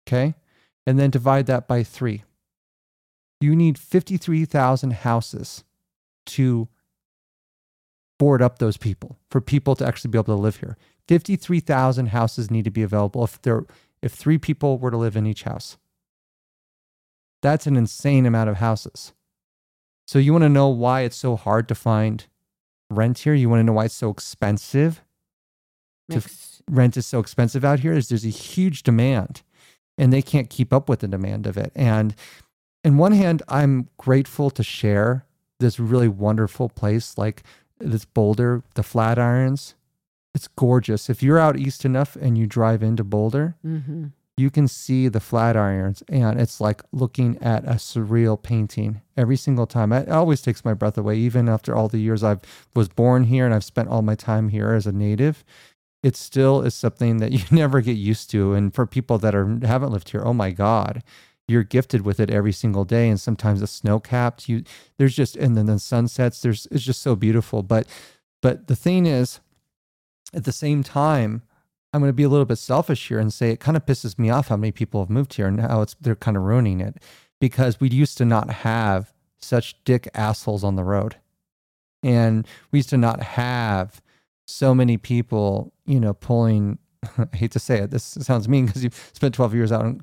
okay, and then divide that by three, you need 53,000 houses to board up those people for people to actually be able to live here. 53,000 houses need to be available if there if three people were to live in each house. That's an insane amount of houses. So you want to know why it's so hard to find rent here? You want to know why it's so expensive? Makes- rent is so expensive out here is there's a huge demand and they can't keep up with the demand of it. And in one hand, I'm grateful to share this really wonderful place like this Boulder, the Flatirons. It's gorgeous. If you're out east enough and you drive into Boulder, Mhm. You can see the Flatirons and it's like looking at a surreal painting every single time. It always takes my breath away, even after all the years I've was born here and I've spent all my time here as a native. It still is something that (laughs) you never get used to. And for people that are haven't lived here, oh my God, you're gifted with it every single day. And sometimes it's snow capped. You there's just and then the sunsets, there's it's just so beautiful. But but the thing is, at the same time, I'm going to be a little bit selfish here and say it kind of pisses me off how many people have moved here and how it's they're kind of ruining it because we used to not have such dick assholes on the road. And we used to not have so many people, you know, pulling (laughs) I hate to say it. This sounds mean because you spent 12 years out in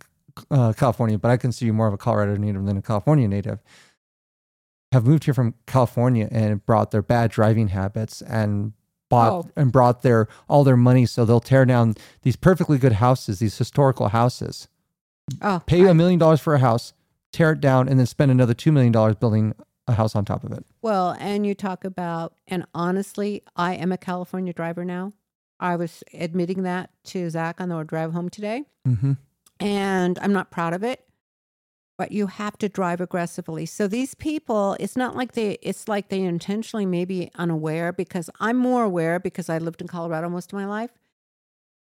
uh, California, but I consider you more of a Colorado native than a California native. Have moved here from California and brought their bad driving habits and bought Oh. and brought their all their money so they'll tear down these perfectly good houses, these historical houses, Oh, pay a million dollars for a house, tear it down, and then spend another two million dollars building a house on top of it. Well, and you talk about, and honestly, I am a California driver now. I was admitting that to Zach on the drive home today, Mm-hmm. and I'm not proud of it. But you have to drive aggressively. So these people, it's not like they, it's like they intentionally maybe unaware because I'm more aware because I lived in Colorado most of my life.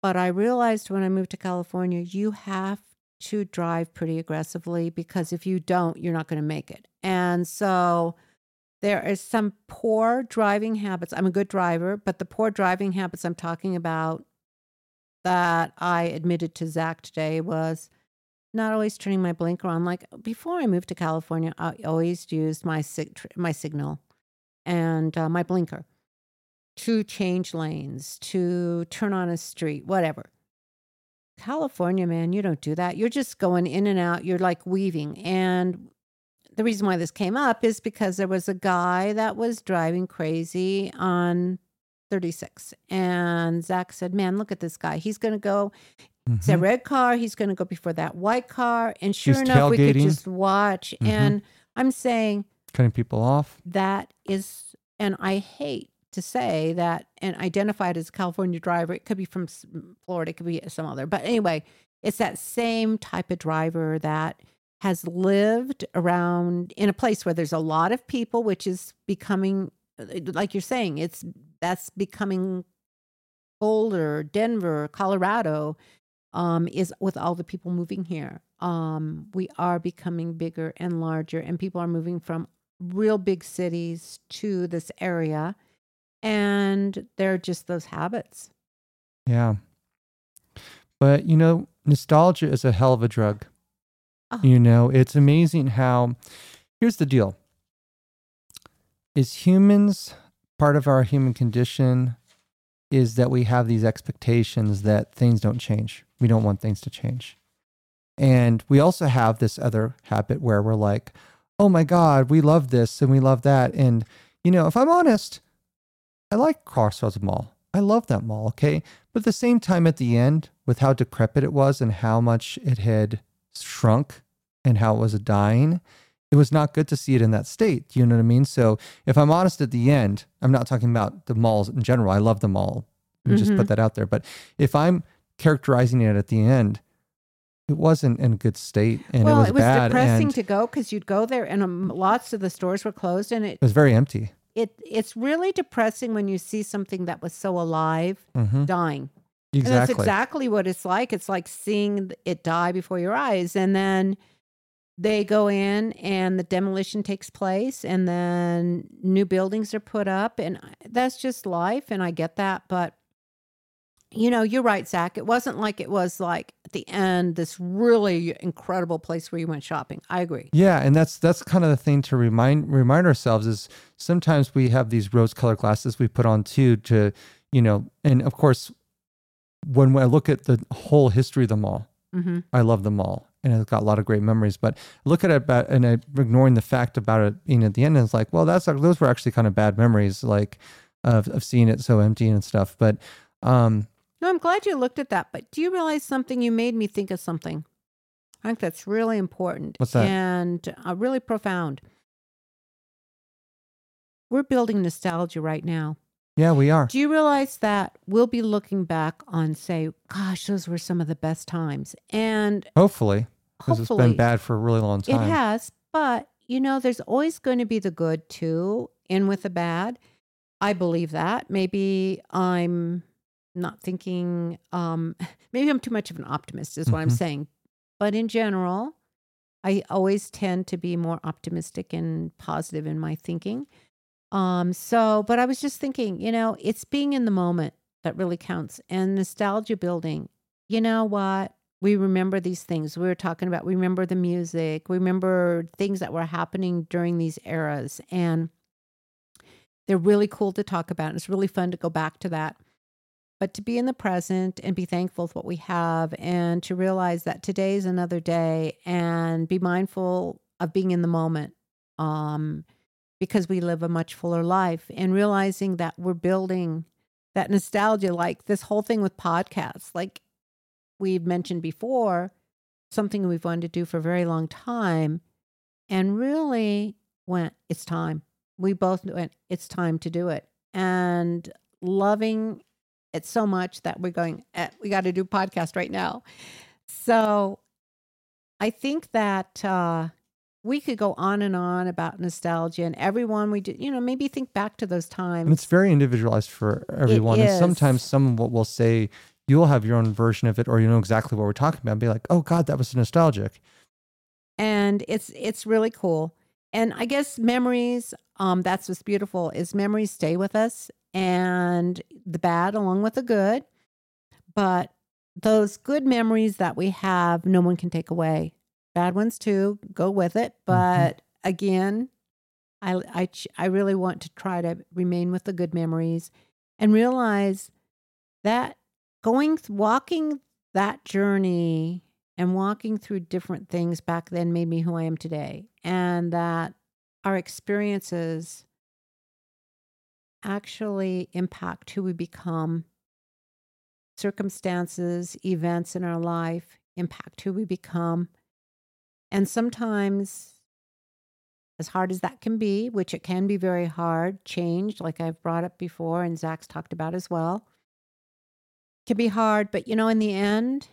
But I realized when I moved to California, you have to drive pretty aggressively because if you don't, you're not going to make it. And so there is some poor driving habits. I'm a good driver, but the poor driving habits I'm talking about that I admitted to Zach today was not always turning my blinker on. Like before I moved to California, I always used my sig- my signal and uh, my blinker to change lanes, to turn on a street, whatever. California, man, you don't do that. You're just going in and out. You're like weaving. And the reason why this came up is because there was a guy that was driving crazy on 36. And Zach said, Man, look at this guy. He's going to go. It's a red car. He's going to go before that white car. And sure He's enough, we could just watch. Mhm. And I'm saying Cutting people off. that is, and I hate to say that and identify it as a California driver. It could be from Florida, it could be some other. But anyway, it's that same type of driver that has lived around in a place where there's a lot of people, which is becoming, uh, like you're saying, it's that's becoming Boulder, Denver, Colorado, um, is with all the people moving here. Um, we are becoming bigger and larger, and people are moving from real big cities to this area, and they're just those habits. Yeah. But, you know, nostalgia is a hell of a drug. Oh. You know, it's amazing how, here's the deal is humans, part of our human condition is that we have these expectations that things don't change. We don't want things to change. And we also have this other habit where we're like, oh my God, we love this and we love that. And, you know, if I'm honest, I like Crossroads Mall. I love that mall, okay? But at the same time, at the end, with how decrepit it was and how much it had shrunk and how it was dying, it was not good to see it in that state. You know what I mean? So if I'm honest at the end, I'm not talking about the malls in general. I love the mall. Let me just put that out there. But if I'm characterizing it at the end, it wasn't in a good state and well, it was, it was bad depressing to go because you'd go there and um, lots of the stores were closed, and it it was very empty. it it's really depressing when you see something that was so alive hmm dying. And Exactly. that's exactly what it's like. It's like seeing it die before your eyes. And then they go in and the demolition takes place and then new buildings are put up. And that's just life. And I get that. But, you know, you're right, Zach. It wasn't like it was like at the end, this really incredible place where you went shopping. I agree. Yeah, and that's that's kind of the thing to remind remind ourselves is sometimes we have these rose colored glasses we put on too to you know, and of course, when I look at the whole history of the mall, hmm I love the mall and it's got a lot of great memories. But look at it about and I, ignoring the fact about it being at the end, and it's like, well, that's those were actually kind of bad memories, like of of seeing it so empty and stuff. But um, No, I'm glad you looked at that. But do you realize something? You made me think of something. I think that's really important. What's that? And uh, really profound. We're building nostalgia right now. yeah, we are. Do you realize that we'll be looking back on, say, gosh, those were some of the best times? And Hopefully, because it's been bad for a really long time. it has, but you know, there's always going to be the good too, in with the bad. I believe that. Maybe I'm not thinking, um, (laughs) maybe I'm too much of an optimist, is what I'm Mhm. saying. But in general, I always tend to be more optimistic and positive in my thinking. Um, so, but I was just thinking, you know, it's being in the moment that really counts and nostalgia building. You know what? We remember these things. We were talking about, we remember the music, we remember things that were happening during these eras. And they're really cool to talk about. And it's really fun to go back to that. But to be in the present and be thankful for what we have and to realize that today's another day and be mindful of being in the moment. Um, because we live a much fuller life and realizing that we're building that nostalgia, like this whole thing with podcasts, like we've mentioned before, something we've wanted to do for a very long time, and really went, it's time. We both went, it's time to do it. And loving it so much that we're going, eh, we got to do podcast right now. So I think that uh, we could go on and on about nostalgia and everyone we did, you know, maybe think back to those times. And it's very individualized for everyone. And sometimes someone will, will say, you'll have your own version of it, or you know exactly what we're talking about, and be like, oh God, that was nostalgic. and it's it's really cool. And i guess memories um that's what's beautiful is memories stay with us and the bad along with the good. But those good memories that we have no one can take away. Bad ones too go with it. But again I, I i really want to try to remain with the good memories and realize that going walking that journey and walking through different things back then made me who I am today. And that our experiences actually impact who we become. Circumstances, events in our life impact who we become. And sometimes as hard as that can be, which it can be very hard, change, like I've brought up before and Zach's talked about as well, can be hard. But, you know, in the end,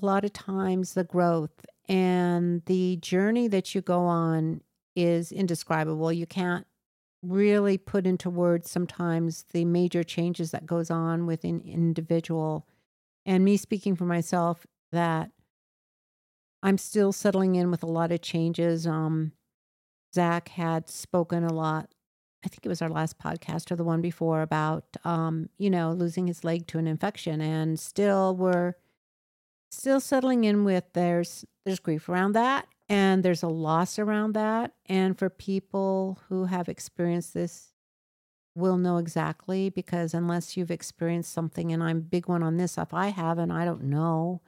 a lot of times the growth and the journey that you go on is indescribable. You can't really put into words sometimes the major changes that goes on within individual. And me speaking for myself, that I'm still settling in with a lot of changes. Um, Zach had spoken a lot. I think it was our last podcast or the one before about, um, you know, losing his leg to an infection, and still we're still settling in with there's there's grief around that, and there's a loss around that, and for people who have experienced this, will know exactly because unless you've experienced something, and I'm big one on this, if I haven't, I don't know.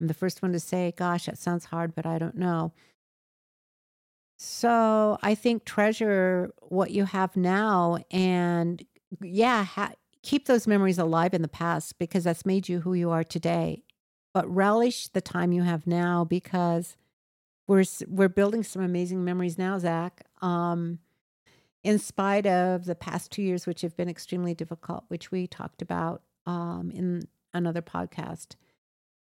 I'm the first one to say, "Gosh, that sounds hard," but I don't know. So I think treasure what you have now and yeah, ha- keep those memories alive in the past because that's made you who you are today. But relish the time you have now because we're we're building some amazing memories now, Zach. Um, in spite of the past two years, which have been extremely difficult, which we talked about um, in another podcast,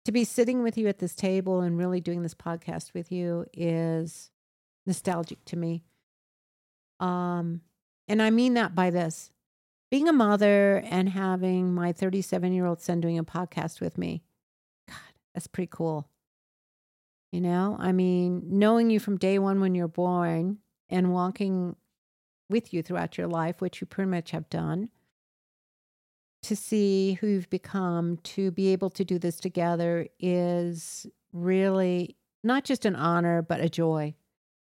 to be sitting with you at this table and really doing this podcast with you is nostalgic to me. Um, and I mean that by this being a mother and having my 37 year old son doing a podcast with me. God, that's pretty cool. You know, I mean, knowing you from day one when you're born and walking with you throughout your life, which you pretty much have done, to see who you've become, to be able to do this together is really not just an honor, but a joy.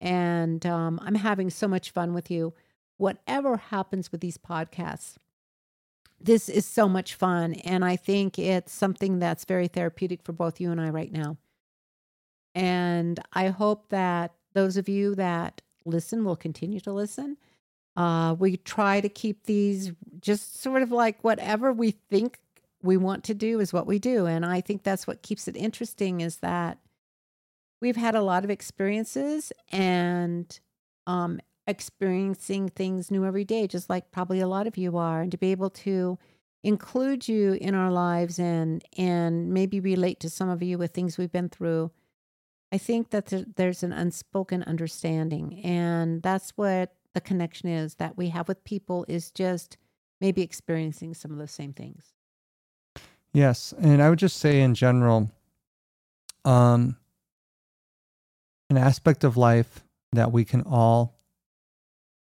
And um, I'm having so much fun with you. Whatever happens with these podcasts, this is so much fun. And I think it's something that's very therapeutic for both you and I right now. And I hope that those of you that listen will continue to listen. Uh, we try to keep these just sort of like whatever we think we want to do is what we do. And I think that's what keeps it interesting is that we've had a lot of experiences and um, experiencing things new every day, just like probably a lot of you are, and to be able to include you in our lives and and maybe relate to some of you with things we've been through. I think that there's an unspoken understanding, and that's what the connection is that we have with people is just maybe experiencing some of the same things. Yes, and I would just say in general, um, an aspect of life that we can all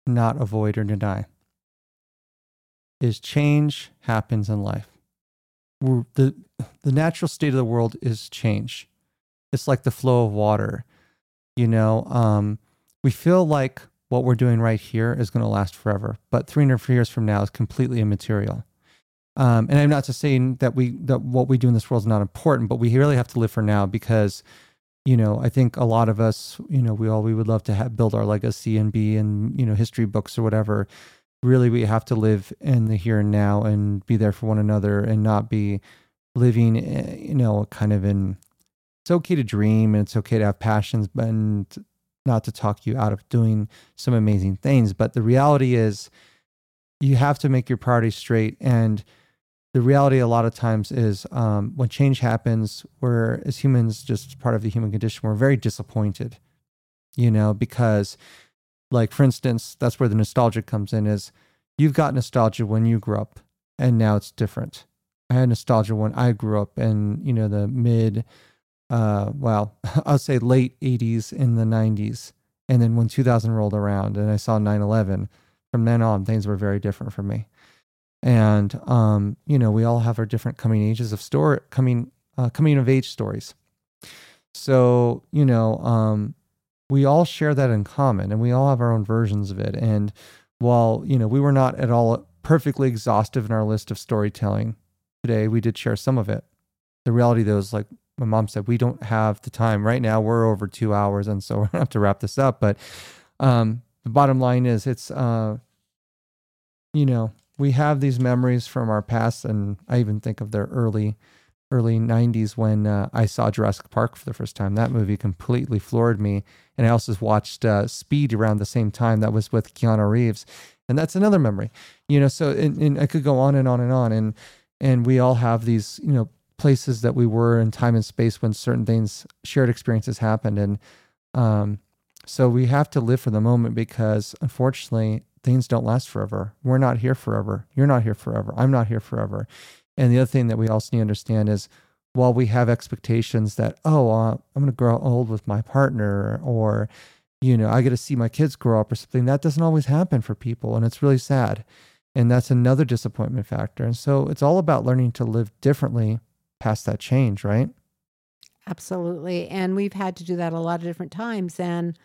not avoid or deny is change happens in life. We're, the, the natural state of the world is change. It's like the flow of water. You know, um, we feel like what we're doing right here is going to last forever, but 300 years from now is completely immaterial. Um, and I'm not just saying that we that what we do in this world is not important, but we really have to live for now because you know, I think a lot of us, you know, we all we would love to have, build our legacy and be in, you know, history books or whatever. Really, we have to live in the here and now and be there for one another and not be living, eh, you know, kind of in. It's okay to dream and it's okay to have passions, and not to talk you out of doing some amazing things. But the reality is, you have to make your priorities straight and the reality a lot of times is um, when change happens, we're as humans, just part of the human condition, we're very disappointed, you know, because, like for instance, that's where the nostalgia comes in. Is you've got nostalgia when you grew up, and now it's different. I had nostalgia when I grew up in you know the mid, uh, well, (laughs) I'll say late '80s in the '90s, and then when 2000 rolled around and I saw 9/11, from then on things were very different for me and um, you know we all have our different coming ages of story coming uh, coming of age stories. So you know um, we all share that in common and we all have our own versions of it. And while you know we were not at all perfectly exhaustive in our list of storytelling today we did share some of it. The reality though is like my mom said we don't have the time. Right now we're over two hours and so (laughs) we're gonna have to wrap this up. But um, the bottom line is it's uh, you know we have these memories from our past, and I even think of their early early 90s when uh, I saw Jurassic Park for the first time. That movie completely floored me. And I also watched uh, Speed around the same time. That was with Keanu Reeves. And that's another memory, you know. So, and, and I could go on and on and on. And, and we all have these, you know, places that we were in time and space when certain things, shared experiences happened. And um, so we have to live for the moment because unfortunately, things don't last forever. We're not here forever. You're not here forever. I'm not here forever. And the other thing that we also need to understand is while we have expectations that, oh, uh, I'm going to grow old with my partner or, you know, I get to see my kids grow up or something, that doesn't always happen for people. And it's really sad. And that's another disappointment factor. And so it's all about learning to live differently past that change, right? Absolutely. And we've had to do that a lot of different times. And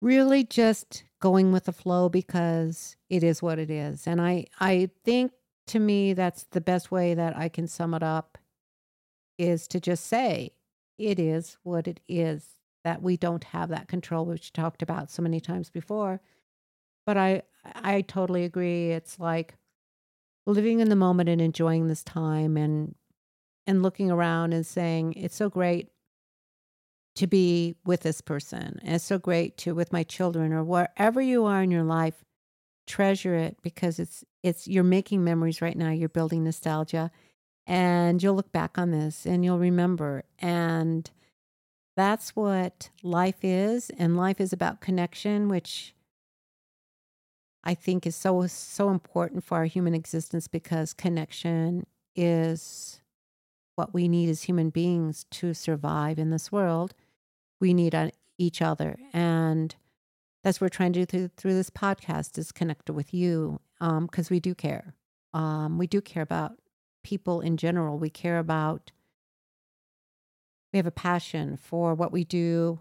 really just going with the flow because it is what it is. And I, I think to me, that's the best way that I can sum it up is to just say it is what it is, that we don't have that control, which we talked about so many times before. But I, I totally agree. It's like living in the moment and enjoying this time and and looking around and saying it's so great to be with this person. And it's so great to with my children or wherever you are in your life treasure it because it's it's you're making memories right now. You're building nostalgia and you'll look back on this and you'll remember. And that's what life is. And life is about connection which i think is so so important for our human existence because connection is what we need as human beings to survive in this world we need on each other and that's what we're trying to do through, through this podcast is connect with you because um, we do care. Um, we do care about people in general. We care about, we have a passion for what we do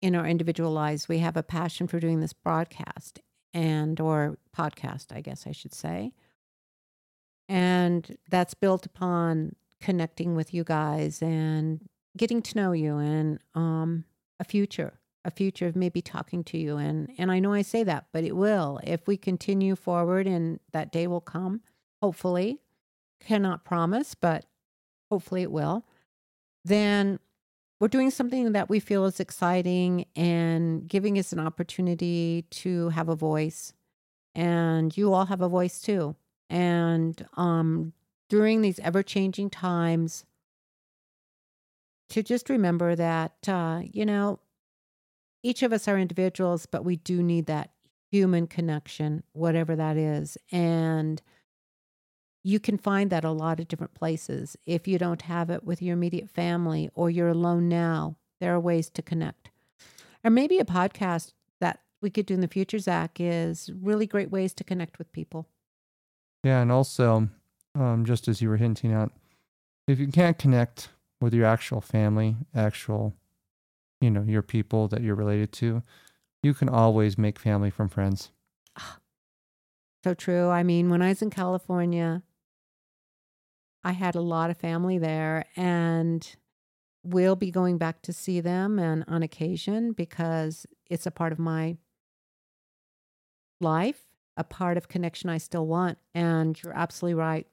in our individual lives. We have a passion for doing this broadcast and or podcast, I guess I should say. And that's built upon connecting with you guys and getting to know you and um, a future a future of maybe talking to you. And and I know I say that but it will. If we continue forward and that day will come hopefully cannot promise but hopefully it will then we're doing something that we feel is exciting and giving us an opportunity to have a voice. And you all have a voice too. And um during these ever changing times to just remember that uh, you know each of us are individuals, but we do need that human connection, whatever that is. And you can find that a lot of different places. If you don't have it with your immediate family or you're alone now, there are ways to connect. Or maybe a podcast that we could do in the future, Zach, is really great ways to connect with people. Yeah. And also, um, just as you were hinting at, if you can't connect with your actual family, actual you know, your people that you're related to, you can always make family from friends. (sighs) So true. I mean, when I was in California, I had a lot of family there and we'll be going back to see them and on occasion because it's a part of my life, a part of connection I still want. And you're absolutely right.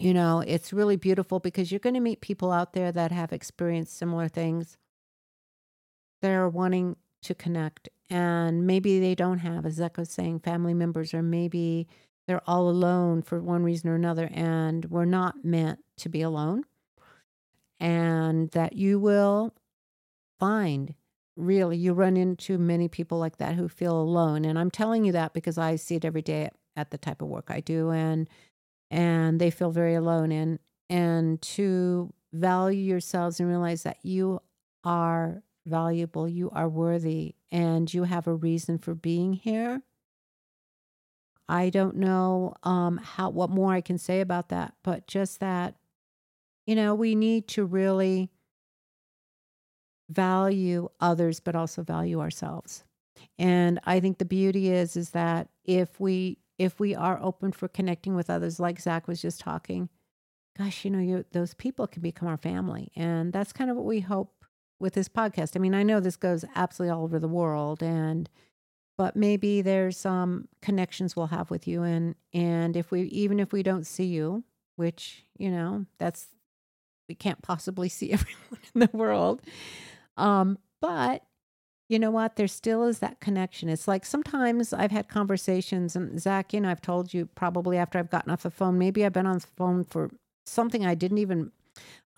You know, it's really beautiful because you're going to meet people out there that have experienced similar things. They're wanting to connect and maybe they don't have as was saying family members or maybe they're all alone for one reason or another and we're not meant to be alone and that you will find really you run into many people like that who feel alone and i'm telling you that because i see it every day at the type of work i do and and they feel very alone and and to value yourselves and realize that you are valuable, you are worthy, and you have a reason for being here. I don't know um, how what more I can say about that, but just that, you know, we need to really value others, but also value ourselves. And I think the beauty is is that if we if we are open for connecting with others, like Zach was just talking, gosh, you know, you, those people can become our family, and that's kind of what we hope with this podcast. I mean, I know this goes absolutely all over the world and but maybe there's some connections we'll have with you and and if we even if we don't see you, which, you know, that's, we can't possibly see (laughs) everyone in the world. Um, but you know what? There still is that connection. It's like sometimes I've had conversations, and Zach, you know, I've told you probably after I've gotten off the phone, maybe I've been on the phone for something I didn't even,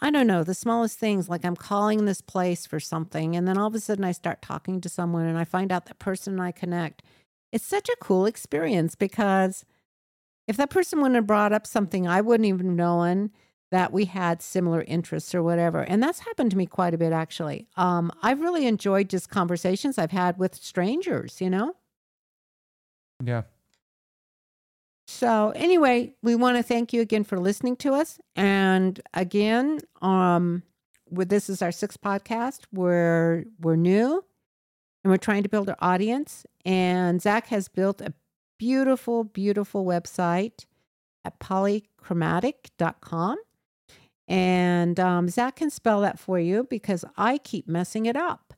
I don't know, the smallest things. Like I'm calling this place for something, and then all of a sudden I start talking to someone and I find out that person and I connect. It's such a cool experience because if that person wouldn't have brought up something I wouldn't even have known that we had similar interests or whatever. And that's happened to me quite a bit, actually. Um, I've really enjoyed just conversations I've had with strangers, you know? Yeah. So, anyway, we want to thank you again for listening to us. And again, um, with this is our sixth podcast. We're we're new and we're trying to build our audience. And Zach has built a beautiful, beautiful website at polychromatique.com. And um, Zach can spell that for you because I keep messing it up.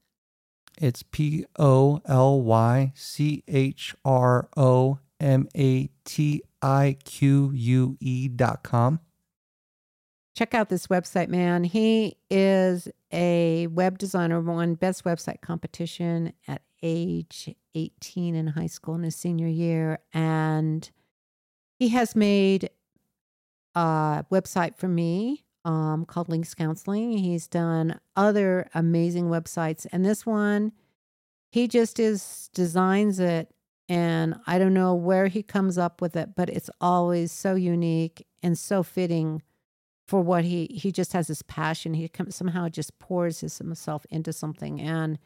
It's P O L Y C H R O M A T I Q U E dot com. Check out this website, man. He is a web designer, won best website competition at age 18 in high school in his senior year. And he has made a website for me um, called Links Counseling. He's done other amazing websites, and this one, he just is designs it, and I don't know where he comes up with it, but it's always so unique and so fitting for what he he just has this passion. He comes, somehow just pours his, himself into something, and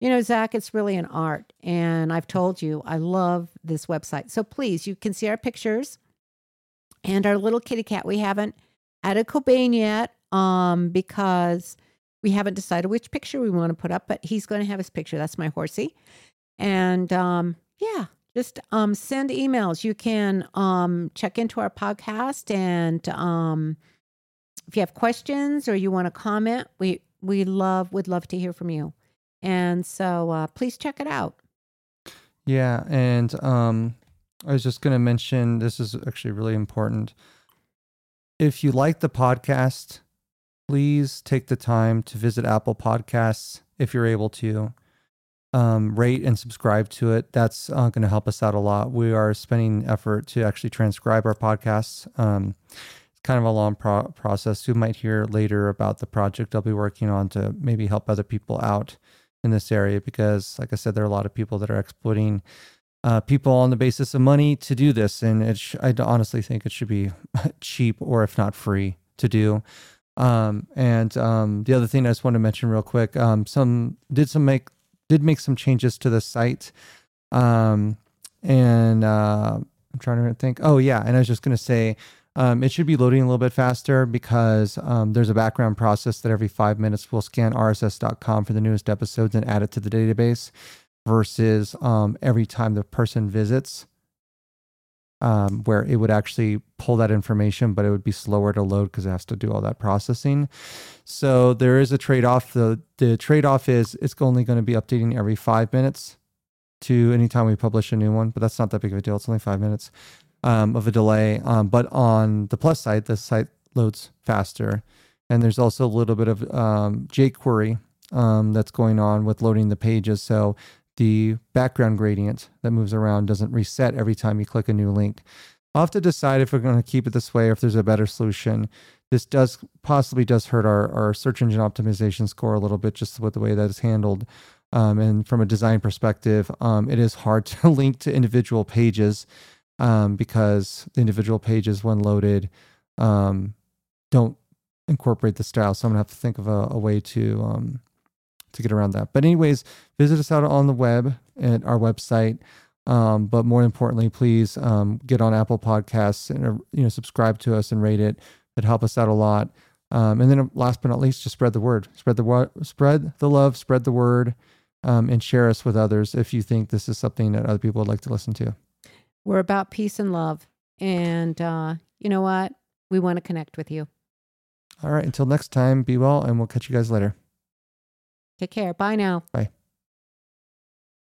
you know, Zach, it's really an art. And I've told you, I love this website. So please, you can see our pictures and our little kitty cat. We haven't added Cobain yet um, because we haven't decided which picture we want to put up, but he's going to have his picture. That's my horsey. And um, yeah, just um, send emails. You can um, check into our podcast, and um, if you have questions or you want to comment, we we love would love to hear from you. And so uh, please check it out. Yeah, and um, I was just going to mention this is actually really important. If you like the podcast, please take the time to visit Apple Podcasts if you're able to. Um, rate and subscribe to it. That's uh, going to help us out a lot. We are spending effort to actually transcribe our podcasts. Um, it's kind of a long pro- process. You might hear later about the project I'll be working on to maybe help other people out in this area because, like I said, there are a lot of people that are exploiting uh, people on the basis of money to do this, and it sh- I honestly think it should be (laughs) cheap or if not free to do. Um, and um, the other thing I just want to mention real quick, um, some did some make did make some changes to the site, um, and uh, I'm trying to think. Oh yeah, and I was just gonna say um, it should be loading a little bit faster because um, there's a background process that every five minutes will scan rss.com for the newest episodes and add it to the database versus um, every time the person visits um, where it would actually pull that information, but it would be slower to load because it has to do all that processing. So there is a trade off. The, the trade off is it's only going to be updating every five minutes to anytime we publish a new one, but that's not that big of a deal. It's only five minutes um, of a delay. Um, but on the plus side, the site loads faster. And there's also a little bit of um, jQuery um, that's going on with loading the pages. So the background gradient that moves around doesn't reset every time you click a new link. I'll have to decide if we're going to keep it this way or if there's a better solution. This does possibly does hurt our, our search engine optimization score a little bit just with the way that is handled. Um, and from a design perspective, um, it is hard (laughs) to link to individual pages um, because the individual pages, when loaded, um, don't incorporate the style. So I'm gonna have to think of a, a way to um, to get around that. But anyways, visit us out on the web at our website. Um, but more importantly, please um, get on Apple Podcasts and uh, you know subscribe to us and rate it. It help us out a lot. Um, and then last but not least, just spread the word. Spread the word. Spread the love. Spread the word. Um, and share us with others if you think this is something that other people would like to listen to. We're about peace and love. And uh, you know what? We want to connect with you. All right. Until next time, be well, and we'll catch you guys later. Take care. Bye now. Bye.